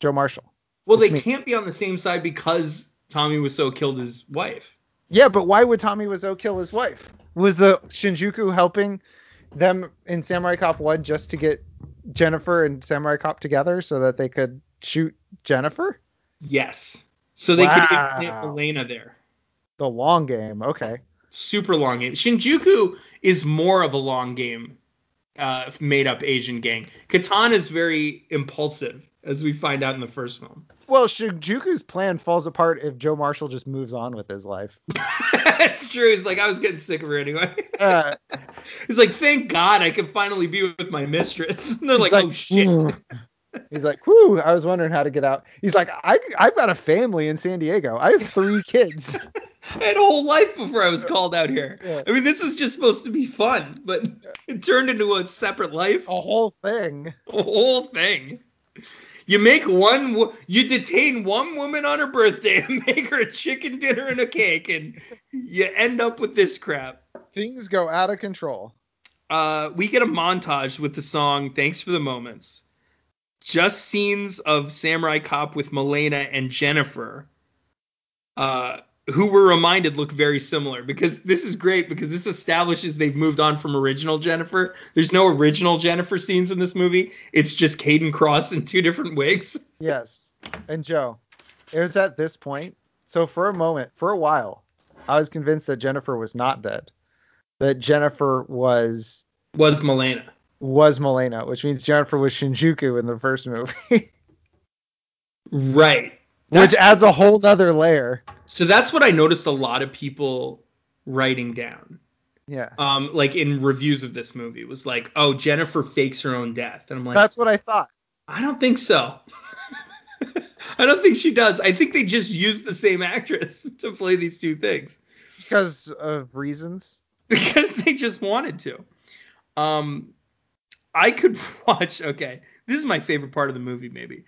Joe Marshall. Well, they me. can't be on the same side because Tommy Wiseau killed his wife. Yeah, but why would Tommy Wiseau kill his wife? Was the Shinjuku helping them in Samurai Cop 1 just to get Jennifer and Samurai Cop together so that they could shoot Jennifer? Yes. So they could Wow. implant Elena there. The long game. Okay. Super long game. Shinjuku is more of a long game, uh, made up Asian gang. Katana is very impulsive, as we find out in the first film. Well, Shinjuku's plan falls apart if Joe Marshall just moves on with his life. It's true. He's like, I was getting sick of her anyway. Uh, He's like, thank God I can finally be with my mistress. And they're like, he's oh shit. He's like, whoo, I was wondering how to get out. He's like, I, I've got a family in San Diego. I have three kids. I had a whole life before I was called out here. Yeah. I mean, this was just supposed to be fun, but it turned into a separate life. a whole thing. A whole thing. You make one, you detain one woman on her birthday and make her a chicken dinner and a cake, and you end up with this crap. Things go out of control. Uh, we get a montage with the song "Thanks for the Moments." Just scenes of Samurai Cop with Milena and Jennifer, uh, who were reminded look very similar. Because this is great because this establishes they've moved on from original Jennifer. There's no original Jennifer scenes in this movie. It's just Kayden Kross in two different wigs. Yes. And Joe, it was at this point. So for a moment, for a while, I was convinced that Jennifer was not dead. That Jennifer was Was Milena. was Milena, which means Jennifer was Shinjuku in the first movie, Right. Which adds a whole nother layer. So that's what I noticed a lot of people writing down. Yeah. um, like in reviews of this movie was like, oh, Jennifer fakes her own death, and I'm like, That's what I thought. I don't think so. I don't think she does. I think they just used the same actress to play these two things Because of reasons. because they just wanted to. Um, I could watch. Okay, this is my favorite part of the movie. Maybe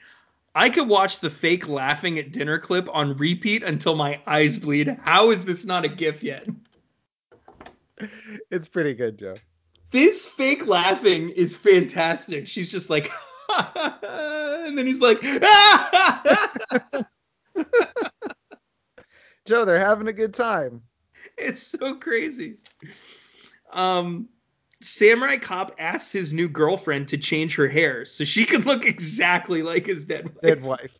I could watch the fake laughing at dinner clip on repeat until my eyes bleed. How is this not a GIF yet? It's pretty good, Joe. This fake laughing is fantastic. She's just like, and then he's like, Joe, they're having a good time. it's so crazy. Um, Samurai Cop asks his new girlfriend to change her hair so she can look exactly like his dead wife. Dead wife.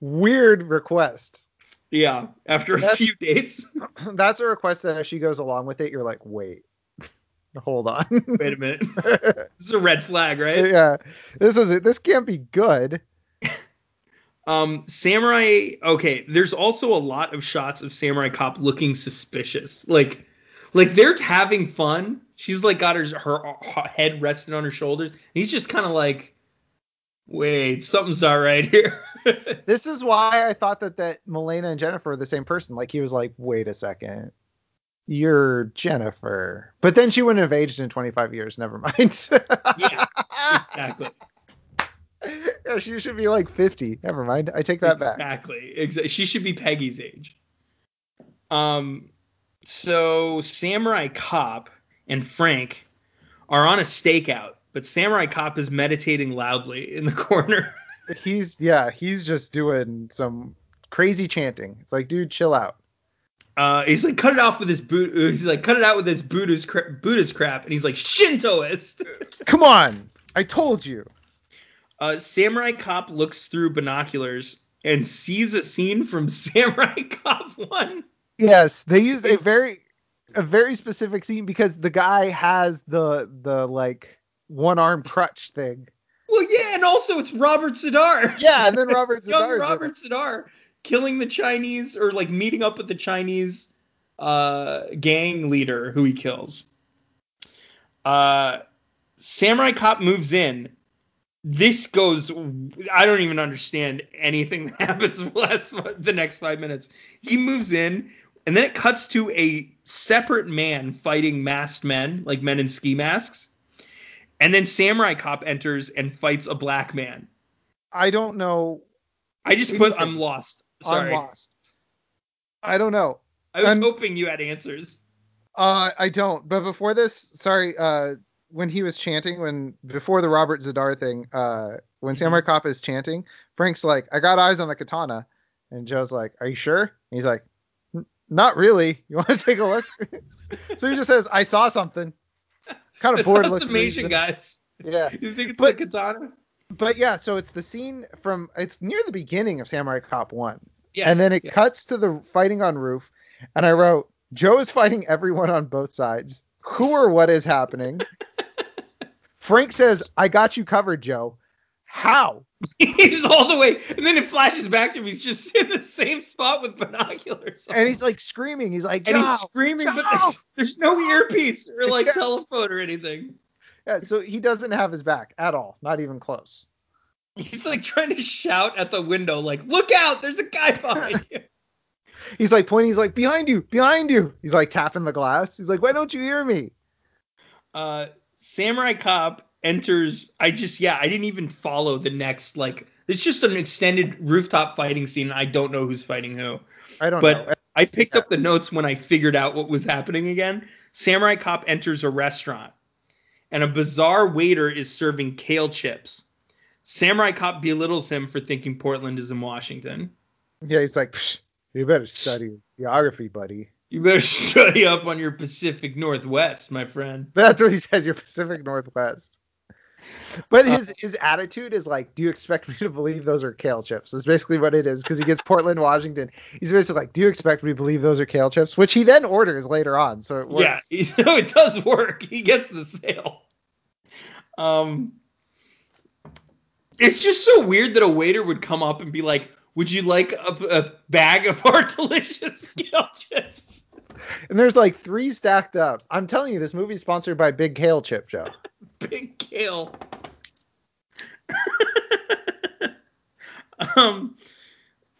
Weird request. Yeah, after a That's- few dates. That's a request that if she goes along with it, you're like, wait, hold on. Wait a minute. This is a red flag, right? yeah, this is it. This can't be good. Um, Samurai. Okay, there's also a lot of shots of Samurai Cop looking suspicious. Like, like they're having fun. She's like got her her, head resting on her shoulders. He's just kind of like, wait, something's not right here. This is why I thought that that Milena and Jennifer are the same person. Like he was like, wait a second, you're Jennifer, but then she wouldn't have aged in 25 years. Never mind. yeah, exactly. yeah, she should be like 50. Never mind. I take that back. Exactly. Exactly. She should be Peggy's age. Um, so Samurai Cop and Frank are on a stakeout, but Samurai Cop is meditating loudly in the corner. He's yeah, he's just doing some crazy chanting. It's like, dude, chill out. Uh, he's like, cut it off with this boot. He's like, cut it out with this Buddhist cra- Buddhist crap, and he's like Shintoist. Come on, I told you. Uh, Samurai Cop looks through binoculars and sees a scene from Samurai Cop 1. Yes, they used a very a very specific scene because the guy has the the like one arm crutch thing. Well, yeah, and also it's Robert Z'Dar. Yeah, and then Robert Young in it. Robert Z'Dar killing the Chinese or like meeting up with the Chinese uh, gang leader who he kills. Uh, Samurai Cop moves in. This goes. I don't even understand anything that happens the, last, the next five minutes. He moves in, and then it cuts to a separate man fighting masked men, like men in ski masks. And then Samurai Cop enters and fights a black man. I don't know. I just put I'm lost. Sorry. I'm lost. I don't know. I was I'm- hoping you had answers. Uh, I don't. But before this, sorry. Uh, when he was chanting, when before the Robert Z'Dar thing, uh, when Samurai Cop is chanting, Frank's like, "I got eyes on the katana," and Joe's like, "Are you sure?" And he's like, "N- "Not really. You want to take a look?" so he just says, "I saw something." Kind of That's bored looking. some Asian guys. Yeah. You think it's But- the katana? But yeah, so it's the scene from it's near the beginning of Samurai Cop 1. Yes. and then it cuts to the fighting on roof and I wrote Joe is fighting everyone on both sides. Who or what is happening? Frank says, "I got you covered, Joe." How? he's all the way, and then it flashes back to him. He's just in the same spot with binoculars. on. And he's like screaming. He's like, and he's screaming, but there's, there's no earpiece or like Yeah. telephone or anything. Yeah, so he doesn't have his back at all, not even close. He's like trying to shout at the window, like, "Look out! There's a guy behind you." He's like pointing. He's like, "Behind you, behind you." He's like tapping the glass. He's like, "Why don't you hear me?" uh, Samurai Cop enters. I just yeah, I didn't even follow the next like. It's just an extended rooftop fighting scene. I don't know who's fighting who. I don't But know. I picked up the notes when I figured out what was happening again. Samurai Cop enters a restaurant, and a bizarre waiter is serving kale chips. Samurai Cop belittles him for thinking Portland is in Washington. Yeah, he's like, "Psh, "You better study geography, buddy." You better study up on your Pacific Northwest, my friend. That's what he says. You're Pacific Northwest. But his his attitude is like, do you expect me to believe those are kale chips? That's basically what it is because he gets Portland, Washington. He's basically like, do you expect me to believe those are kale chips? Which he then orders later on, so it works. Yeah, know, it does work. He gets the sale. Um, it's just so weird that a waiter would come up and be like, "Would you like a, a bag of our delicious kale chips?" And there's like three stacked up. I'm telling you, this movie's sponsored by Big Kale Chip Joe. Big kale. um.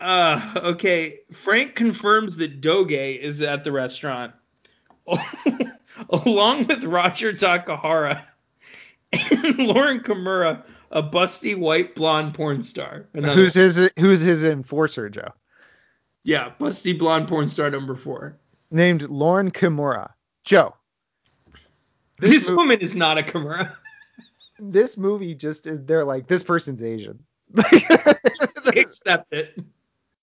Uh, okay. Frank confirms that Doge is at the restaurant, along with Roger Takahara and Lauren Kimura, a busty white blonde porn star. Another- Who's his Who's his enforcer, Joe? yeah, busty blonde porn star number four. Named Lauren Kimura. Joe. This, mo- woman is not a Kimura. this movie just they're like, this person's Asian. Accept it.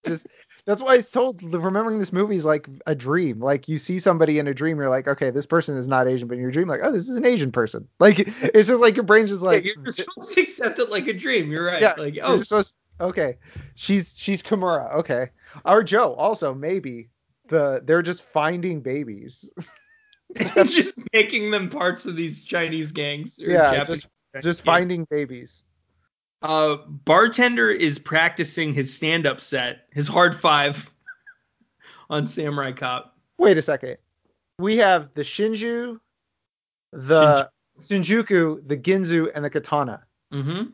just that's why I told remembering this movie is like a dream like you see somebody in a dream you're like okay this person is not asian but in your dream like oh this is an asian person like it's just like your brain's just like yeah, you're supposed to accept it like a dream. You're right. yeah, like, oh, supposed- okay she's she's kimura okay our joe also maybe the they're just finding babies just making them parts of these Chinese gangs. Or Yeah, Japanese just gangs. finding babies Uh, bartender is practicing his stand-up set, his hard five, on Samurai Cop. wait a second we have the shinju the shinjuku the ginzu and the katana Mm-hmm.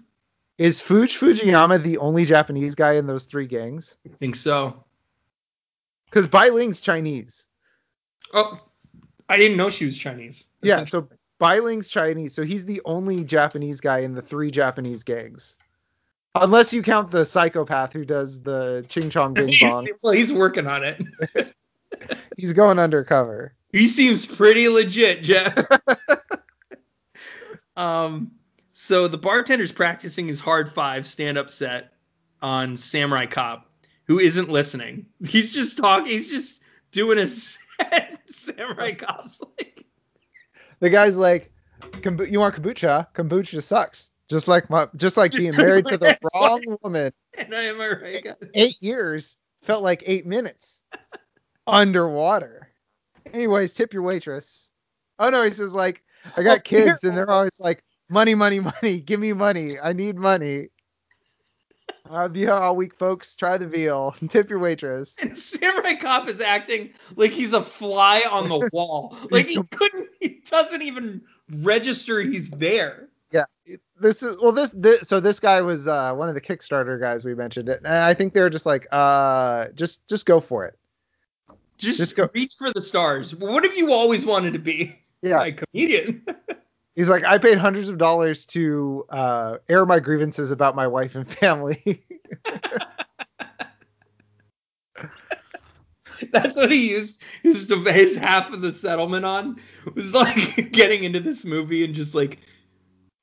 is fuj fujiyama the only japanese guy in those three gangs I think so. Because Bai Ling's Chinese. Oh, I didn't know she was Chinese. Yeah, so Bai Ling's Chinese. So he's the only Japanese guy in the three Japanese gangs. Unless you count the psychopath who does the Ching Chong Bing Bong. He's, well, he's working on it. He's going undercover. He seems pretty legit, Jeff. um, so the bartender's practicing his hard five stand-up set on Samurai Cop, who isn't listening. He's just talking. He's just doing a set. Samurai Cop's like, The guy's like, "Kombu- you want kombucha? Kombucha sucks. Just like my, just like Just being married to the wrong woman. And I am right, guys? Eight years felt like eight minutes underwater. Anyways, tip your waitress. Oh no, he says like, I got Oh, kids and they're always like, money, money, money. Give me money. I need money. I'll be here all week, folks. Try the veal. Tip your waitress. And Samurai Cop is acting like he's a fly on the wall. Like he couldn't, he doesn't even register he's there. Yeah, this is well. This, this so this guy was uh, one of the Kickstarter guys we mentioned, and I think they were just like, uh, just just go for it. Just, Just go- reach for the stars. What have you always wanted to be? Yeah, A comedian. He's like, I paid hundreds of dollars to uh, air my grievances about my wife and family. That's what he used his his half of the settlement on was like getting into this movie and just like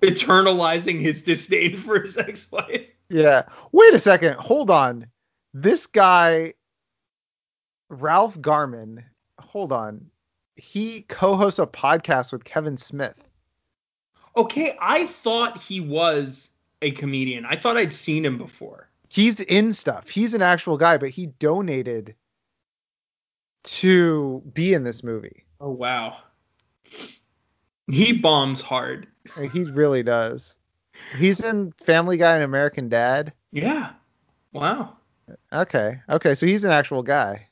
eternalizing his disdain for his ex-wife. yeah. Wait a second. Hold on. This guy, Ralph Garman. Hold on. He co-hosts a podcast with Kevin Smith. Okay, I thought he was a comedian. I thought I'd seen him before. he's in stuff. He's an actual guy, but he donated to be in this movie. Oh wow. He bombs hard. He really does. He's in Family Guy and American Dad. Yeah. Wow. Okay. Okay, so he's an actual guy.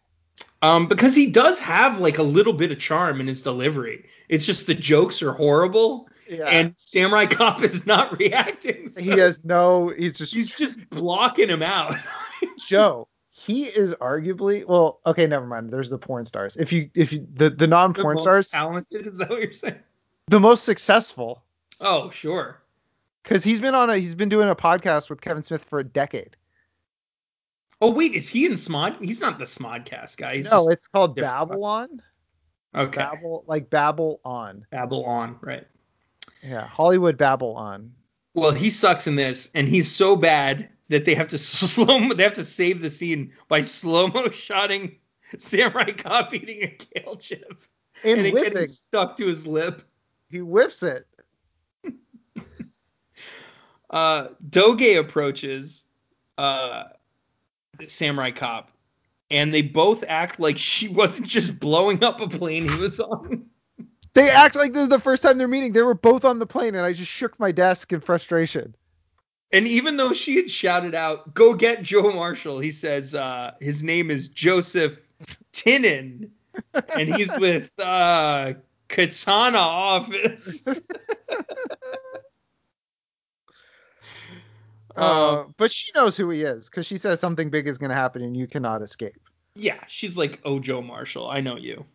Um, because he does have like a little bit of charm in his delivery. It's just the jokes are horrible, Yeah. and Samurai Cop is not reacting. so he has no he's just He's just blocking him out. Joe. He is arguably well, okay, never mind. There's the porn stars. If you if you the, the non-porn most stars, talented. Is that what you're saying? the most successful Oh, sure. cuz he's been on a he's been doing a podcast with Kevin Smith for a decade. Oh wait, is he in Smod? He's not the Smodcast guy. He's no, it's called. Babylon. okay. Babble like Babble on. Babble on, right? Yeah, Hollywood Babble on. Well, he sucks in this, and he's so bad that they have to slow. They have to save the scene by slow mo shotting Samurai Cop eating a kale chip And, and it whiffing. getting stuck to his lip. He whips it. Uh, Doge approaches uh, Samurai Cop, and they both act like she wasn't just blowing up a plane he was on. They act like this is the first time they're meeting. They were both on the plane, and I just shook my desk in frustration. And even though she had shouted out, "Go get Joe Marshall," he says uh, his name is Joseph Tinnen, and he's with uh, Katana Office. Uh, but she knows who he is because she says something big is going to happen and you cannot escape. yeah, she's like, "Oh, Joe Marshall, I know you."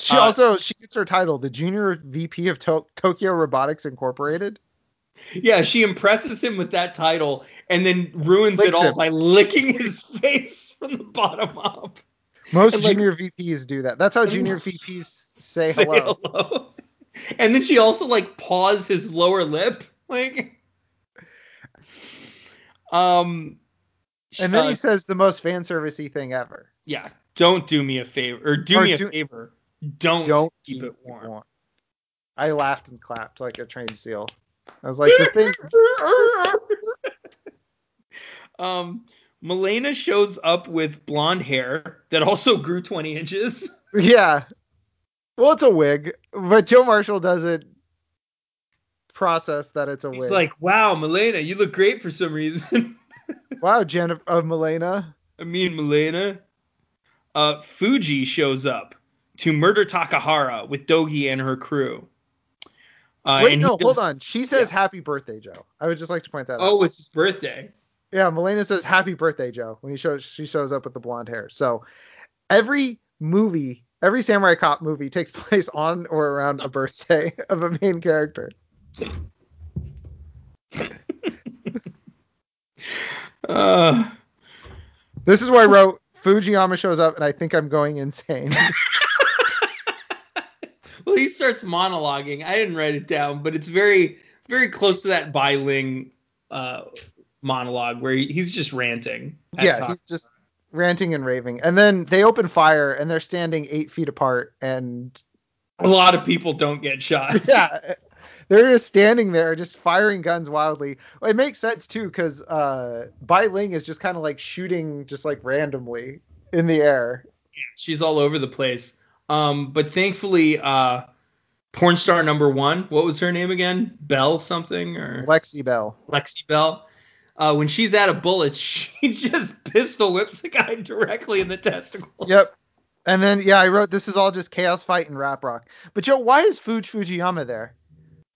She Uh, also she gets her title, the Junior VP of to- Tokyo Robotics Incorporated. Yeah, she impresses him with that title and then ruins it all him. by licking his face from the bottom up. Most And, like- junior VPs do that. That's how junior VPs say Say hello. hello. And then she also like paws his lower lip, like. Um. And then uh, he says the most fan servicey thing ever. "Yeah, don't do me a favor, or do Or me a favor, don't, Don't keep, it warm." I laughed and clapped like a trained seal. I was like, the thing. um, Milena shows up with blonde hair that also grew 20 inches. Yeah. Well, it's a wig, but Joe Marshall doesn't process that it's a He's wig. It's like, "Wow, Milena, you look great for some reason." wow, Jennifer of Milena. I mean, Milena. Uh, Fuji shows up to murder Takahara with Dogi and her crew. Uh, Wait, no, hold on. She says happy birthday, Joe. I would just like to point that out. Oh, it's his birthday. Yeah, Milena says happy birthday, Joe, when he shows she shows up with the blonde hair. So every movie, every Samurai Cop movie takes place on or around a birthday of a main character. Uh, This is where I wrote Fujiyama shows up and I think I'm going insane. Well, he starts monologuing. I didn't write it down, but it's very, very close to that Bai Ling uh, monologue where he, he's just ranting. yeah, he's just ranting and raving. And then they open fire and they're standing eight feet apart and a lot of people don't get shot. yeah, They're just standing there, just firing guns wildly. It makes sense too, because uh, Bai Ling is just kind of like shooting, just like randomly in the air. Yeah, She's all over the place. Um, but thankfully, uh, porn star number one, what was her name again? Belle something or Lexi Belle. Lexi Belle. Uh, when she's out of bullets, she just pistol whips the guy directly in the testicles. Yep. And then yeah, I wrote this is all just chaos fight and rap rock. But Joe, why is Fuj Fujiyama there?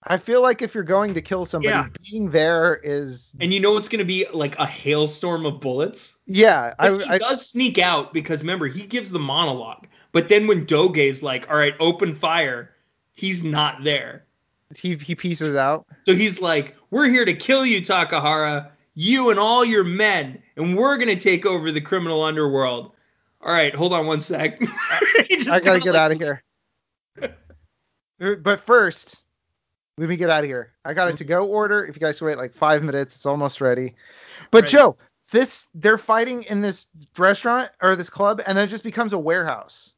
I feel like if you're going to kill somebody, Yeah. being there is And you know it's gonna be like a hailstorm of bullets. yeah. I, he I does sneak out because remember he gives the monologue. But then when Doge's like, all right, open fire, he's not there. he he pieces out. So he's like, we're here to kill you, Takahara, you and all your men, and we're gonna take over the criminal underworld. All right, hold on one sec. I gotta get like, out of here. But first, let me get out of here. I got a mm-hmm. to go order. If you guys wait like five minutes, it's almost ready. But Right. Joe, this they're fighting in this restaurant or this club, and then it just becomes a warehouse.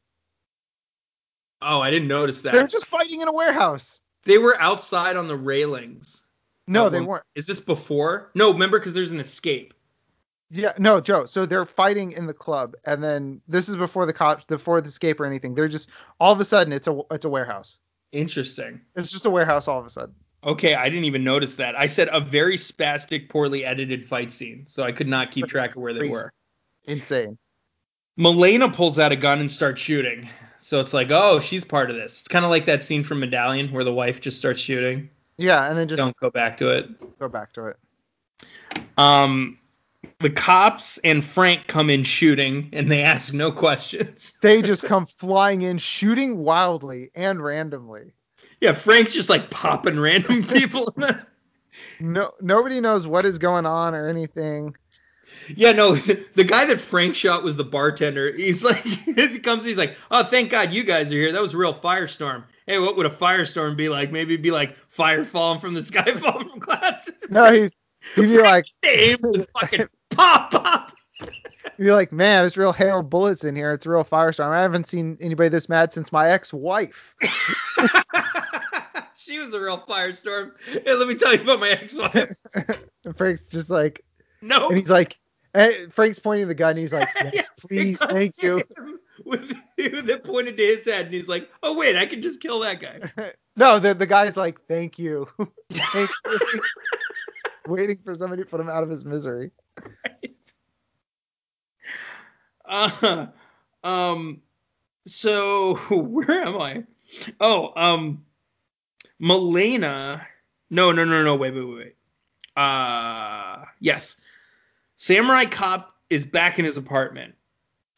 Oh, I didn't notice that. They're just fighting in a warehouse. They were outside on the railings. No, they weren't. Is this before? No, remember because there's an escape. Yeah, no, Joe. So they're fighting in the club, and then this is before the cops, before the escape or anything. They're just all of a sudden it's a it's a warehouse. Interesting. It's just a warehouse all of a sudden. Okay, I didn't even notice that. I said a very spastic, poorly edited fight scene, so I could not keep track of where they were. Insane. Milena pulls out a gun and starts shooting. So it's like, oh, she's part of this. It's kind of like that scene from Medallion where the wife just starts shooting. Yeah, and then just Don't go back to it. go back to it. Um, the cops and Frank come in shooting, and they ask no questions. They just come flying in, shooting wildly and randomly. Yeah, Frank's just like popping random people. No, nobody knows what is going on or anything. yeah, no, the guy that Frank shot was the bartender. He's like, he comes, he's like, oh, thank God you guys are here. That was a real firestorm. Hey, what would a firestorm be like? Maybe it'd be like fire falling from the sky, falling from clouds. No, he's he'd be like, aims and fucking pop, pop. be like, man, it's real hail bullets in here. It's a real firestorm. I haven't seen anybody this mad since my ex-wife. she was a real firestorm. Hey, let me tell you about my ex-wife. and Frank's just like, No. and he's like, and Frank's pointing the gun. He's like, yes, please, thank you. With that pointed to his head, and he's like, "Oh wait, I can just kill that guy." No, the the guy's like, thank you, thank you. waiting for somebody to put him out of his misery. Uh, um, so where am I? Oh, um, Milena. No, no, no, no. Wait, wait, wait, wait. Uh, yes. Samurai Cop is back in his apartment.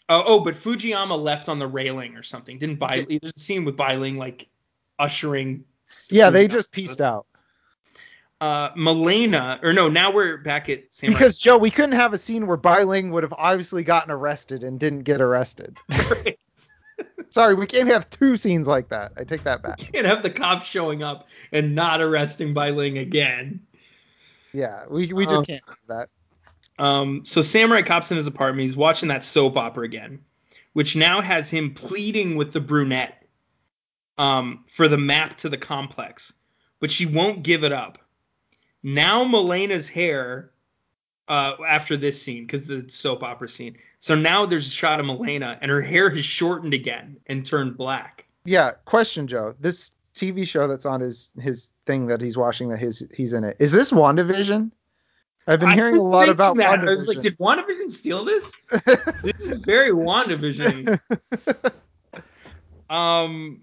Oh, oh, but Fujiyama left on the railing or something. Didn't Bai? There's a scene with Bai Ling like ushering. Yeah, they just pieced out. Uh, Milena, or no, now we're back at Samurai. Because Joe, we couldn't have a scene where Bai Ling would have obviously gotten arrested and didn't get arrested. Sorry, we can't have two scenes like that. I take that back. You can't have the cops showing up and not arresting Bai Ling again. Yeah, we we just Um, can't do that. Um, so Samurai Cop's in his apartment. He's watching that soap opera again, which now has him pleading with the brunette um, for the map to the complex, but she won't give it up. Now Milena's hair, uh, after this scene, because the soap opera scene. So now there's a shot of Milena, and her hair has shortened again and turned black. Yeah, question, Joe. This TV show that's on his his thing that he's watching that his he's in it. Is this WandaVision? I've been I hearing a lot about that. WandaVision. I was like, did WandaVision steal this? this is very WandaVision. um,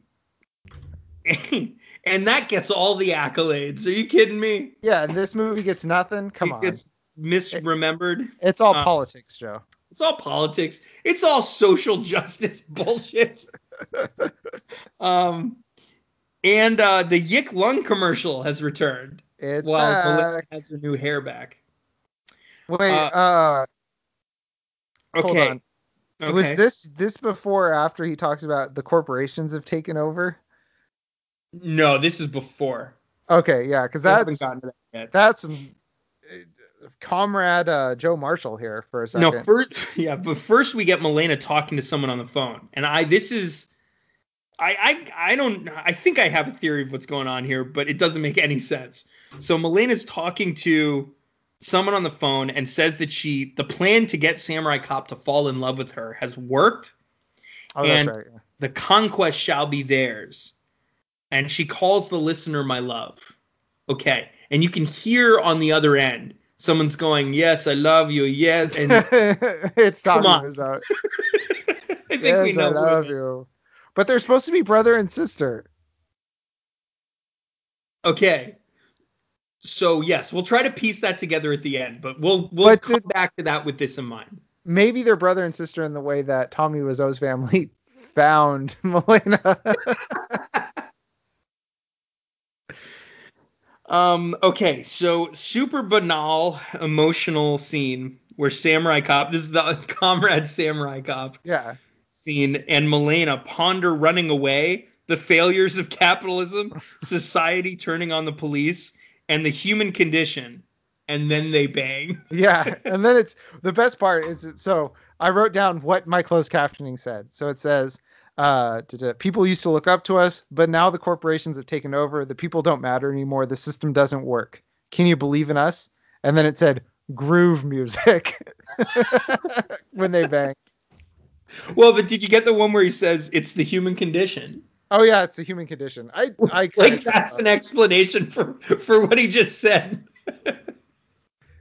and that gets all the accolades. Are you kidding me? yeah, and this movie gets nothing. Come it on, gets misremembered. it's all uh, politics, Joe. It's all politics. It's all social justice bullshit. um, and uh, the Yik Lung commercial has returned. It's While back. has her new hair back. Wait, uh, uh, hold Okay. on. Okay. Was this this before or after he talks about the corporations have taken over? No, this is before. Okay, yeah, because that's to that yet. that's comrade uh, Joe Marshall here for a second. No, first, yeah, but first we get Milena talking to someone on the phone, and I this is I, I I don't I think I have a theory of what's going on here, but it doesn't make any sense. So Melena's talking to someone on the phone and says that she the plan to get Samurai Cop to fall in love with her has worked. Oh, and that's right. yeah. the conquest shall be theirs. And she calls the listener my love. Okay. And you can hear on the other end someone's going, Yes, I love you. Yes. And I it's Come Tommy on. Wiseau. think yes, we know. I love you. But they're supposed to be brother and sister. Okay. So yes, we'll try to piece that together at the end, but we'll we'll But come did- back to that with this in mind. Maybe they're brother and sister in the way that Tommy Wiseau's family found Melena. Um, okay, so super banal, emotional scene where Samurai Cop, this is the comrade Samurai Cop yeah. scene, and Melena ponder running away, the failures of capitalism, society turning on the police, and the human condition, and then they bang. Yeah, and then it's the best part is it, so I wrote down what my closed captioning said. So it says, uh, people used to look up to us, but now the corporations have taken over. The people don't matter anymore. The system doesn't work. Can you believe in us? And then it said groove music when they banged. Well, but did you get the one where he says it's the human condition? Oh yeah, it's the human condition. I I Like that's an explanation for for what he just said.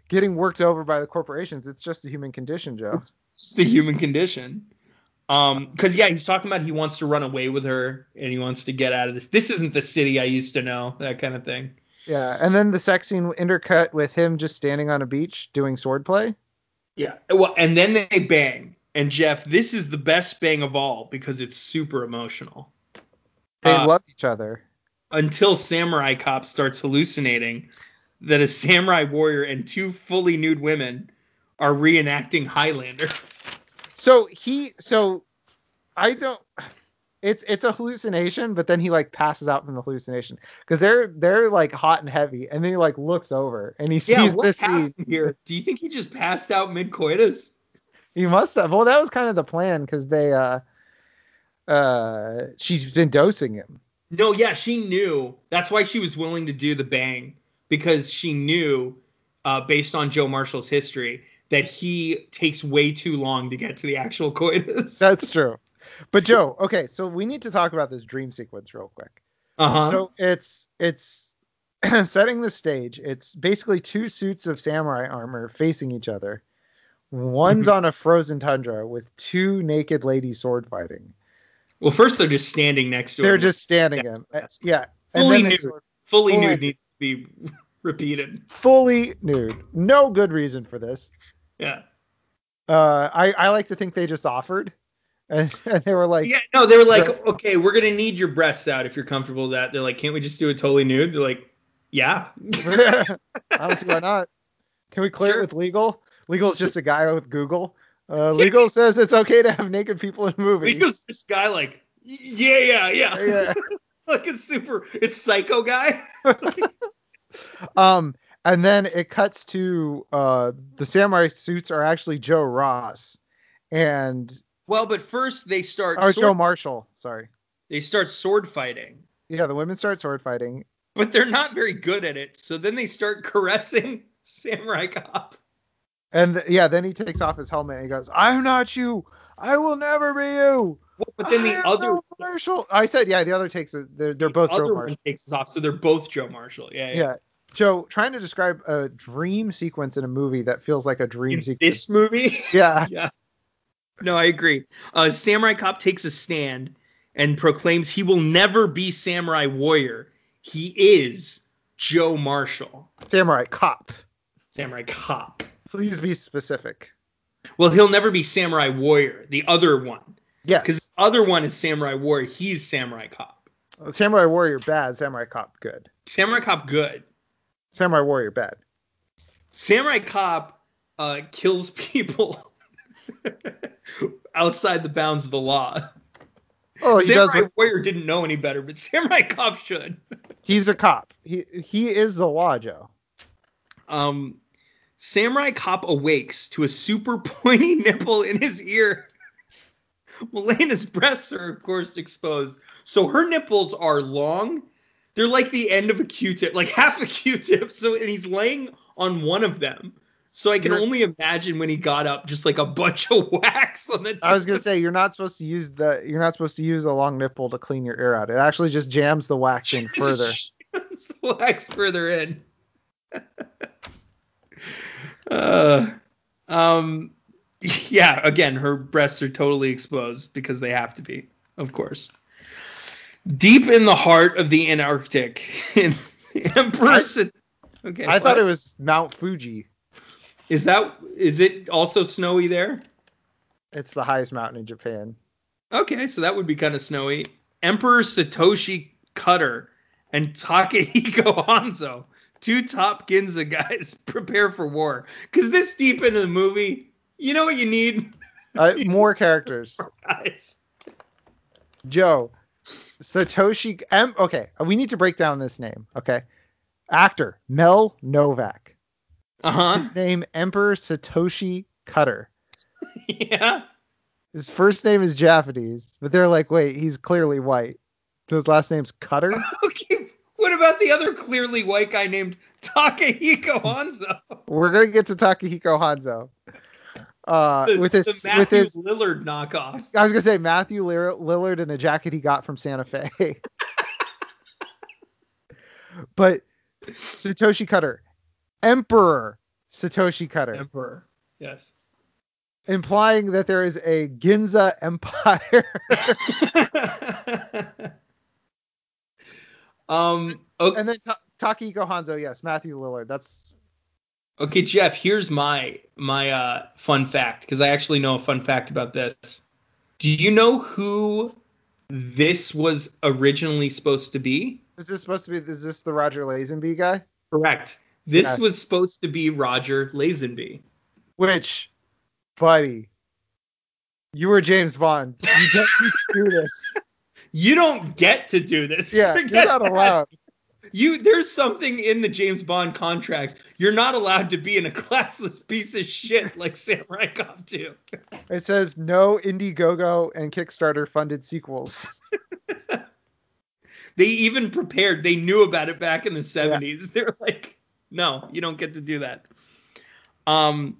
getting worked over by the corporations. It's just a human condition, Joe. It's the human condition. Um, because yeah, he's talking about he wants to run away with her and he wants to get out of this. This isn't the city I used to know, that kind of thing. Yeah, and then the sex scene intercut with him just standing on a beach doing swordplay. Yeah. Well, and then they bang. And Jeff, this is the best bang of all because it's super emotional. They Uh, love each other. Until Samurai Cop starts hallucinating that a samurai warrior and two fully nude women are reenacting Highlander. So he so I don't it's it's a hallucination, but then he like passes out from the hallucination because they're they're like hot and heavy, and then he like looks over and he Yeah, sees this scene. here? Do you think he just passed out mid coitus? He must have. Well, that was kind of the plan because they uh uh she's been dosing him. No, yeah, she knew. That's why she was willing to do the bang because she knew, uh, based on Joe Marshall's history, that he takes way too long to get to the actual coitus. That's true. But Joe, okay, so we need to talk about this dream sequence real quick. uh-huh. So it's it's setting the stage. It's basically two suits of samurai armor facing each other. One's Mm-hmm. on a frozen tundra with two naked ladies sword fighting. well, first they're just standing next to They're him. just standing in. Yes. Yeah. And Fully nude. fully fully- nude needs to be repeated. fully nude. No good reason for this. Yeah. Uh, I, I like to think they just offered. And, and they were like, Yeah, no, they were like, okay, we're gonna need your breasts out if you're comfortable with that. They're like, can't we just do it totally nude? They're like, yeah. I don't see why not. Can we clear it with legal? Legal is just a guy with Google. Uh, legal says it's okay to have naked people in movies. Legal's this guy like, yeah, yeah, yeah. Yeah. like a super, it's psycho guy. Um, and then it cuts to uh, the samurai suits are actually Joe Ross and Well, but first they start or sword, Joe Marshall. Sorry. they start sword fighting, Yeah, the women start sword fighting. but they're not very good at it. So then they start caressing Samurai Cop. And th- yeah, then he takes off his helmet and he goes, "I'm not you. I will never be you." But then the other Joe Marshall. I said, yeah, the other takes it. They're, they're both other Joe one Marshall. takes us off, so they're both Joe Marshall. Yeah, yeah. Yeah. Joe, trying to describe a dream sequence in a movie that feels like a dream In sequence. this movie. Yeah. yeah. No, I agree. Uh, Samurai Cop takes a stand and proclaims he will never be Samurai Warrior. He is Joe Marshall, Samurai cop. Samurai Cop. Please be specific. Well, he'll never be Samurai Warrior, the other one. Yes. Because the other one is Samurai Warrior. He's Samurai Cop. Samurai Warrior bad, Samurai Cop good. Samurai Cop good. Samurai Warrior bad. Samurai Cop uh, kills people outside the bounds of the law. Oh, Samurai does. Warrior didn't know any better, but Samurai Cop should. He's a cop. He he is the law, Joe. Um, Samurai Cop awakes to a super pointy nipple in his ear. Melena's breasts are of course exposed, so her nipples are long. They're like the end of a Q-tip, like half a Q-tip. So and he's laying on one of them. So I can You're- only imagine when he got up, just like a bunch of wax on the. I was gonna say you're not supposed to use the you're not supposed to use a long nipple to clean your ear out. It actually just jams the wax in further. Jams the wax further in. uh, um, yeah. Again, her breasts are totally exposed because they have to be, of course. Deep in the heart of the Antarctic, in Emperor. I- okay. I thought it was Mount Fuji. Is that is it also snowy there? It's the highest mountain in Japan. Okay, so that would be kind of snowy. Emperor Satoshi Cutter and Takehiko Hanzo, two top Ginsu guys, prepare for war. Because this deep into the movie, you know what you need, Uh, more characters. guys? Joe, Satoshi. M. Okay, we need to break down this name. Okay, actor Mel Novak. Uh huh. His name Emperor Satoshi Cutter. Yeah. His first name is Japanese, but they're like, wait, he's clearly white. So his last name's Cutter. Okay. What about the other clearly white guy named Takahiko Hanzo? We're gonna get to Takahiko Hanzo. Uh, The, with his with his, Lillard knockoff. I was gonna say Matthew Lillard in a jacket he got from Santa Fe. but Satoshi Cutter, Emperor Satoshi Cutter, Emperor. Yes. implying that there is a Ginsu Empire. um. Okay. and then Ta- Hanzo, yes, Matthew Lillard. That's Okay, Jeff, here's my my uh, fun fact because I actually know a fun fact about this. Do you know who this was originally supposed to be? is this supposed to be? Is this the Roger Lazenby guy? Correct. This Yeah. was supposed to be Roger Lazenby. Which, buddy, you were James Bond. You don't do this. You don't get to do this. Yeah, Forget you're not that. You there's something in the James Bond contracts. You're not allowed to be in a classless piece of shit like Samurai Cop 2. It says no Indiegogo and Kickstarter funded sequels. They even prepared. They knew about it back in the 70s. They're like, no, you don't get to do that. Um,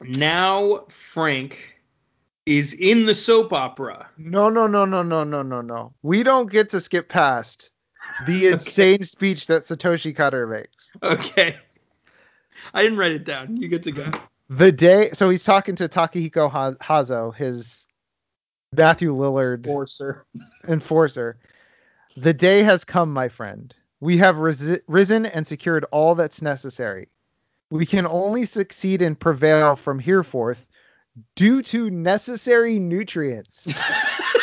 now Frank is in the soap opera. No, no, no, no, no, no, no, no. We don't get to skip past the insane speech that Satoshi Cutter makes. Okay. I didn't write it down. You get to go. The day, so he's talking to Takahiko Ha- Hazo, his Matthew Lillard Forcer. enforcer. The day has come, my friend. We have risen and secured all that's necessary. We can only succeed and prevail from here forth due to necessary nutrients.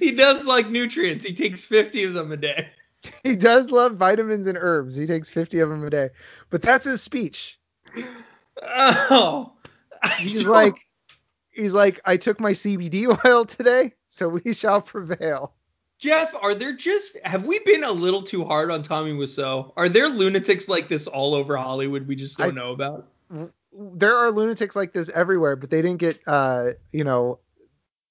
he does like nutrients. He takes 50 of them a day. he does love vitamins and herbs. He takes 50 of them a day. But that's his speech. Oh. I He's don't- like, he's like, I took my CBD oil today, so we shall prevail. Jeff, are there just have we been a little too hard on Tommy Wiseau? Are there lunatics like this all over Hollywood we just don't I- know about? There are lunatics like this everywhere, but they didn't get, uh, you know,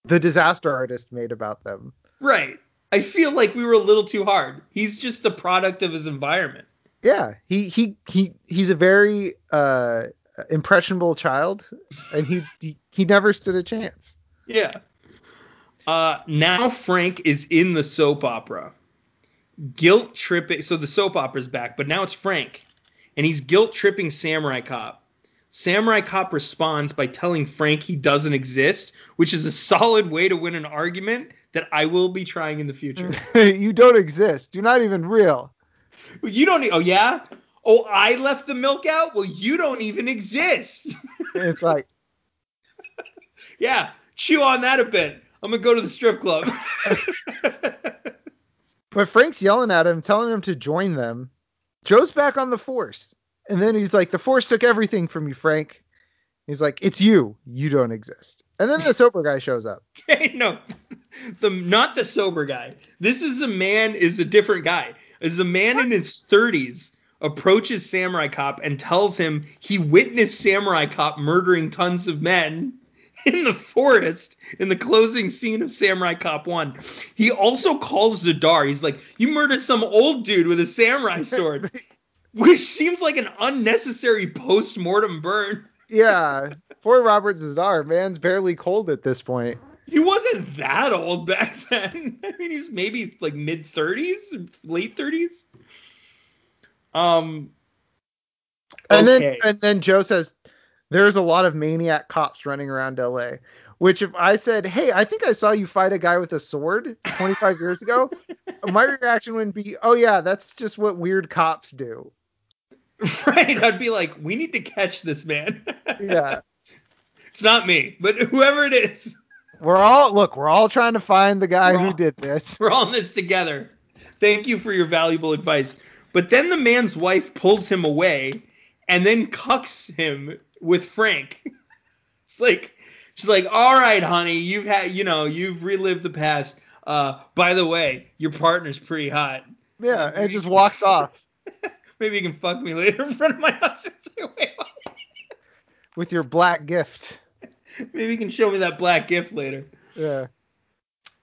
the disaster artist made about them. Right. I feel like we were a little too hard. He's just a product of his environment. Yeah, he he he he's a very uh impressionable child, and he he, he never stood a chance. Yeah. Uh, now Frank is in the soap opera. Guilt tripping. So the soap opera's back, but now it's Frank, and he's guilt tripping Samurai Cop. Samurai Cop responds by telling Frank he doesn't exist, which is a solid way to win an argument that I will be trying in the future. you don't exist. You're not even real. you don't. Oh yeah. Oh, I left the milk out. Well, you don't even exist. It's like, yeah. Chew on that a bit. I'm gonna go to the strip club. but Frank's yelling at him, telling him to join them. Joe's back on the force, and then he's like, "The force took everything from you, Frank." He's like, "It's you. You don't exist." And then the sober guy shows up. No, the not the sober guy. This is a man is a different guy. Is a man in his 30s approaches Samurai Cop and tells him he witnessed Samurai Cop murdering tons of men in the forest in the closing scene of Samurai Cop 1. He also calls Z'Dar. He's like, You murdered some old dude with a samurai sword. Which seems like an unnecessary post mortem burn. Yeah. Poor Robert Z'Dar, man's barely cold at this point. He wasn't that old back then. I mean, he's maybe like mid 30s, late 30s. Um. And okay. then and then Joe says there's a lot of maniac cops running around LA. Which if I said, "Hey, I think I saw you fight a guy with a sword 25 years ago," my reaction would be, "Oh yeah, that's just what weird cops do." Right, I'd be like, "We need to catch this man." Yeah. it's not me, but whoever it is, We're all look, we're all trying to find the guy We're who all- did this. we're all in this together. Thank you for your valuable advice. But then the man's wife pulls him away and then cucks him with Frank. It's like she's like, "All right, honey, you've had, you know, you've relived the past. Uh, by the way, your partner's pretty hot. Yeah, and just walks off Maybe you can fuck me later in front of my husband. It's like, "Wait, what?" with your black gift. Maybe you can show me that black gift later. Yeah.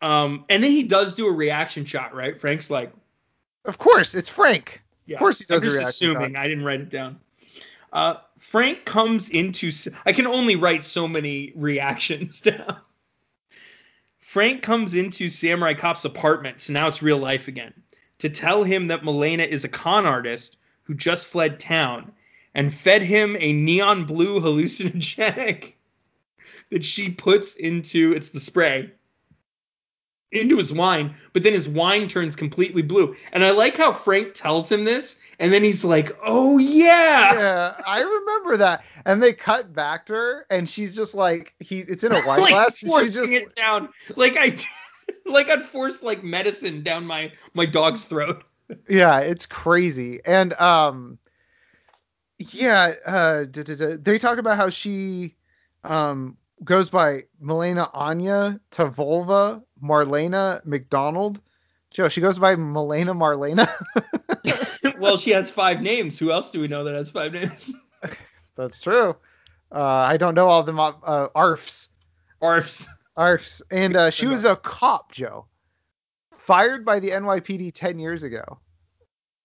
Um, and then he does do a reaction shot, right? Frank's like, Of course, it's Frank. Yeah, Of course he does I'm a just assuming. shot. I didn't write it down. Uh, Frank comes into. I can only write so many reactions down. Frank comes into Samurai Cop's apartment, so now it's real life again, to tell him that Milena is a con artist who just fled town and fed him a neon blue hallucinogenic that she puts into it's the spray into his wine, but then his wine turns completely blue. And I like how Frank tells him this, and then he's like, "Oh yeah." Yeah, I remember that. And they cut back to her, and she's just like, he, it's in a wine like glass. forcing She's just, it down, like I, like I'd forced like medicine down my my dog's throat. Yeah, it's crazy. And um, yeah, uh, duh, duh, duh. they talk about how she um goes by Milena Anya to Volva Marlena McDonald. Joe, she goes by Milena Marlena. well, she has five names. Who else do we know that has five names? That's true. Uh, I don't know all of them. Uh, ARFs. Arfs. ARFs. And uh, she was a cop, Joe. Fired by the NYPD 10 years ago.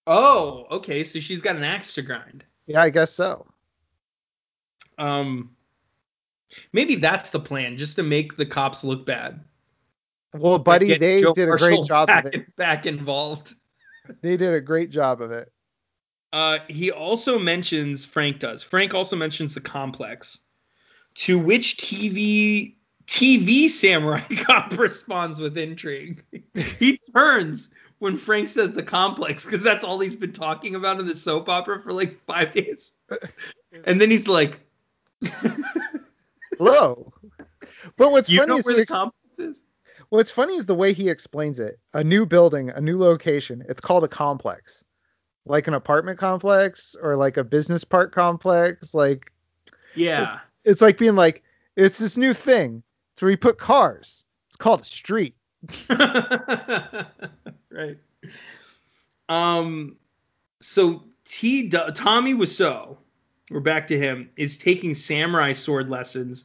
Oh, okay. So she's got an axe to grind. Yeah, I guess so. Um, maybe that's the plan, just to make the cops look bad. Well, buddy, Get they Joe did a great job back, of it. Back involved. They did a great job of it. Uh, he also mentions Frank does. Frank also mentions the complex, to which TV TV samurai cop responds with intrigue. he turns when Frank says the complex because that's all he's been talking about in the soap opera for like five days, and then he's like, Hello. But what's "You funny know is where the ex- complex is?" what's funny is the way he explains it. A new building, a new location. It's called a complex, like an apartment complex or like a business park complex. Like Yeah. it's like being like, it's this new thing. Where you put cars. It's called a street. right. Um. So T. Tommy Wiseau, we're back to him, is taking samurai sword lessons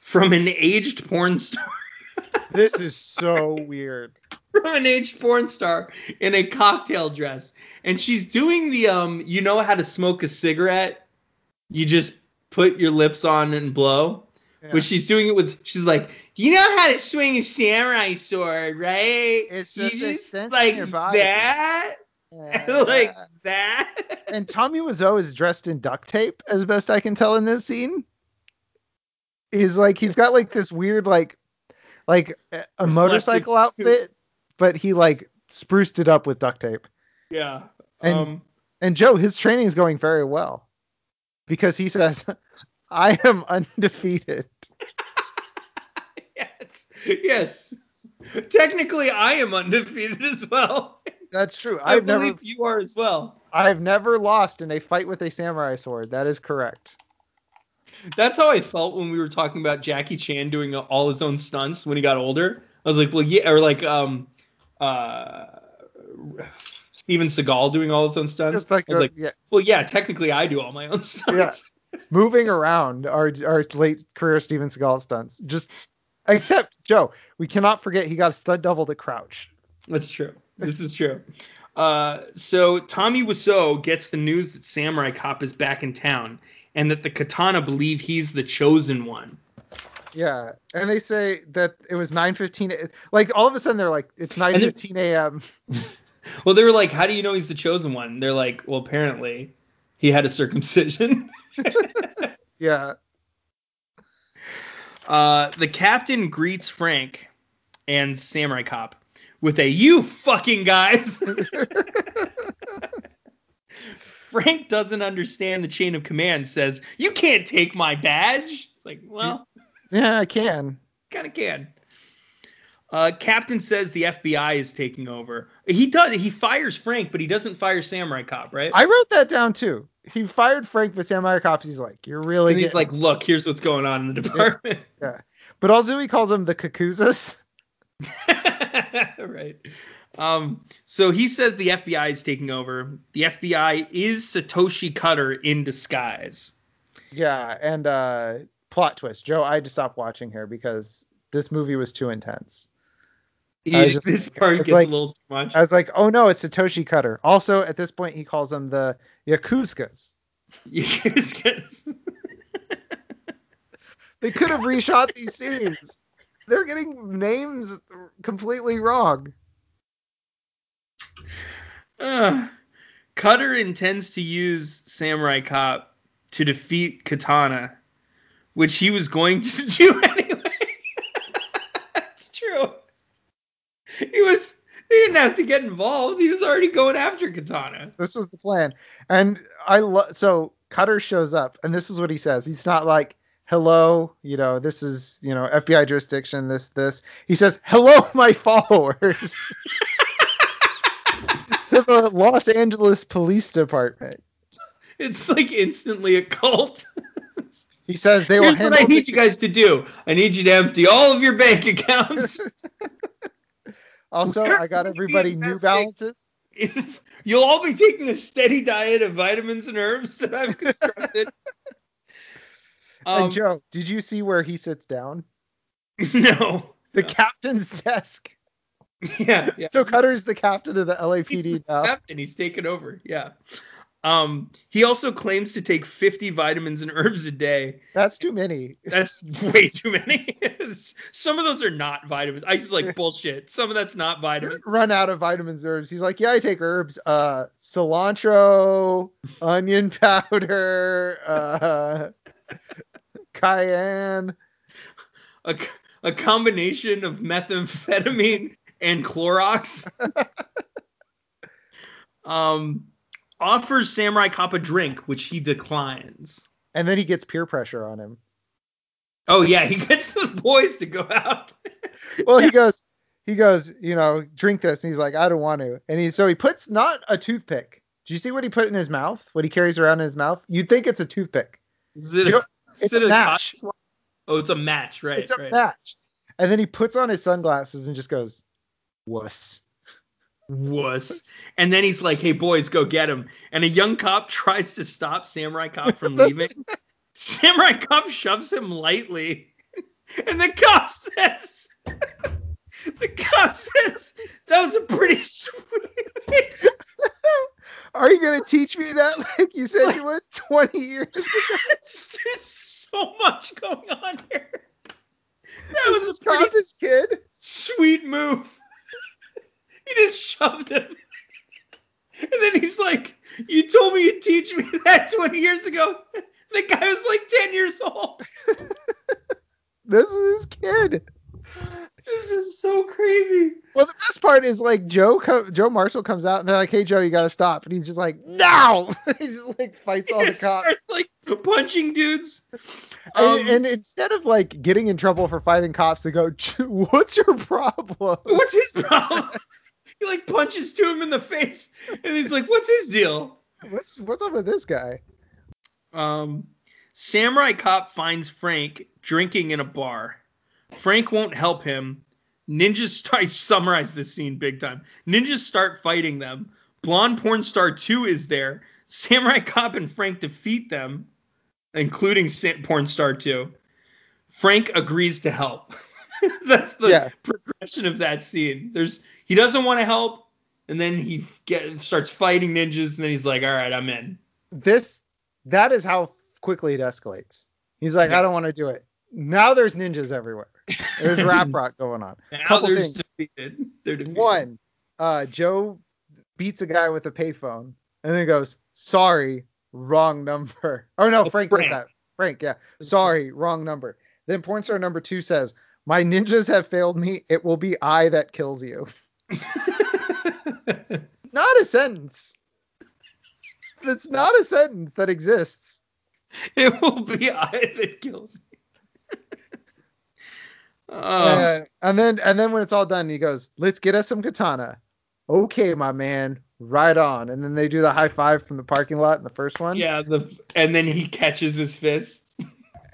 from an aged porn star. This is so weird. from an aged porn star in a cocktail dress, and she's doing the um. You know how to smoke a cigarette? You just put your lips on and blow. Yeah. But she's doing it with. She's like, you know how to swing a samurai sword, right? It's you just like your body." that, Yeah. like that. and Tommy Wiseau is dressed in duct tape, as best I can tell in this scene. He's like he's got like this weird like like a- a motorcycle outfit, but he like spruced it up with duct tape. yeah. And- um. And Joe, his training is going very well because he says, "I am undefeated." Yes. Yes. Technically, I am undefeated as well. That's true. I I've never believe you are as well. I've never lost in a fight with a samurai sword. That is correct. That's how I felt when we were talking about Jackie Chan doing all his own stunts when he got older. I was like, well, yeah, or like um, uh, Steven Seagal doing all his own stunts. Like, like, yeah, well, yeah, technically I do all my own stunts. Moving around our our late career Steven Seagal stunts. Just except Joe, we cannot forget he got a stud double to crouch. That's true. This is true. Uh, so Tommy Wiseau gets the news that Samurai Cop is back in town and that the Katana believe he's the chosen one. Yeah, and they say that it was 9:15. Like all of a sudden they're like, it's 9:15 a.m. well, they were like, how do you know he's the chosen one? They're like, well, apparently he had a circumcision. yeah. Uh, the captain greets Frank and Samurai Cop with a "You fucking guys." Frank doesn't understand the chain of command. Says, "You can't take my badge." Like, well, yeah, I can. Kind of can. Uh, Captain says the FBI is taking over. He does. He fires Frank, but he doesn't fire Samurai Cop, right? I wrote that down too. He fired Frank, but Samurai Cop, he's like, "You're really." And he's like, "Look, here's what's going on in the department." Yeah. yeah. But also he calls them the Kakuzas. right. Um, so he says the FBI is taking over. The FBI is Satoshi Cutter in disguise. Yeah, and uh, plot twist. Joe, I had to stop watching here because this movie was too intense. Just, this part gets like, a little too much. I was like, oh no, it's Satoshi Cutter. Also, at this point, he calls them the Yakuzas. Yakuzas. they could have reshot these scenes. They're getting names completely wrong. Uh, Cutter intends to use Samurai Cop to defeat Katana, which he was going to do anyway. That's true. He was. He didn't have to get involved. He was already going after Katana. This was the plan, and I love. So Cutter shows up, and this is what he says. He's not like, hello, you know, this is, you know, FBI jurisdiction, this, this. He says, hello, my followers. to the Los Angeles Police Department. It's like instantly a cult. he says they Here's will what I need the- you guys to do. I need you to empty all of your bank accounts. Also, I got everybody New Balances. You'll all be taking a steady diet of vitamins and herbs that I've constructed. Um, and Joe, did you see where he sits down? No. The no. captain's desk. Yeah, yeah. So Cutter's the captain of the LAPD he's the now. Captain, he's taken over. Yeah. Um, he also claims to take 50 vitamins and herbs a day. That's too many. That's way too many. Some of those are not vitamins. I just like bullshit. Some of that's not vitamins. Run out of vitamins herbs. He's like, yeah, I take herbs. Uh, cilantro, onion powder, uh, cayenne. A, a combination of methamphetamine and Clorox. um, offers Samurai Cop a drink, which he declines. And then he gets peer pressure on him. Oh yeah, he gets the boys to go out. well, he goes, he goes, you know, drink this, and he's like, I don't want to. And he so he puts not a toothpick. Do you see what he put in his mouth? What he carries around in his mouth? You'd think it's a toothpick. Is it, a, it's a, a match. Oh, it's a match, right? It's a right. match. And then he puts on his sunglasses and just goes, wuss. Wuss. And then he's like, hey, boys, go get him. And a young cop tries to stop Samurai Cop from leaving. Samurai Cop shoves him lightly. And the cop says, the cop says, that was a pretty sweet. Are you gonna teach me that like you said like, you would 20 years ago? There's so much going on here. That was a pretty kid. Sweet move. he just shoved him. And then he's like, You told me you'd teach me that 20 years ago. The guy was like 10 years old. this is his kid. This is so crazy. Well, the best part is like Joe co- Joe Marshall comes out and they're like, "Hey Joe, you gotta stop," and he's just like, "No!" he just like fights all the cops. Starts like punching dudes. Um, and, and, instead of like getting in trouble for fighting cops, they go, "What's your problem?" What's his problem? He like punches to him in the face, and he's like, "What's his deal?" What's what's up with this guy? Um, Samurai Cop finds Frank drinking in a bar. Frank won't help him. Ninjas start I summarize this scene big time. Ninjas start fighting them. Blonde porn star 2 is there. Samurai Cop and Frank defeat them. including porn star two. Frank agrees to help. That's the Yeah. progression of that scene. There's he doesn't want to help, and then he get starts fighting ninjas, and then he's like, "All right, I'm in." This that is how quickly it escalates. He's like, Yeah. I don't want to do it. Now there's ninjas everywhere. There's rap rock going on. Now Couple they're things. defeated. They're defeated. One, uh, Joe beats a guy with a payphone and then goes, "Sorry, wrong number." Oh no, Oh, Frank, Frank. said that. Frank, yeah, sorry, wrong number. Then porn star number two says, "My ninjas have failed me. It will be I that kills you." Not a sentence. It's not a sentence that exists. it will be I that kills. you. oh, Uh, and then and then when it's all done, he goes, "Let's get us some katana." Okay, my man, right on. And then they do the high five from the parking lot in the first one. yeah. The and then he catches his fist.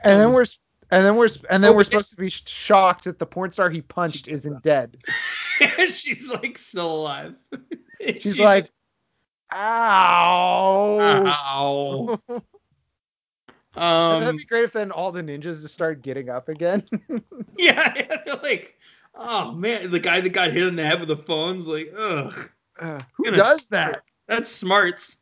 And then we're and then we're and then we're supposed to be shocked that the porn star he punched isn't dead. She's like still alive. She's She like, "Ow!" ow. That'd Um, be great if then all the ninjas just start getting up again. yeah, yeah, they're like, oh man, the guy that got hit in the head with the phone's like, ugh. Uh, who does start- that? That's smarts.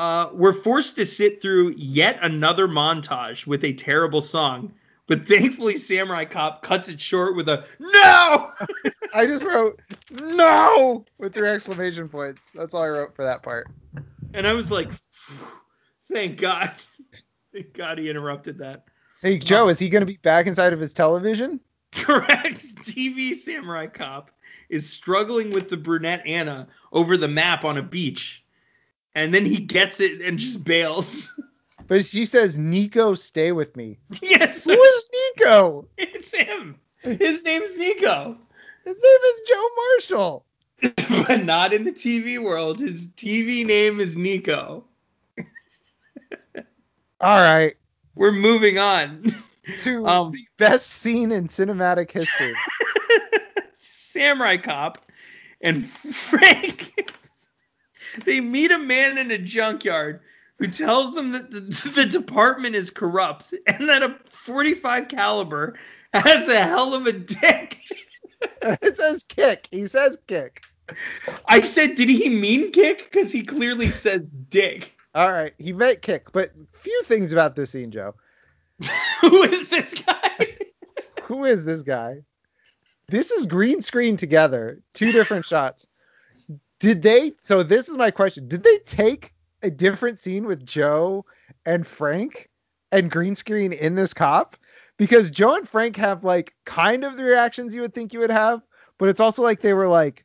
Uh, we're forced to sit through yet another montage with a terrible song, but thankfully Samurai Cop cuts it short with a no. I just wrote no with three exclamation points. That's all I wrote for that part. and I was like, thank God. Thank God he interrupted that. Hey Joe, is he going to be back inside of his television? Correct. TV Samurai Cop is struggling with the brunette Anna over the map on a beach. And then he gets it and just bails. But she says, "Nico, stay with me." yes, Who is Nico? it's him. His name's Nico. His name is Joe Marshall. but not in the TV world. His TV name is Nico. All right, We're moving on. to Um, the best scene in cinematic history. Samurai Cop and Frank. They meet a man in a junkyard who tells them that the, the department is corrupt and that a 45 caliber has a hell of a dick. it says kick. He says kick. I said, did he mean kick? Because he clearly says dick. All right, he meant kick. But few things about this scene, Joe. Who is this guy? Who is this guy? This is green screen together, two different shots. Did they? So this is my question. Did they take a different scene with Joe and Frank and green screen in this cop? Because Joe and Frank have like kind of the reactions you would think you would have, but it's also like they were like,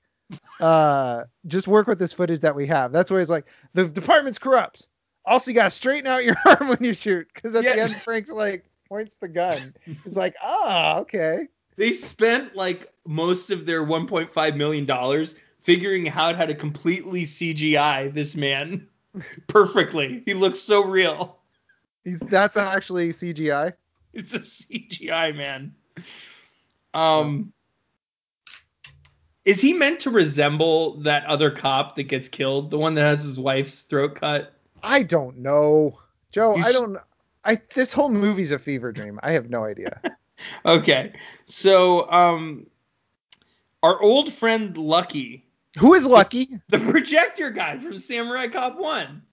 uh, just work with this footage that we have. That's why it's like the department's corrupt. Also, you gotta straighten out your arm when you shoot, because at the end Frank's like points the gun. He's like, ah, okay. They spent like most of their 1.5 million dollars figuring out how to completely CGI this man perfectly. He looks so real. He's that's actually CGI. It's a CGI man. Um, is he meant to resemble that other cop that gets killed, the one that has his wife's throat cut? I don't know, Joe. I don't. I this whole movie's a fever dream. I have no idea. Okay, so um, our old friend Lucky, Who is Lucky? the projector guy from Samurai Cop One.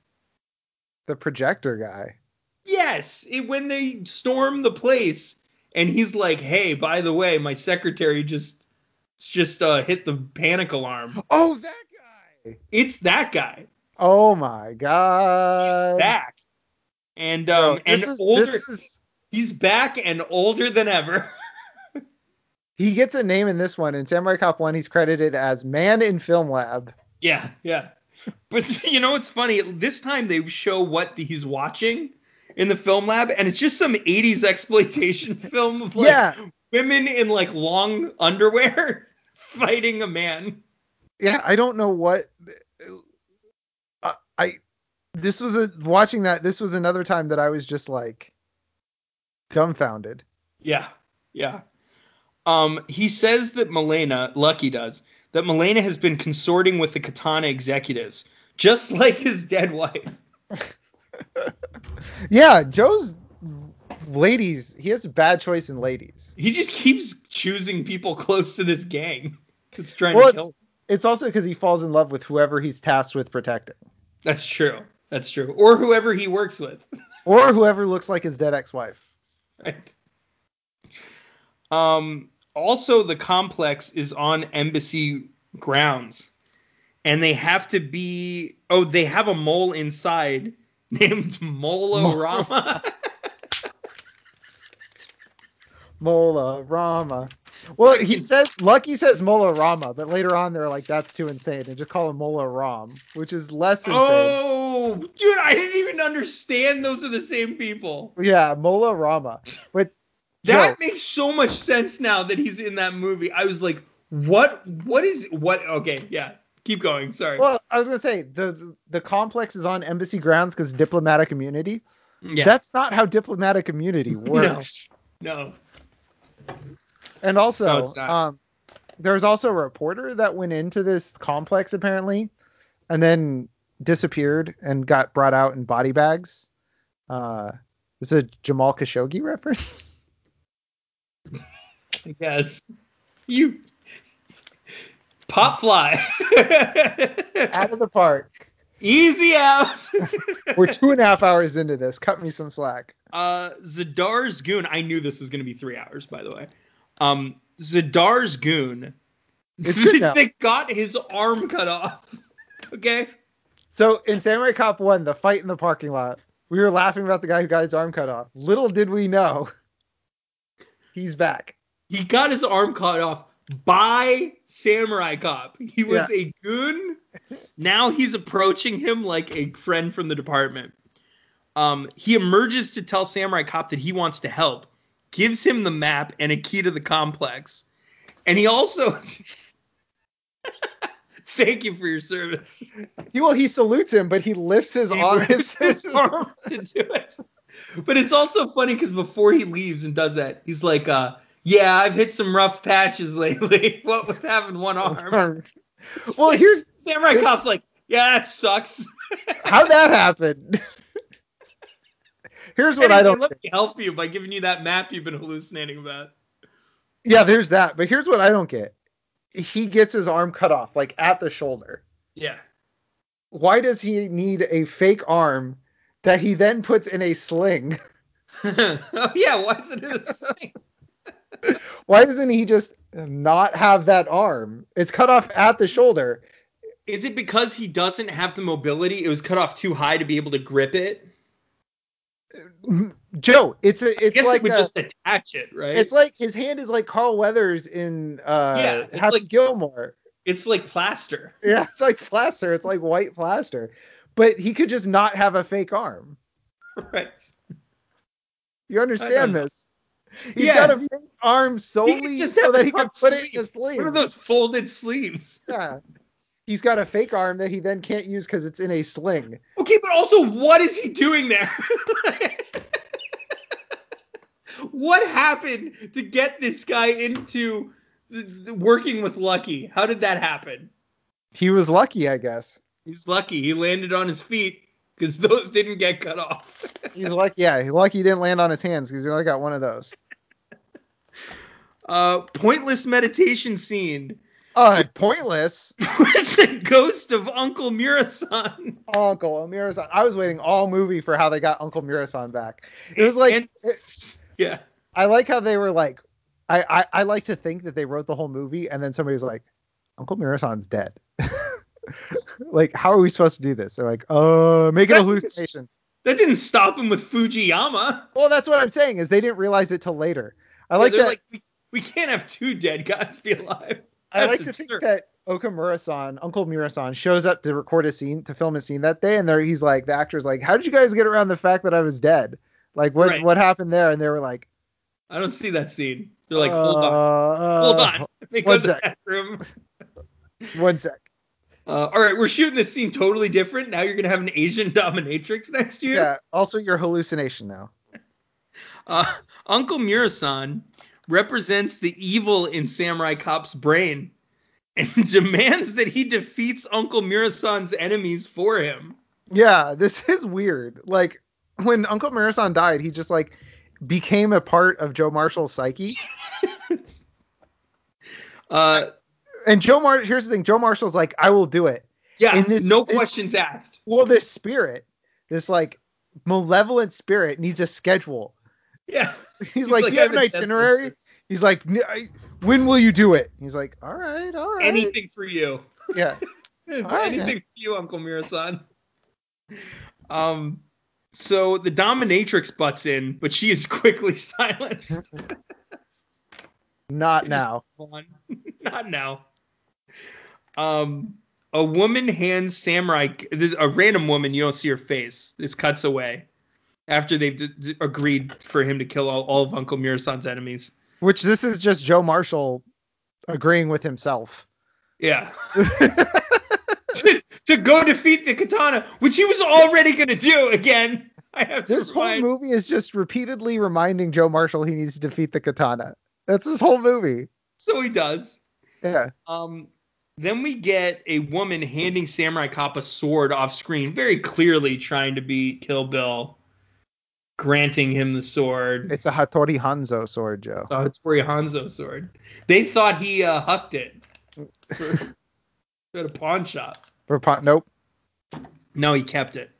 The projector guy. Yes, it, when they storm the place, and he's like, "Hey, by the way, my secretary just just uh, hit the panic alarm." Oh, that guy. It's that guy. Oh my god. He's back. And Bro, um and is, older is he's back and older than ever. he gets a name in this one. In Samurai Cop 1, he's credited as Man in Film Lab. yeah, yeah. But you know what's funny? This time they show what he's watching in the film lab and it's just some 80s exploitation film of like yeah. women in like long underwear fighting a man. Yeah, I don't know what I, I this was a watching that this was another time that I was just like dumbfounded. Yeah, yeah. Um, he says that Milena, Lucky does, that Milena has been consorting with the Katana executives, just like his dead wife. Yeah, Joe's ladies. He has a bad choice in ladies. He just keeps choosing people close to this gang that's trying Well, to it's, kill. him. it's also because he falls in love with whoever he's tasked with protecting, That's true. That's true. Or whoever he works with. or whoever looks like his dead ex-wife. right. Um. Also, the complex is on embassy grounds, and they have to be. Oh, they have a mole inside named Molo Rama. Mola Rama. Well, he says Lucky says Mola Rama, but later on they're like that's too insane and just call him Mola Ram, which is less insane. oh, dude, I didn't even understand those are the same people. Yeah, Mola Rama. But That Joe, makes so much sense now that he's in that movie. I was like, what? What is what? Okay, yeah. Keep going. Sorry. well, I was gonna say the the complex is on embassy grounds because diplomatic immunity. yeah. That's not how diplomatic immunity works. no. And also, No, um, there's also a reporter that went into this complex apparently, and then disappeared and got brought out in body bags. Uh, this is a Jamal Khashoggi reference. Yes. You. Pop fly. out of the park. Easy out. We're two and a half hours into this. Cut me some slack. Uh, Z'Dar's goon. I knew this was going to be three hours, by the way. Um, Z'Dar's goon. They got his arm cut off. Okay. So in Samurai Cop 1, the fight in the parking lot, we were laughing about the guy who got his arm cut off. Little did we know, he's back. He got his arm cut off by Samurai Cop. He was Yeah. a goon. Now he's approaching him like a friend from the department. Um, he emerges to tell Samurai Cop that he wants to help, gives him the map and a key to the complex, and he also. Thank you for your service. He, well, he salutes him, but he lifts his He arm. lifts his arm to do it. But it's also funny because before he leaves and does that, he's like, uh, "Yeah, I've hit some rough patches lately. what with having one arm?" well, here's Samurai Cop's like, "Yeah, that sucks." how that happened. here's what I don't. Let me help you by giving you that map you've been hallucinating about. Yeah, there's that. But here's what I don't get. He gets his arm cut off, like at the shoulder. Yeah. Why does he need a fake arm that he then puts in a sling? oh yeah, why is it in a sling? Why doesn't he just not have that arm? It's cut off at the shoulder. Is it because he doesn't have the mobility? It was cut off too high to be able to grip it. Joe, it's a it's like it would a- just attach it, right? it's like his hand is like Carl Weathers in uh Yeah, it's Happy like- Gilmore. it's like plaster. Yeah, it's like plaster. It's like white plaster. But he could just not have a fake arm. Right. You understand this? He's Yeah. got a fake arm solely so that he can put it in sleeve. a sleeve. What are those folded sleeves? Yeah. He's got a fake arm that he then can't use because it's in a sling. Okay, but also, what is he doing there? what happened to get this guy into the, the- working with Lucky? How did that happen? He was lucky, I guess. He's lucky. He landed on his feet because those didn't get cut off. He's lucky. Yeah, lucky he didn't land on his hands because he only got one of those. uh, pointless meditation scene. Uh, pointless. With the ghost of Uncle Murasan. Uncle Murasan. I was waiting all movie for how they got Uncle Murasan back. It was like And- it- Yeah. I like how they were like I, I I like to think that they wrote the whole movie and then somebody's like Uncle Murasan's dead. like how are we supposed to do this? They're like, uh, make it a hallucination. That didn't stop him with Fujiyama. Well, that's what I'm saying is they didn't realize it till later. I Yeah, like that. like, we, we can't have two dead guys be alive. I That's like to think that Okamura-san, Uncle Murasan, shows up to record a scene, to film a scene that day, and there he's like, the actor's like, how did you guys get around the fact that I was dead? Like, what Right. what happened there? And they were like, I don't see that scene. They're like, hold on, uh, hold on. They go one to sec. One sec. Uh, all right, we're shooting this scene totally different. Now you're gonna have an Asian dominatrix next you. Yeah. Also, your hallucination now. Uh, Uncle Murasan represents the evil in Samurai Cop's brain and demands that he defeats Uncle Murasan's enemies for him. Yeah, this is weird. Like, when Uncle Mirasan died, he just like became a part of Joe Marshall's psyche. uh, and Joe Mar here's the thing, Joe Marshall's like, I will do it. Yeah, In this- no this- questions asked. Well, this spirit, this like malevolent spirit needs a schedule. Yeah. He's, like, like, Do you have "I an have a death itinerary? sentence." He's like, "N- when will you do it? He's like, all right, all right. Anything for you. Yeah. right, Anything yeah. for you, Uncle Mirasan. Um, so the dominatrix butts in, but she is quickly silenced. Not now. Not now. Um, a woman hands Samurai. This a random woman. You don't see her face. This cuts away after they've d- d- agreed for him to kill all, all of Uncle Mirasan's enemies. Which this is just Joe Marshall agreeing with himself. Yeah. to, to go defeat the katana, which he was already gonna do again. I have to this whole movie is just repeatedly reminding Joe Marshall he needs to defeat the katana. That's this whole movie. So he does. Yeah. Um, then we get a woman handing Samurai Cop a sword off screen, very clearly trying to be Kill Bill, granting him the sword. It's a Hattori Hanzo sword, Joe. It's a Hattori Hanzo sword. They thought he uh, hucked it for- at a pawn shop. For po- nope. No, he kept it.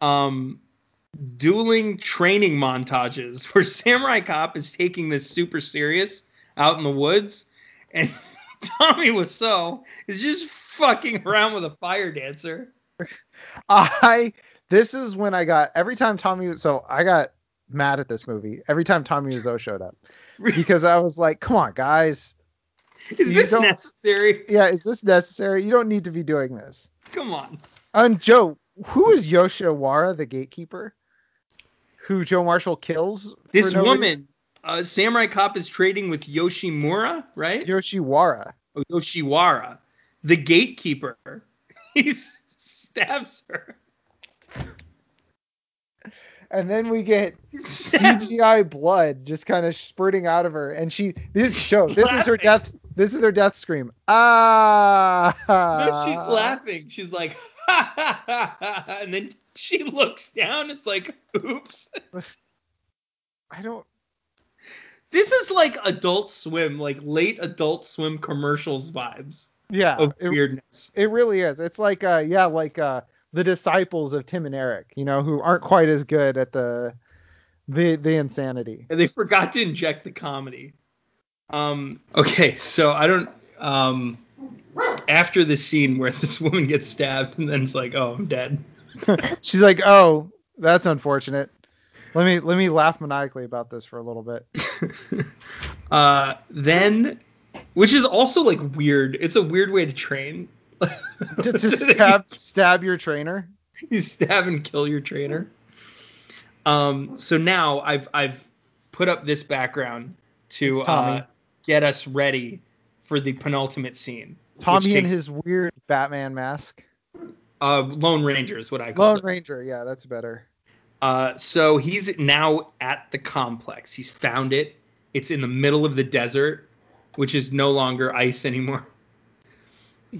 Um, dueling training montages where Samurai Cop is taking this super serious out in the woods, and Tommy Wiseau is just fucking around with a fire dancer. I this is when I got every time Tommy so I got mad at this movie every time Tommy Wiseau showed up because I was like, come on guys, Is this necessary? yeah, is this necessary? You don't need to be doing this. Come on. And Joe, who is Yoshiwara, the gatekeeper, who Joe Marshall kills? for This no woman, uh, Samurai Cop is trading with Yoshimura, right? Yoshiwara. Oh, Yoshiwara, the gatekeeper. He stabs her. And then we get CGI blood just kind of spurting out of her, and she this show this is her death this is her death scream. Ah! No, she's laughing. She's like, ha ha ha ha, and then she looks down. It's like, oops. I don't. This is like Adult Swim, like late Adult Swim commercials vibes Yeah, of it, weirdness. it really is. It's like uh yeah, like uh the disciples of Tim and Eric, you know, who aren't quite as good at the the the insanity. And they forgot to inject the comedy. Um. Okay, so I don't. Um. After the scene where this woman gets stabbed and then it's like, oh, I'm dead. She's like, "Oh, that's unfortunate." Let me let me laugh maniacally about this for a little bit. uh, then, which is also like weird. It's a weird way to train. to, to stab stab your trainer. you stab and kill your trainer. Um, so now I've I've put up this background to uh, get us ready for the penultimate scene. Tommy in takes- his weird Batman mask. uh, Lone Ranger is what I call Lone it. Ranger, yeah, that's better. Uh, so he's now at the complex. He's found it. It's in the middle of the desert, which is no longer ice anymore.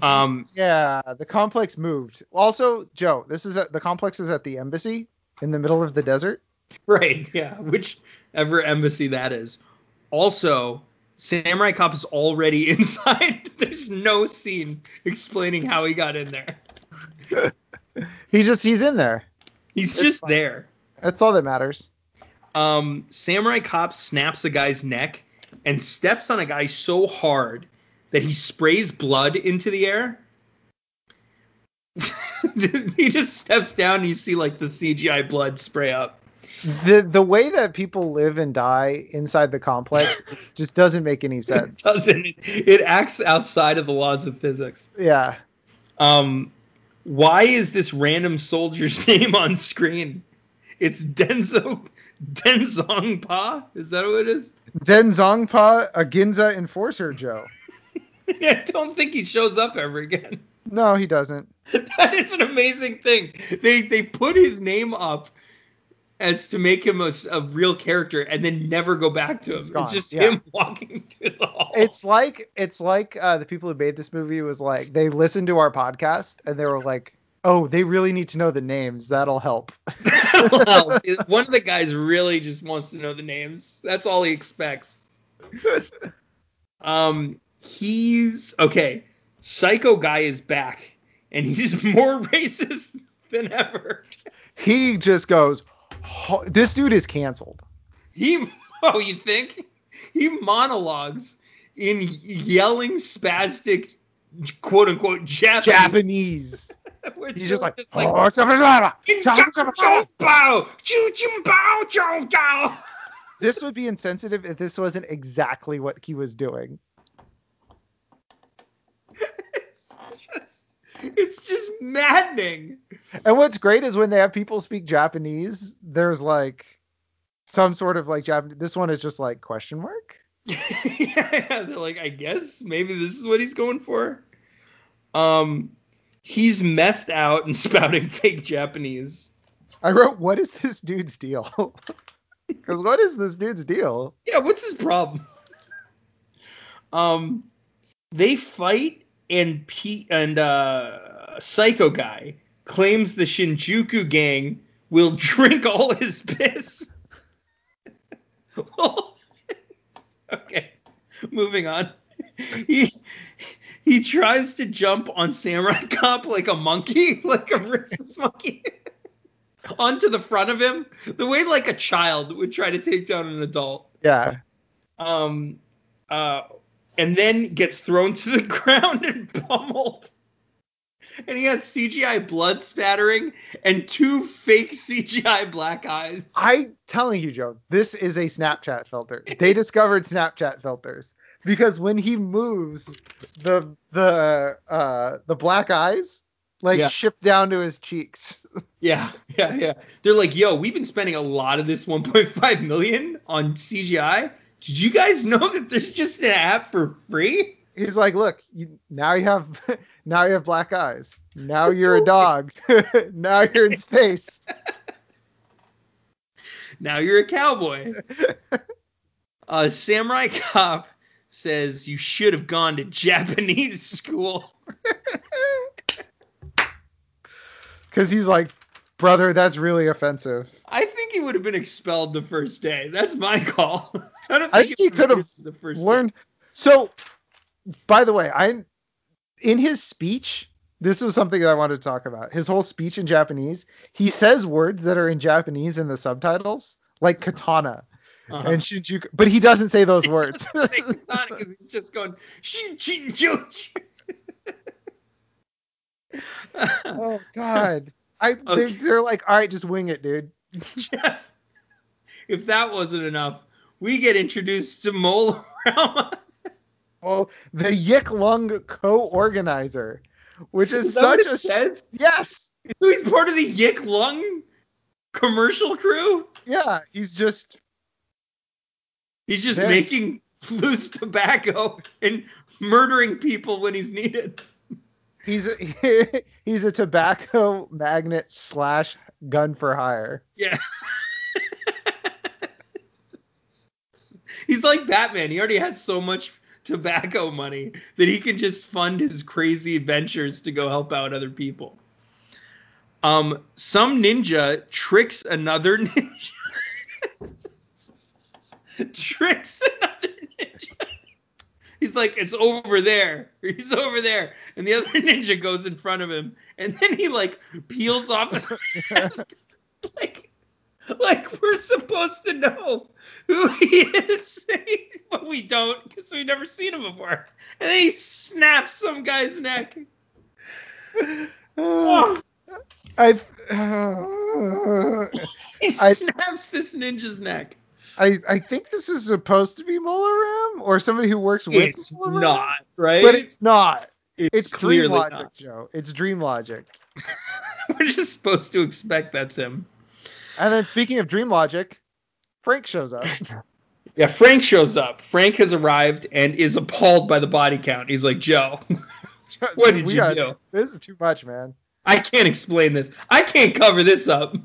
Um, Yeah, the complex moved. Also, Joe, this is at, the complex is at the embassy in the middle of the desert. Right, yeah, whichever embassy that is. Also, Samurai Cop is already inside. There's no scene explaining how he got in there. He just he's in there. He's It's just fine. there. That's all that matters. Um, Samurai Cop snaps a guy's neck and steps on a guy so hard that he sprays blood into the air. he just steps down and you see like the CGI blood spray up. The the way that people live and die inside the complex just doesn't make any It sense. doesn't. It acts outside of the laws of physics. Yeah. Um, why is this random soldier's name on screen? It's Denzo Denzong Pa. Is that what it is? Den Zongpa, a Ginza enforcer, Joe. I don't think he shows up ever again. No, he doesn't. That is an amazing thing. They they put his name up as to make him a real character and then never go back to him. It's just yeah. him walking through the hall. It's like it's like uh, the people who made this movie was like they listened to our podcast and they were like, Oh, they really need to know the names. That'll help. well, one of the guys really just wants to know the names. That's all he expects. um, he's okay. Psycho guy is back, and he's more racist than ever. He just goes, "Ho- "This dude is canceled." He, oh, you think? He monologues in yelling spastic, quote unquote Japanese. Japanese. He's just like, like, "Oh, this would be insensitive if this wasn't exactly what he was doing. It's just, it's just maddening. And what's great is when they have people speak Japanese, there's like some sort of like Japanese. This one is just like question mark. yeah, they're like, I guess maybe this is what he's going for. Um, he's methed out and spouting fake Japanese. I wrote, what is this dude's deal? Because what is this dude's deal? Yeah, what's his problem? um, they fight and Pete and uh, Psycho Guy claims the Shinjuku gang will drink all his piss. okay, moving on. He he tries to jump on Samurai Cop like a monkey, like a rhesus monkey, onto the front of him, the way like a child would try to take down an adult Yeah. um, uh, and then gets thrown to the ground and pummeled. And he has CGI blood spattering and two fake CGI black eyes. I telling you, Joe, this is a Snapchat filter. They discovered Snapchat filters because when he moves, the the uh the black eyes like Yeah. shift down to his cheeks. Yeah, yeah, yeah. They're like, yo, we've been spending a lot of this 1.5 million on CGI. Did you guys know that there's just an app for free? He's like, look, you, now you have now you have black eyes. Now you're a dog. now you're in space. Now you're a cowboy. uh, Samurai Cop says you should have gone to Japanese school. Because he's like, brother, that's really offensive. I think he would have been expelled the first day. That's my call. I don't think, I think he could have was the first Learn. So, by the way, I in his speech, this was something that I wanted to talk about. His whole speech in Japanese, he says words that are in Japanese in the subtitles, like katana Uh-huh. and Shinjuku, but he doesn't say those words. because he's just going shin chin choo. oh God. I they're, they're like, all right, just wing it, dude. Jeff, if that wasn't enough, we get introduced to Mola Rama. Well, the Yik Lung co-organizer, which is, Is such a says? yes, So he's part of the Yik Lung commercial crew. yeah, he's just He's just There. making loose tobacco and murdering people when he's needed. he's a, he's a tobacco magnet slash gun for hire. Yeah. he's like Batman. He already has so much tobacco money that he can just fund his crazy adventures to go help out other people. Um, some ninja tricks another ninja. tricks another ninja. He's like, it's over there. He's over there. And the other ninja goes in front of him. And then he like peels off his mask. like, like we're supposed to know who he is. but we don't because we've never seen him before. And then he snaps some guy's neck. Oh, I uh, he I- snaps this ninja's neck. I I think this is supposed to be Molaram or somebody who works with It's Molaram, not, right? but it's not. it's, It's Dream Logic, not. Joe. It's Dream Logic. We're just supposed to expect that's him. And then speaking of Dream Logic, Frank shows up. Yeah, Frank shows up. Frank has arrived and is appalled by the body count. He's like, Joe, What did you are- do? This is too much, man. I can't explain this. I can't cover this up.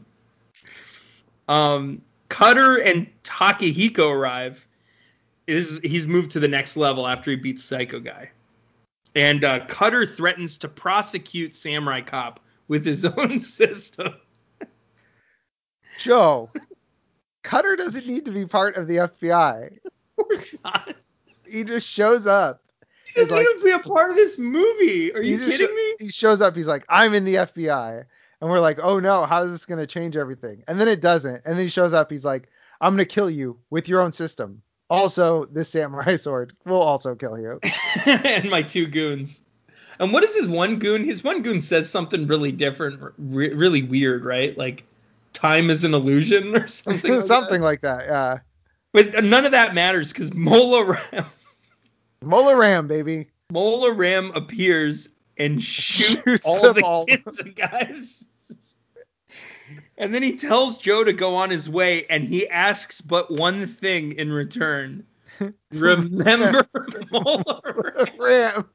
Um, Cutter and Takahiko arrive. Is he's moved to the next level after he beats Psycho Guy, and uh, Cutter threatens to prosecute Samurai Cop with his own system. Joe, Cutter doesn't need to be part of the FBI. Of course not. He just shows up. He doesn't like- even be a part of this movie. Are you kidding me? He shows up. He's like, I'm in the FBI. And we're like, oh no, how is this going to change everything? And then it doesn't. And then he shows up. He's like, I'm going to kill you with your own system. Also, this samurai sword will also kill you. and my two goons. And what is his one goon? His one goon says something really different, re- really weird, right? Like time is an illusion or something. like Something that. like that. Yeah. But none of that matters because Mola Ram, Mola Ram, baby. Mola Ram appears and shoots, Shoots all the all. kids and guys. And then he tells Joe to go on his way, and he asks but one thing in return. Remember Mola Ram. Ram.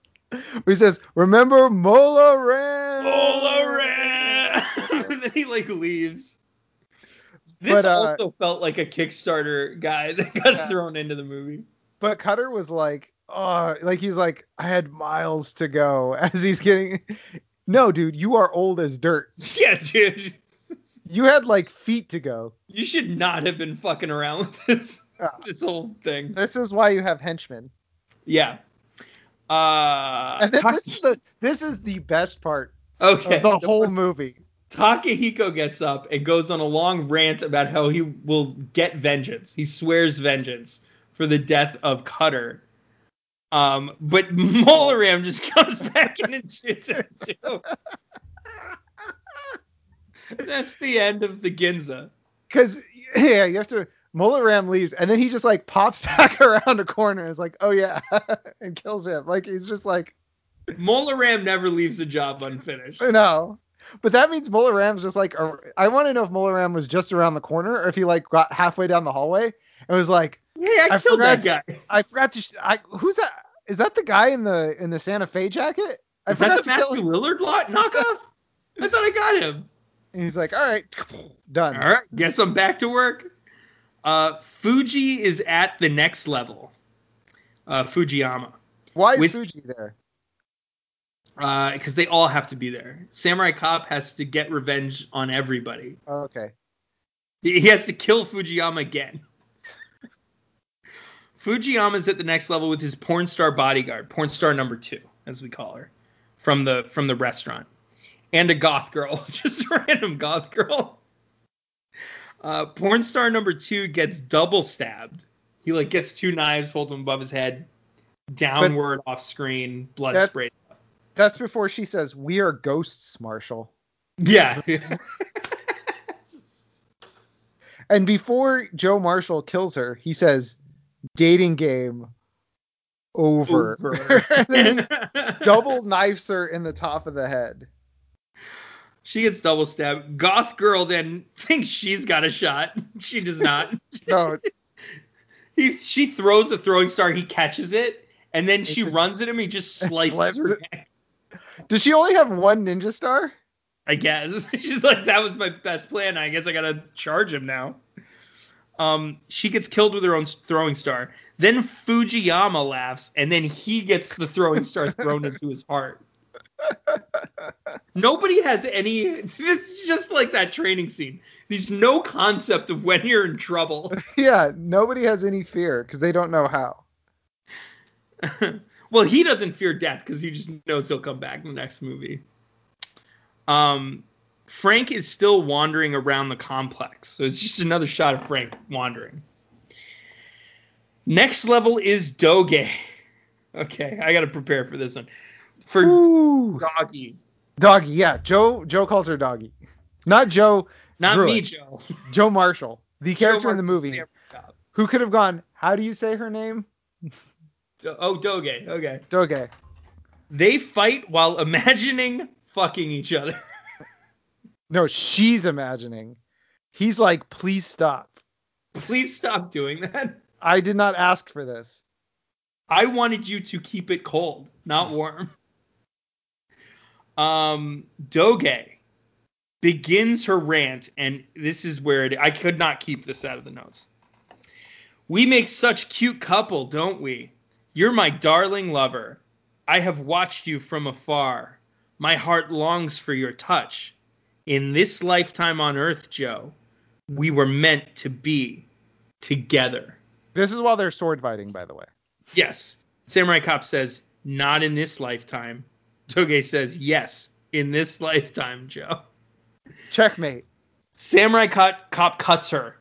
He says, remember Mola Ram. Mola Ram. and then he like leaves. This But, uh, also felt like a Kickstarter guy that got Yeah. thrown into the movie. But Cutter was like, oh, like he's like, I had miles to go as he's getting. No, dude, you are old as dirt. Yeah, dude. You had like feet to go. You should not have been fucking around with this Yeah. this whole thing. This is why you have henchmen. Yeah. Uh, And then this is the this is the best part okay. of the whole movie. Takahiko gets up and goes on a long rant about how he will get vengeance. He swears vengeance for the death of Cutter. Um, but Molaram just comes back in and shoots him too. That's the end of the Ginza. Cause yeah, you have to. Molaram leaves, and then he just like pops back around a corner and is like, oh yeah, and kills him. Like he's just like, Molaram never leaves a job unfinished. I know. But that means Mola Ram's just like, a- I want to know if Mola Ram was just around the corner or if he like got halfway down the hallway and was like, Yeah, I, I killed that guy. I forgot to. Sh- I who's that? Is that the guy in the in the Santa Fe jacket? I Is that the to Matthew. Lillard lot knockoff? I thought I got him. And he's like, all right, done. All right, guess I'm back to work. Uh, Fuji is at the next level. Uh, Fujiyama, Why is With- Fuji there? Because they all have to be there. Samurai Cop has to get revenge on everybody. Oh, okay. He has to kill Fujiyama again. Fujiyama's at the next level with his porn star bodyguard, porn star number two, as we call her, from the from the restaurant, and a goth girl, just a random goth girl. Uh, porn star number two gets double stabbed. He like gets two knives, holds them above his head, downward off screen, blood That- sprayed. That's before she says, "We are ghosts, Marshall." Yeah. And before Joe Marshall kills her, he says, "Dating game over." Over. and then double knifes her in the top of the head. She gets double stabbed. Goth girl then thinks she's got a shot. She does not. No, he she throws a throwing star. He catches it, and then she runs at him. He just slices her neck. Does she only have one ninja star? I guess she's like, that was my best plan. I guess I gotta charge him now. Um, she gets killed with her own throwing star. Then Fujiyama laughs, and then he gets the throwing star thrown into his heart. Nobody has any. It's just like that training scene. There's no concept of when you're in trouble. yeah, nobody has any fear because they don't know how. Well, he doesn't fear death because he just knows he'll come back in the next movie. Um, Frank is still wandering around the complex, so it's just another shot of Frank wandering. Next level is Doge. Okay, I gotta prepare for this one. For Ooh. Doggy, Doggy, yeah. Joe Joe calls her Doggy. Not Joe, not Druid. me, Joe. Joe Marshall, the character in the movie, who could have gone, how do you say her name? Oh, Doge. Okay. Doge. They fight while imagining fucking each other. No, she's imagining. He's like, please stop. Please stop doing that. I did not ask for this. I wanted you to keep it cold, not warm. Um, Doge begins her rant, and this is where it, I could not keep this out of the notes. We make such cute couple, don't we? You're my darling lover. I have watched you from afar. My heart longs for your touch. In this lifetime on Earth, Joe, we were meant to be together. This is while they're sword fighting, by the way. Yes. Samurai Cop says, not in this lifetime. Doge says, yes, in this lifetime, Joe. Checkmate. Samurai Cop, Cop cuts her.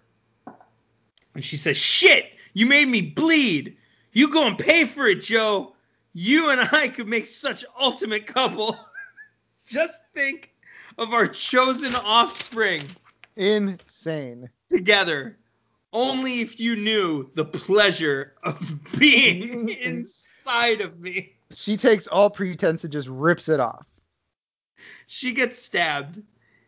And she says, shit, you made me bleed. You go and pay for it, Joe. You and I could make such ultimate couple. Just think of our chosen offspring Insane. together. Only if you knew the pleasure of being inside of me. She takes all pretense and just rips it off. She gets stabbed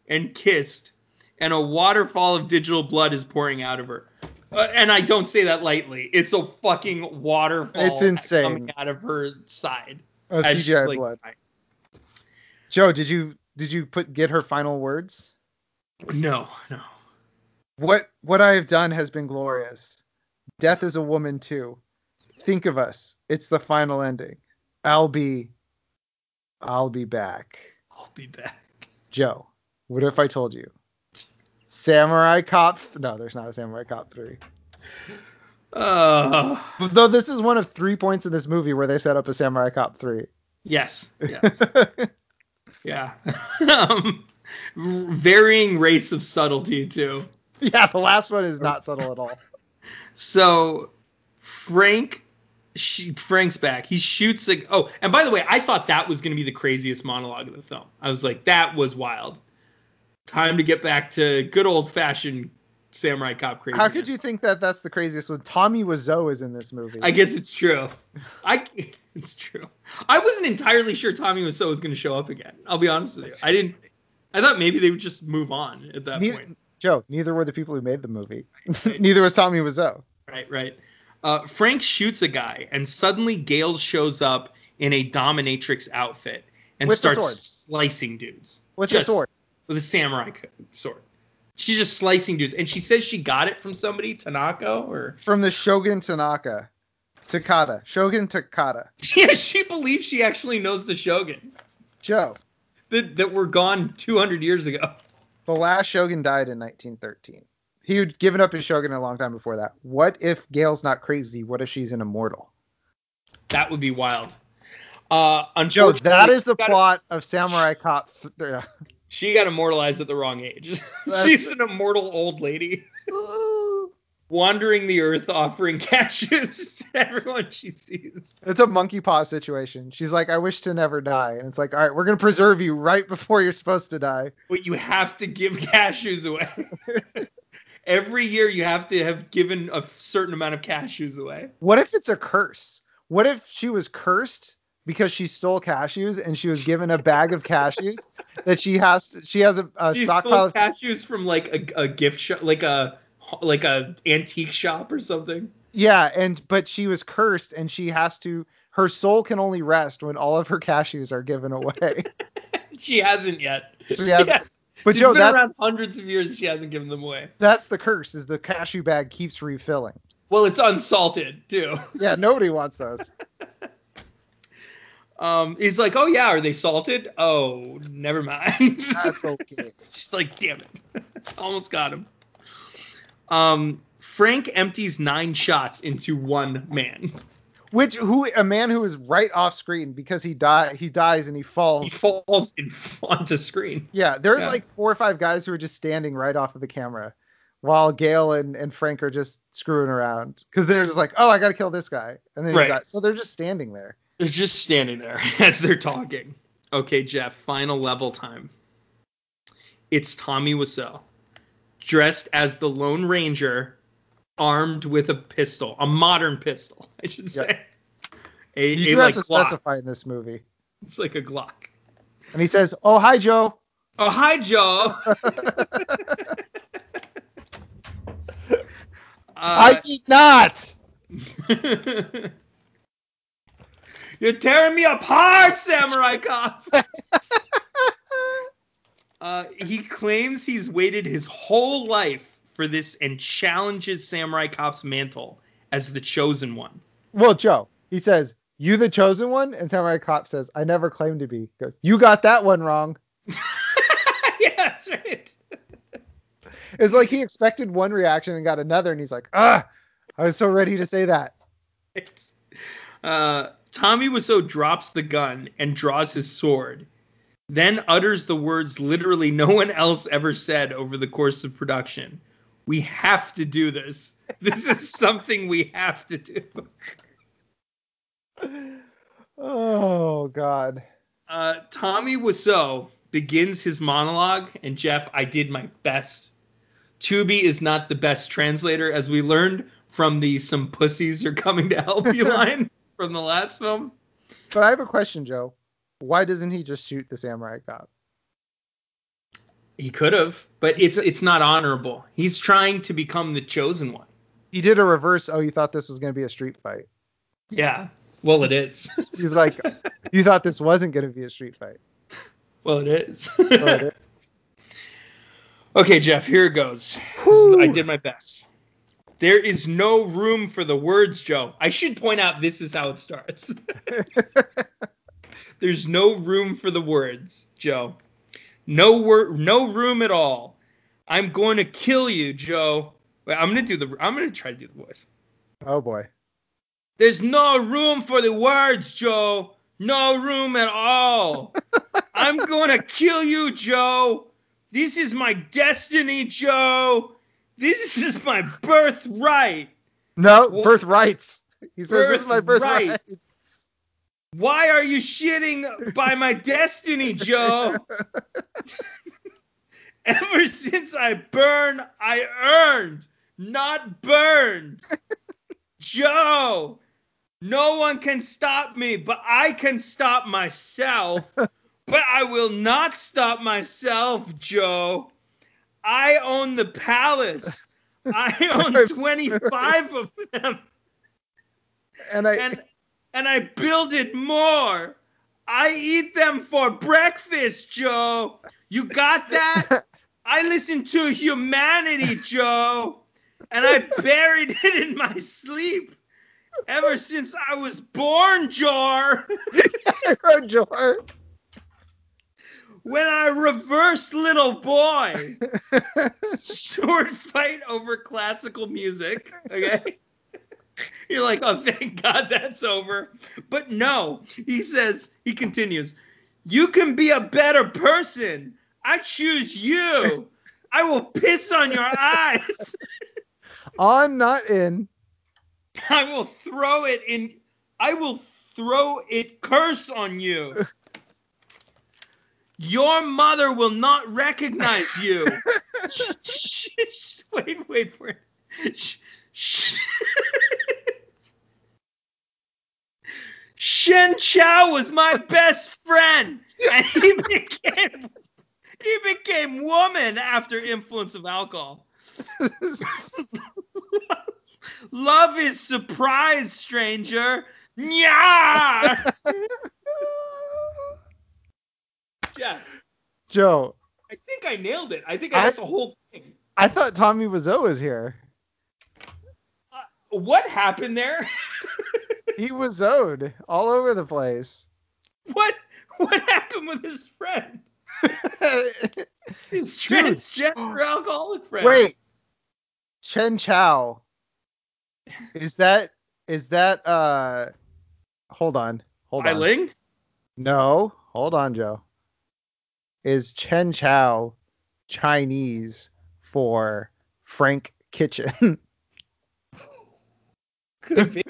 and kissed, and a waterfall of digital blood is pouring out of her. Uh, and I don't say that lightly. It's a fucking waterfall It's insane. coming out of her side. Oh, CGI like, blood. dying. Joe, did you did you put get her final words? No, no. What what I have done has been glorious. Death is a woman too. Think of us. It's the final ending. I'll be I'll be back. I'll be back. Joe, what if I told you? Samurai Cop No, there's not a Samurai Cop 3. Uh, Though this is one of 3 points in this movie where they set up a Samurai Cop 3. yes, yes, yeah. um, varying rates of subtlety too. yeah, the last one is not subtle at all. So Frank, she, Frank's back. He shoots a. Oh, and by the way, I thought that was going to be the craziest monologue of the film. I was like, that was wild. Time to get back to good old fashioned samurai cop crazy. How could you think that that's the craziest one? Tommy Wiseau is in this movie. I guess it's true. I it's true. I wasn't entirely sure Tommy Wiseau was going to show up again. I'll be honest with you. I didn't. I thought maybe they would just move on at that Ne- point. Joe, neither were the people who made the movie. Right. neither was Tommy Wiseau. Right, right. Uh, Frank shoots a guy, and suddenly Gale shows up in a dominatrix outfit and With starts slicing dudes With Just the sword. With a samurai sword. She's just slicing dudes, and she says she got it from somebody, Tanaka, or From the Shogun Tanaka. Takata. Shogun Takata. yeah, she believes she actually knows the Shogun Joe, that that were gone 200 years ago. the last Shogun died in 1913. He had given up his Shogun a long time before that. What if Gail's not crazy? What if she's an immortal? That would be wild. Uh, Joe, that is the plot of Samurai Cop. She got immortalized at the wrong age. She's an immortal old lady. wandering the earth offering cashews to everyone she sees. It's a monkey paw situation. She's like, I wish to never die. And it's like, all right, we're going to preserve you right before you're supposed to die. But you have to give cashews away. Every year you have to have given a certain amount of cashews away. What if it's a curse? What if she was cursed because she stole cashews and she was given a bag of cashews that she has to, she has a, a She stockpile stole of cashews from like a, a gift shop, like a like a antique shop or something. yeah and but she was cursed and she has to her soul can only rest when all of her cashews are given away. She hasn't yet. She hasn't. Yeah. But She's Joe, been that's around hundreds of years. and She hasn't given them away. that's the curse is the cashew bag keeps refilling. Well, it's unsalted too. Yeah, nobody wants those. Um, he's like, oh yeah, are they salted? Oh, never mind. That's okay. She's like, damn it, almost got him. Um, Frank empties nine shots into one man. Which who a man who is right off screen because he die he dies and he falls. He falls in, onto screen. Yeah, there's Yeah. like four or five guys who are just standing right off of the camera while Gail and, and Frank are just screwing around because they're just like, oh, I gotta kill this guy, and then he dies. So they're just standing there. They're just standing there as they're talking. Okay, Jeff, final level time. It's Tommy Wiseau, dressed as the Lone Ranger, armed with a pistol, a modern pistol, I should say. A, You a, do like, have to Glock. specify in this movie. It's like a Glock. And he says, oh hi Joe. Oh, hi, Joe. I Uh, did not. You're tearing me apart, Samurai Cop. Uh, he claims he's waited his whole life for this and challenges Samurai Cop's mantle as the chosen one. Well, Joe, he says "You the chosen one?" And Samurai Cop says, "I never claimed to be." He goes, "You got that one wrong." yeah, that's right. It's like he expected one reaction and got another, and he's like, "Ah, I was so ready to say that." It's, uh, Tommy Wiseau drops the gun and draws his sword, then utters the words literally no one else ever said over the course of production. We have to do this. This is something we have to do. Oh God. Uh, Tommy Wiseau begins his monologue, and Jeff, I did my best. Tubi is not the best translator, as we learned from the "Some pussies are coming to help you" line from the last film. But I have a question, Joe. Why doesn't he just shoot the samurai cop? He could have, but it's it's not honorable. He's trying to become the chosen one. He did a reverse. Oh, you thought this was going to be a street fight. Yeah. Well, it is. He's like, you thought this wasn't going to be a street fight. well, it is. Oh, it is. okay, Jeff. Here it goes. I did my best. There is no room for the words, Joe. I should point out this is how it starts. There's no room for the words, Joe. No word, no room at all. I'm going to kill you, Joe. Wait, I'm gonna do the. I'm gonna try to do the voice. oh boy. There's no room for the words, Joe. No room at all. I'm going to kill you, Joe. This is my destiny, Joe. This is my birthright. No, Well- birthrights. He says this is my birthright. Birthright. Why are you shitting by my destiny, Joe? Ever since I burned, I earned, not burned. Joe, no one can stop me, but I can stop myself. But I will not stop myself, Joe. I own the palace. I own 25 of them And I and and I builded more. I eat them for breakfast, Joe. You got that? I listen to humanity, Joe, and I buried it in my sleep. Ever since I was born, wrote Jor. When I reverse little boy, short fight over classical music. Okay. You're like, oh, thank God that's over. But no, he says, he continues, you can be a better person. I choose you. I will piss on your eyes. On, not in. I will throw it in. I will throw it curse on you. Your mother will not recognize you. Wait, wait for it. Shen Chao was my best friend, and he became he became woman after influence of alcohol. Love is surprise, stranger. Nya! Yeah, Joe, I think I nailed it. I think I I- got the whole thing. I thought Tommy Wiseau was here. Uh, what happened there? He was owed all over the place. what what happened with his friend? His transgender alcoholic friend. Wait, Chen Chao. Is that is that uh? Hold on, hold Ai on. Ling? No, hold on, Joe. Is Chen Chao Chinese for Frank Kitchen? Could be.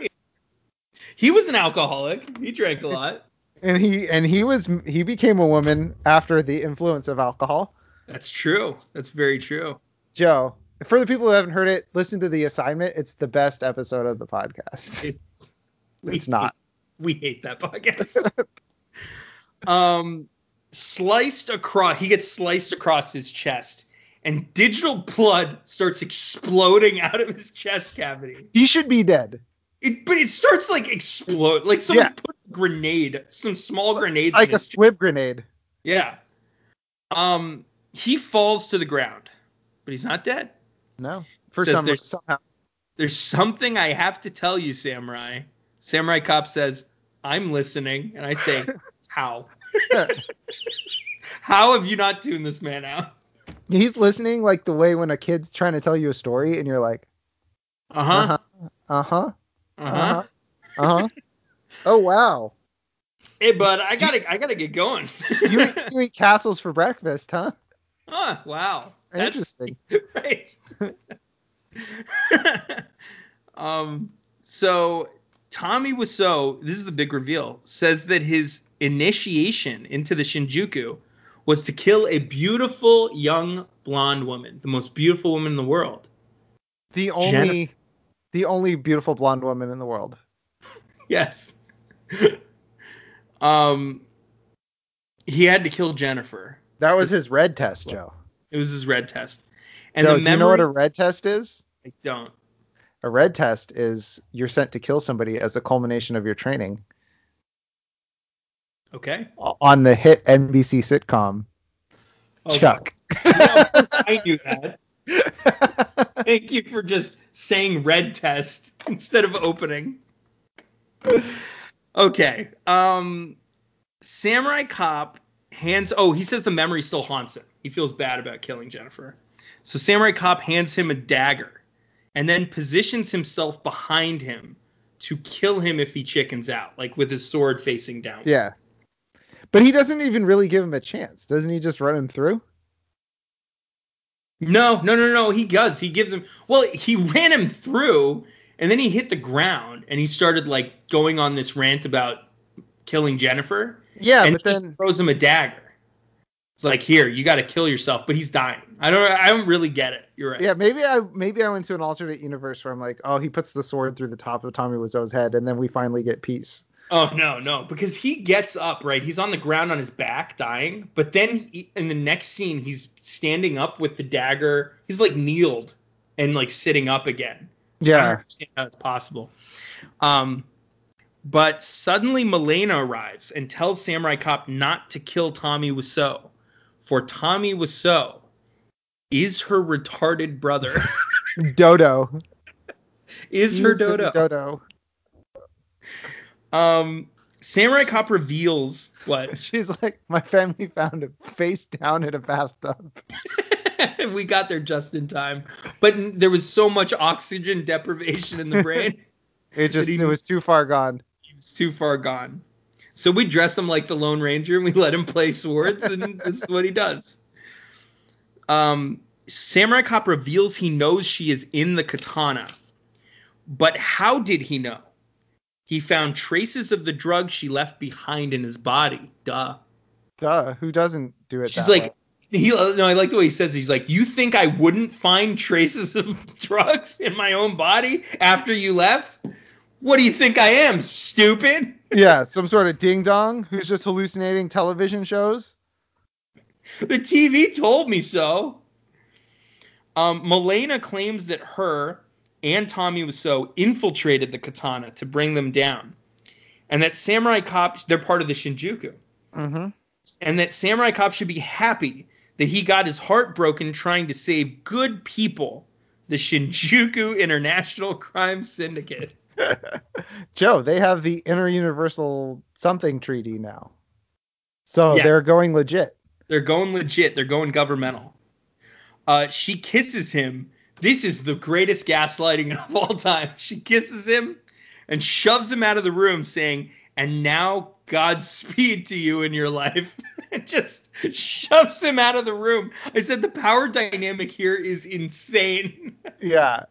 He was an alcoholic. He drank a lot. and he and he was he became a woman after the influence of alcohol. That's true. That's very true. Joe, for the people who haven't heard it, listen to the assignment. It's the best episode of the podcast. It- we It's not. hate- we hate that podcast. um, sliced across. He gets sliced across his chest, and digital blood starts exploding out of his chest cavity. He should be dead. It, but it starts like explode, like someone Yeah. put a grenade, some small grenades. Like a squib grenade. Yeah. Um, he falls to the ground, but he's not dead. No. For some there's- somehow. There's something I have to tell you, Samurai. Samurai Cop says, I'm listening, and I say, how? how have you not tuned this man out? He's listening like the way when a kid's trying to tell you a story and you're like, Uh huh. uh huh, Uh uh huh. huh, uh huh. oh wow, Hey, bud, I gotta, I gotta get going. you eat, you eat castles for breakfast, huh? Huh, wow. That's- Interesting. right. um, so Tommy Wiseau, this is the big reveal, says that his initiation into the Shinjuku was to kill a beautiful young blonde woman, the most beautiful woman in the world. The only, the only beautiful blonde woman in the world. Yes. um, he had to kill Jennifer. That was his red test, Joe. It was his red test. And Joe, the do you know what a red test is? I don't. A red test is you're sent to kill somebody as a culmination of your training Okay. on the hit NBC sitcom Okay. Chuck. I knew that. Thank you for just saying red test instead of opening. Okay. Um Samurai Cop hands oh, he says the memory still haunts him. He feels bad about killing Jennifer. So Samurai Cop hands him a dagger and then positions himself behind him to kill him if he chickens out, like with his sword facing down. yeah. But he doesn't even really give him a chance. Doesn't he just run him through? No, no, no, no. He does. He gives him. Well, he ran him through, and then he hit the ground, and he started like going on this rant about killing Jennifer. Yeah, and but he then throws him a dagger. It's like here, you got to kill yourself, but he's dying. I don't. I don't really get it. You're right. yeah, maybe I maybe I went to an alternate universe where I'm like, oh, he puts the sword through the top of Tommy Wiseau's head, and then we finally get peace. Oh no, no, because he gets up, right? He's on the ground on his back, dying. But then he, in the next scene, he's standing up with the dagger. He's like kneeled and like sitting up again. I Yeah. understand how it's possible. Um, but suddenly Milena arrives and tells Samurai Cop not to kill Tommy Wiseau, for Tommy Wiseau is her retarded brother. Dodo. is her dodo. Dodo. Um, Samurai Cop reveals what She's like, my family found him face down in a bathtub. we got there just in time, but there was so much oxygen deprivation in the brain. It just he- it was too far gone. he was too far gone. So we dress him like the Lone Ranger and we let him play swords, and this is what he does. Um, Samurai Cop reveals he knows she is in the katana. But how did he know? He found traces of the drug she left behind in his body. Duh. Duh. Who doesn't do it? She's that like, way? he. No, I like the way he says. He's like, you think I wouldn't find traces of drugs in my own body after you left? What do you think I am, stupid? yeah, some sort of ding dong who's just hallucinating television shows. The TV told me so. Um, Milena claims that her and Tommy Wiseau infiltrated the katana to bring them down, and that Samurai Cop they're part of the Shinjuku, Mm-hmm. and that Samurai Cop should be happy that he got his heart broken trying to save good people, the Shinjuku International Crime Syndicate. Joe, they have the interuniversal something treaty now. So Yes. they're going legit. They're going legit. They're going governmental. Uh, she kisses him. This is the greatest gaslighting of all time. She kisses him and shoves him out of the room, saying, "And now Godspeed to you in your life." and just shoves him out of the room. I said the power dynamic here is insane. Yeah.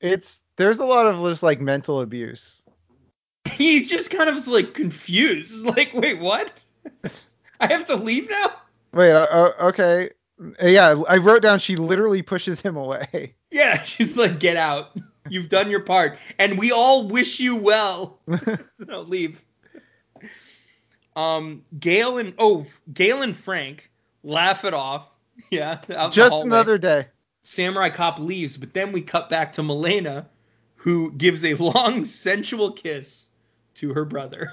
It's there's a lot of just like mental abuse. he just kind of like confused. Like, wait, what? I have to leave now? Wait, uh, uh, okay. Yeah, I wrote down she literally pushes him away. Yeah, she's like, get out. You've done your part, and we all wish you well. no, leave. Um, Gail and oh, Gail and Frank laugh it off. Yeah, out in the Just another day. Samurai Cop leaves, but then we cut back to Milena, who gives a long, sensual kiss to her brother.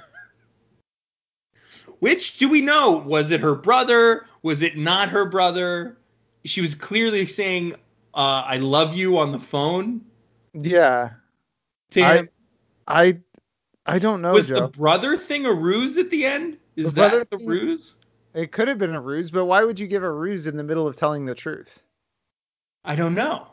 Which do we know? Was it her brother? Was it not her brother? She was clearly saying, uh, "I love you" on the phone Yeah. to I- him. I I don't know, Was Joe. the brother thing a ruse at the end? Is The that the thing- ruse? It could have been a ruse, but why would you give a ruse in the middle of telling the truth? I don't know.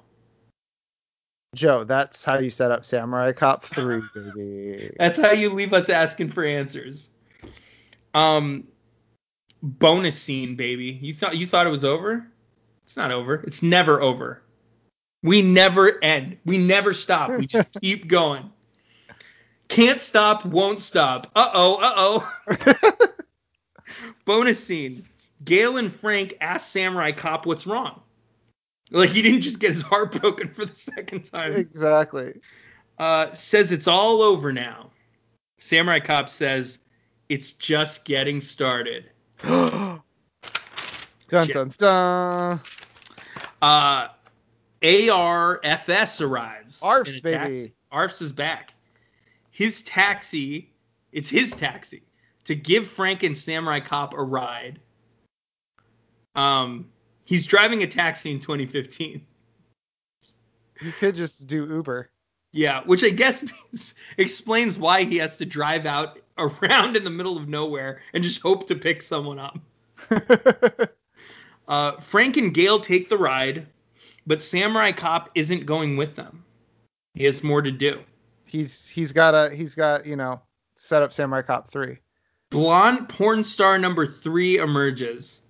Joe, that's how you set up Samurai Cop 3, baby. That's how you leave us asking for answers. Um, bonus scene, baby. You thought you thought it was over? It's not over. It's never over. We never end. We never stop. We just keep going. Can't stop, won't stop. Uh oh, uh oh. bonus scene. Gail and Frank ask Samurai Cop what's wrong. Like he didn't just get his heart broken for the second time exactly. uh, says it's all over now. Samurai Cop says it's just getting started. dun dun dun. Uh, ARFS arrives. Arfs, baby. taxi. Arfs is back. His taxi, it's his taxi, to give Frank and Samurai Cop a ride. Um, he's driving a taxi in 2015. You could just do Uber. Yeah, which I guess means, explains why he has to drive out around in the middle of nowhere and just hope to pick someone up. Uh, Frank and Gail take the ride, but Samurai Cop isn't going with them. He has more to do. he's he's got a he's got you know set up Samurai Cop 3. Blonde porn star number three emerges,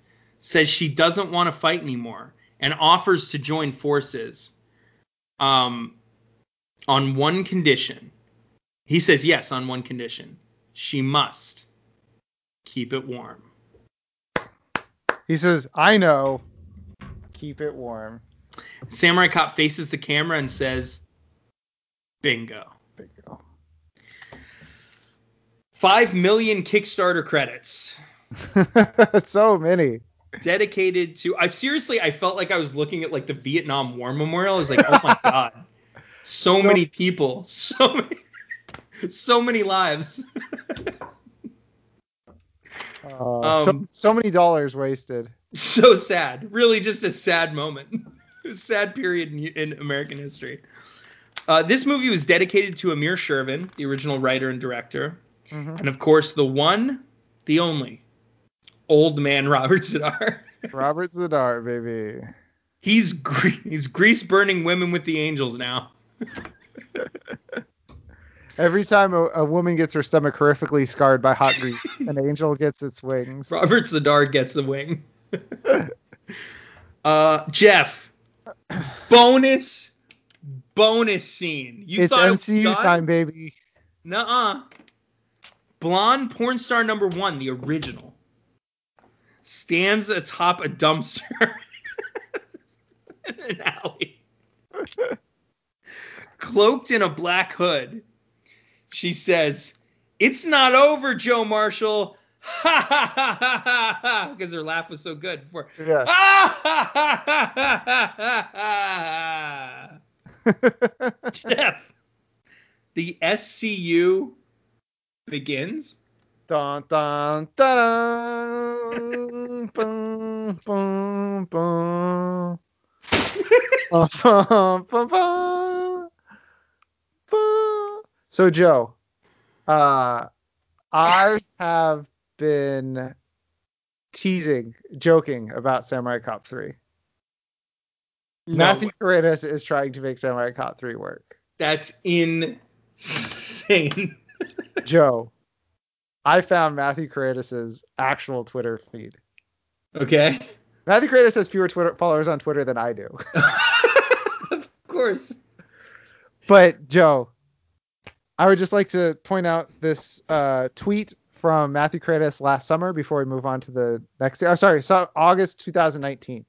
says she doesn't want to fight anymore, and offers to join forces. Um, on one condition. He says yes on one condition. She must keep it warm. He says, "I know. Keep it warm." Samurai Cop faces the camera and says, "Bingo." Bingo. Five million Kickstarter credits. so many. dedicated to I seriously I felt like I was looking at like the Vietnam War Memorial. I was like, oh my god. So So- many people, so many so many lives. Uh, so, Um, so many dollars wasted. so sad. Really just a sad moment. sad period in, in American history. Uh, this movie was dedicated to Amir Shervan, the original writer and director, Mhm. and of course the one, the only, old man Robert Z'Dar. Robert Z'Dar, baby. He's gre- he's grease burning women with the angels now. Every time a, a woman gets her stomach horrifically scarred by hot grease, an angel gets its wings. Robert Z'Dar gets the wing. uh, Jeff, bonus, bonus scene. You it's thought it was MCU done? time, baby. Nuh-uh. Blonde porn star number one, the original, stands atop a dumpster in an alley, cloaked in a black hood. She says, "It's not over, Joe Marshall." Ha ha ha ha ha ha! Because her laugh was so good before. Yeah. Ah ha ha ha ha ha ha! Jeff, the SCU begins. dun dun dun bum, bum, bum. Bum, bum, bum, bum. Bum. So Joe, uh, I have been teasing, joking about Samurai Cop 3. Matthew Karedas is trying to make Samurai Cop 3 work. That's insane. Joe, I found Matthew Karedas' actual Twitter feed. okay. Matthew Karedas has fewer Twitter followers on Twitter than I do. of course. But Joe, I would just like to point out this uh, tweet from Matthew Karedas last summer before we move on to the next. Oh, sorry, so August 2019.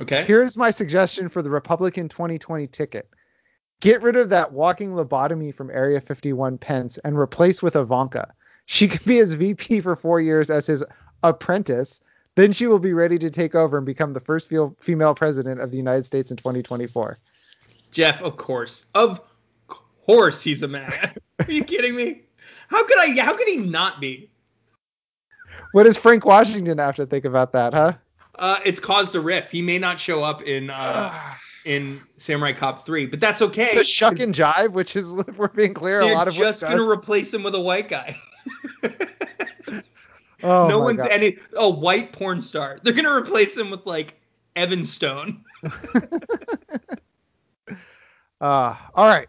Okay. Here's my suggestion for the Republican 2020 ticket. Get rid of that walking lobotomy from Area 51 Pence and replace with Ivanka. She could be his VP for four years as his apprentice. Then she will be ready to take over and become the first female president of the United States in 2024. Jeff, of course. Of course he's a man. Are you kidding me? How could I how could he not be? What does Frank Washington have to think about that, huh? Uh, it's caused a rift. He may not show up in uh, in Samurai Cop 3, but that's okay. It's a shuck and jive, which is, if we're being clear, They're a lot of just gonna does. replace him with a white guy. Oh no one's God. any a white porn star. They're gonna replace him with like Evan Stone. Uh, all right.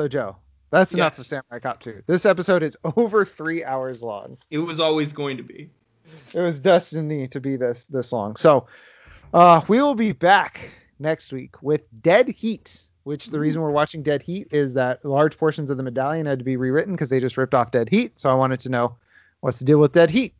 So Joe, that's enough Yes. of Samurai Cop 2. This episode is over three hours long. It was always going to be. It was destiny to be this this long. So uh, we will be back next week with Dead Heat. Which the reason we're watching Dead Heat is that large portions of the medallion had to be rewritten because they just ripped off Dead Heat. So I wanted to know what's the deal with Dead Heat.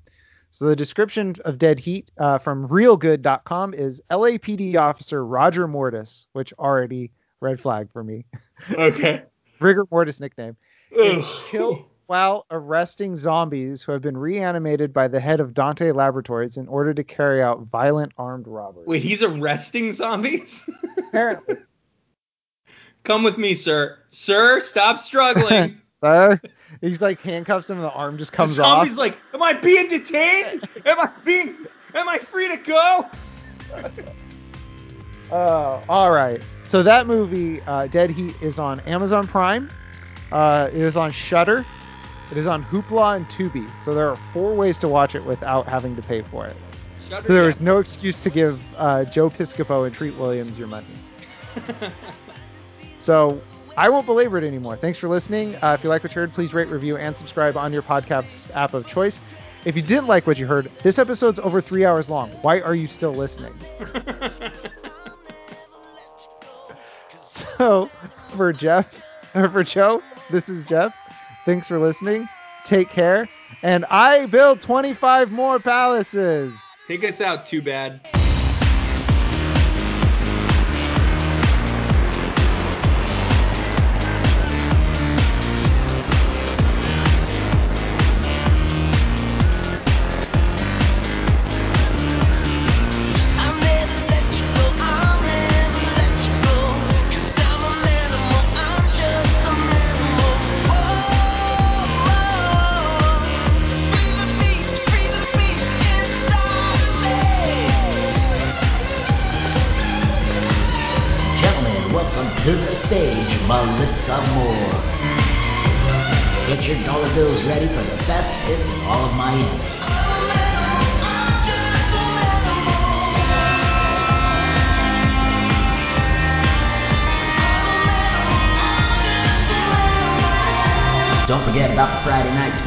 So the description of Dead Heat uh, from reelgood.com is LAPD officer Roger Mortis, which already red flag for me. Okay. Rigor Mortis nickname. is killed while arresting zombies who have been reanimated by the head of Dante Laboratories in order to carry out violent armed robberies. Wait, he's arresting zombies? Apparently, Come with me, sir. Sir, stop struggling. sir, he's like handcuffs him and the arm just the comes zombie's off. Zombie's like, am I being detained? Am I being am I free to go? Uh, all right. So that movie, uh, Dead Heat, is on Amazon Prime. Uh, it is on Shudder. It is on Hoopla and Tubi. So there are four ways to watch it without having to pay for it. Shut So there was no excuse to give uh, Joe Piscopo and Treat Williams your money. So I won't belabor it anymore. Thanks for listening. Uh, if you like what you heard, please rate, review, and subscribe on your podcast app of choice. If you didn't like what you heard, this episode's over three hours long. Why are you still listening? So for Jeff, for Joe, this is Jeff. Thanks for listening. Take care. And I build 25 more palaces. Take us out, too bad.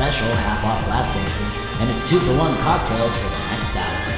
Special, half off lap dances, and it's two for one cocktails for the next hour.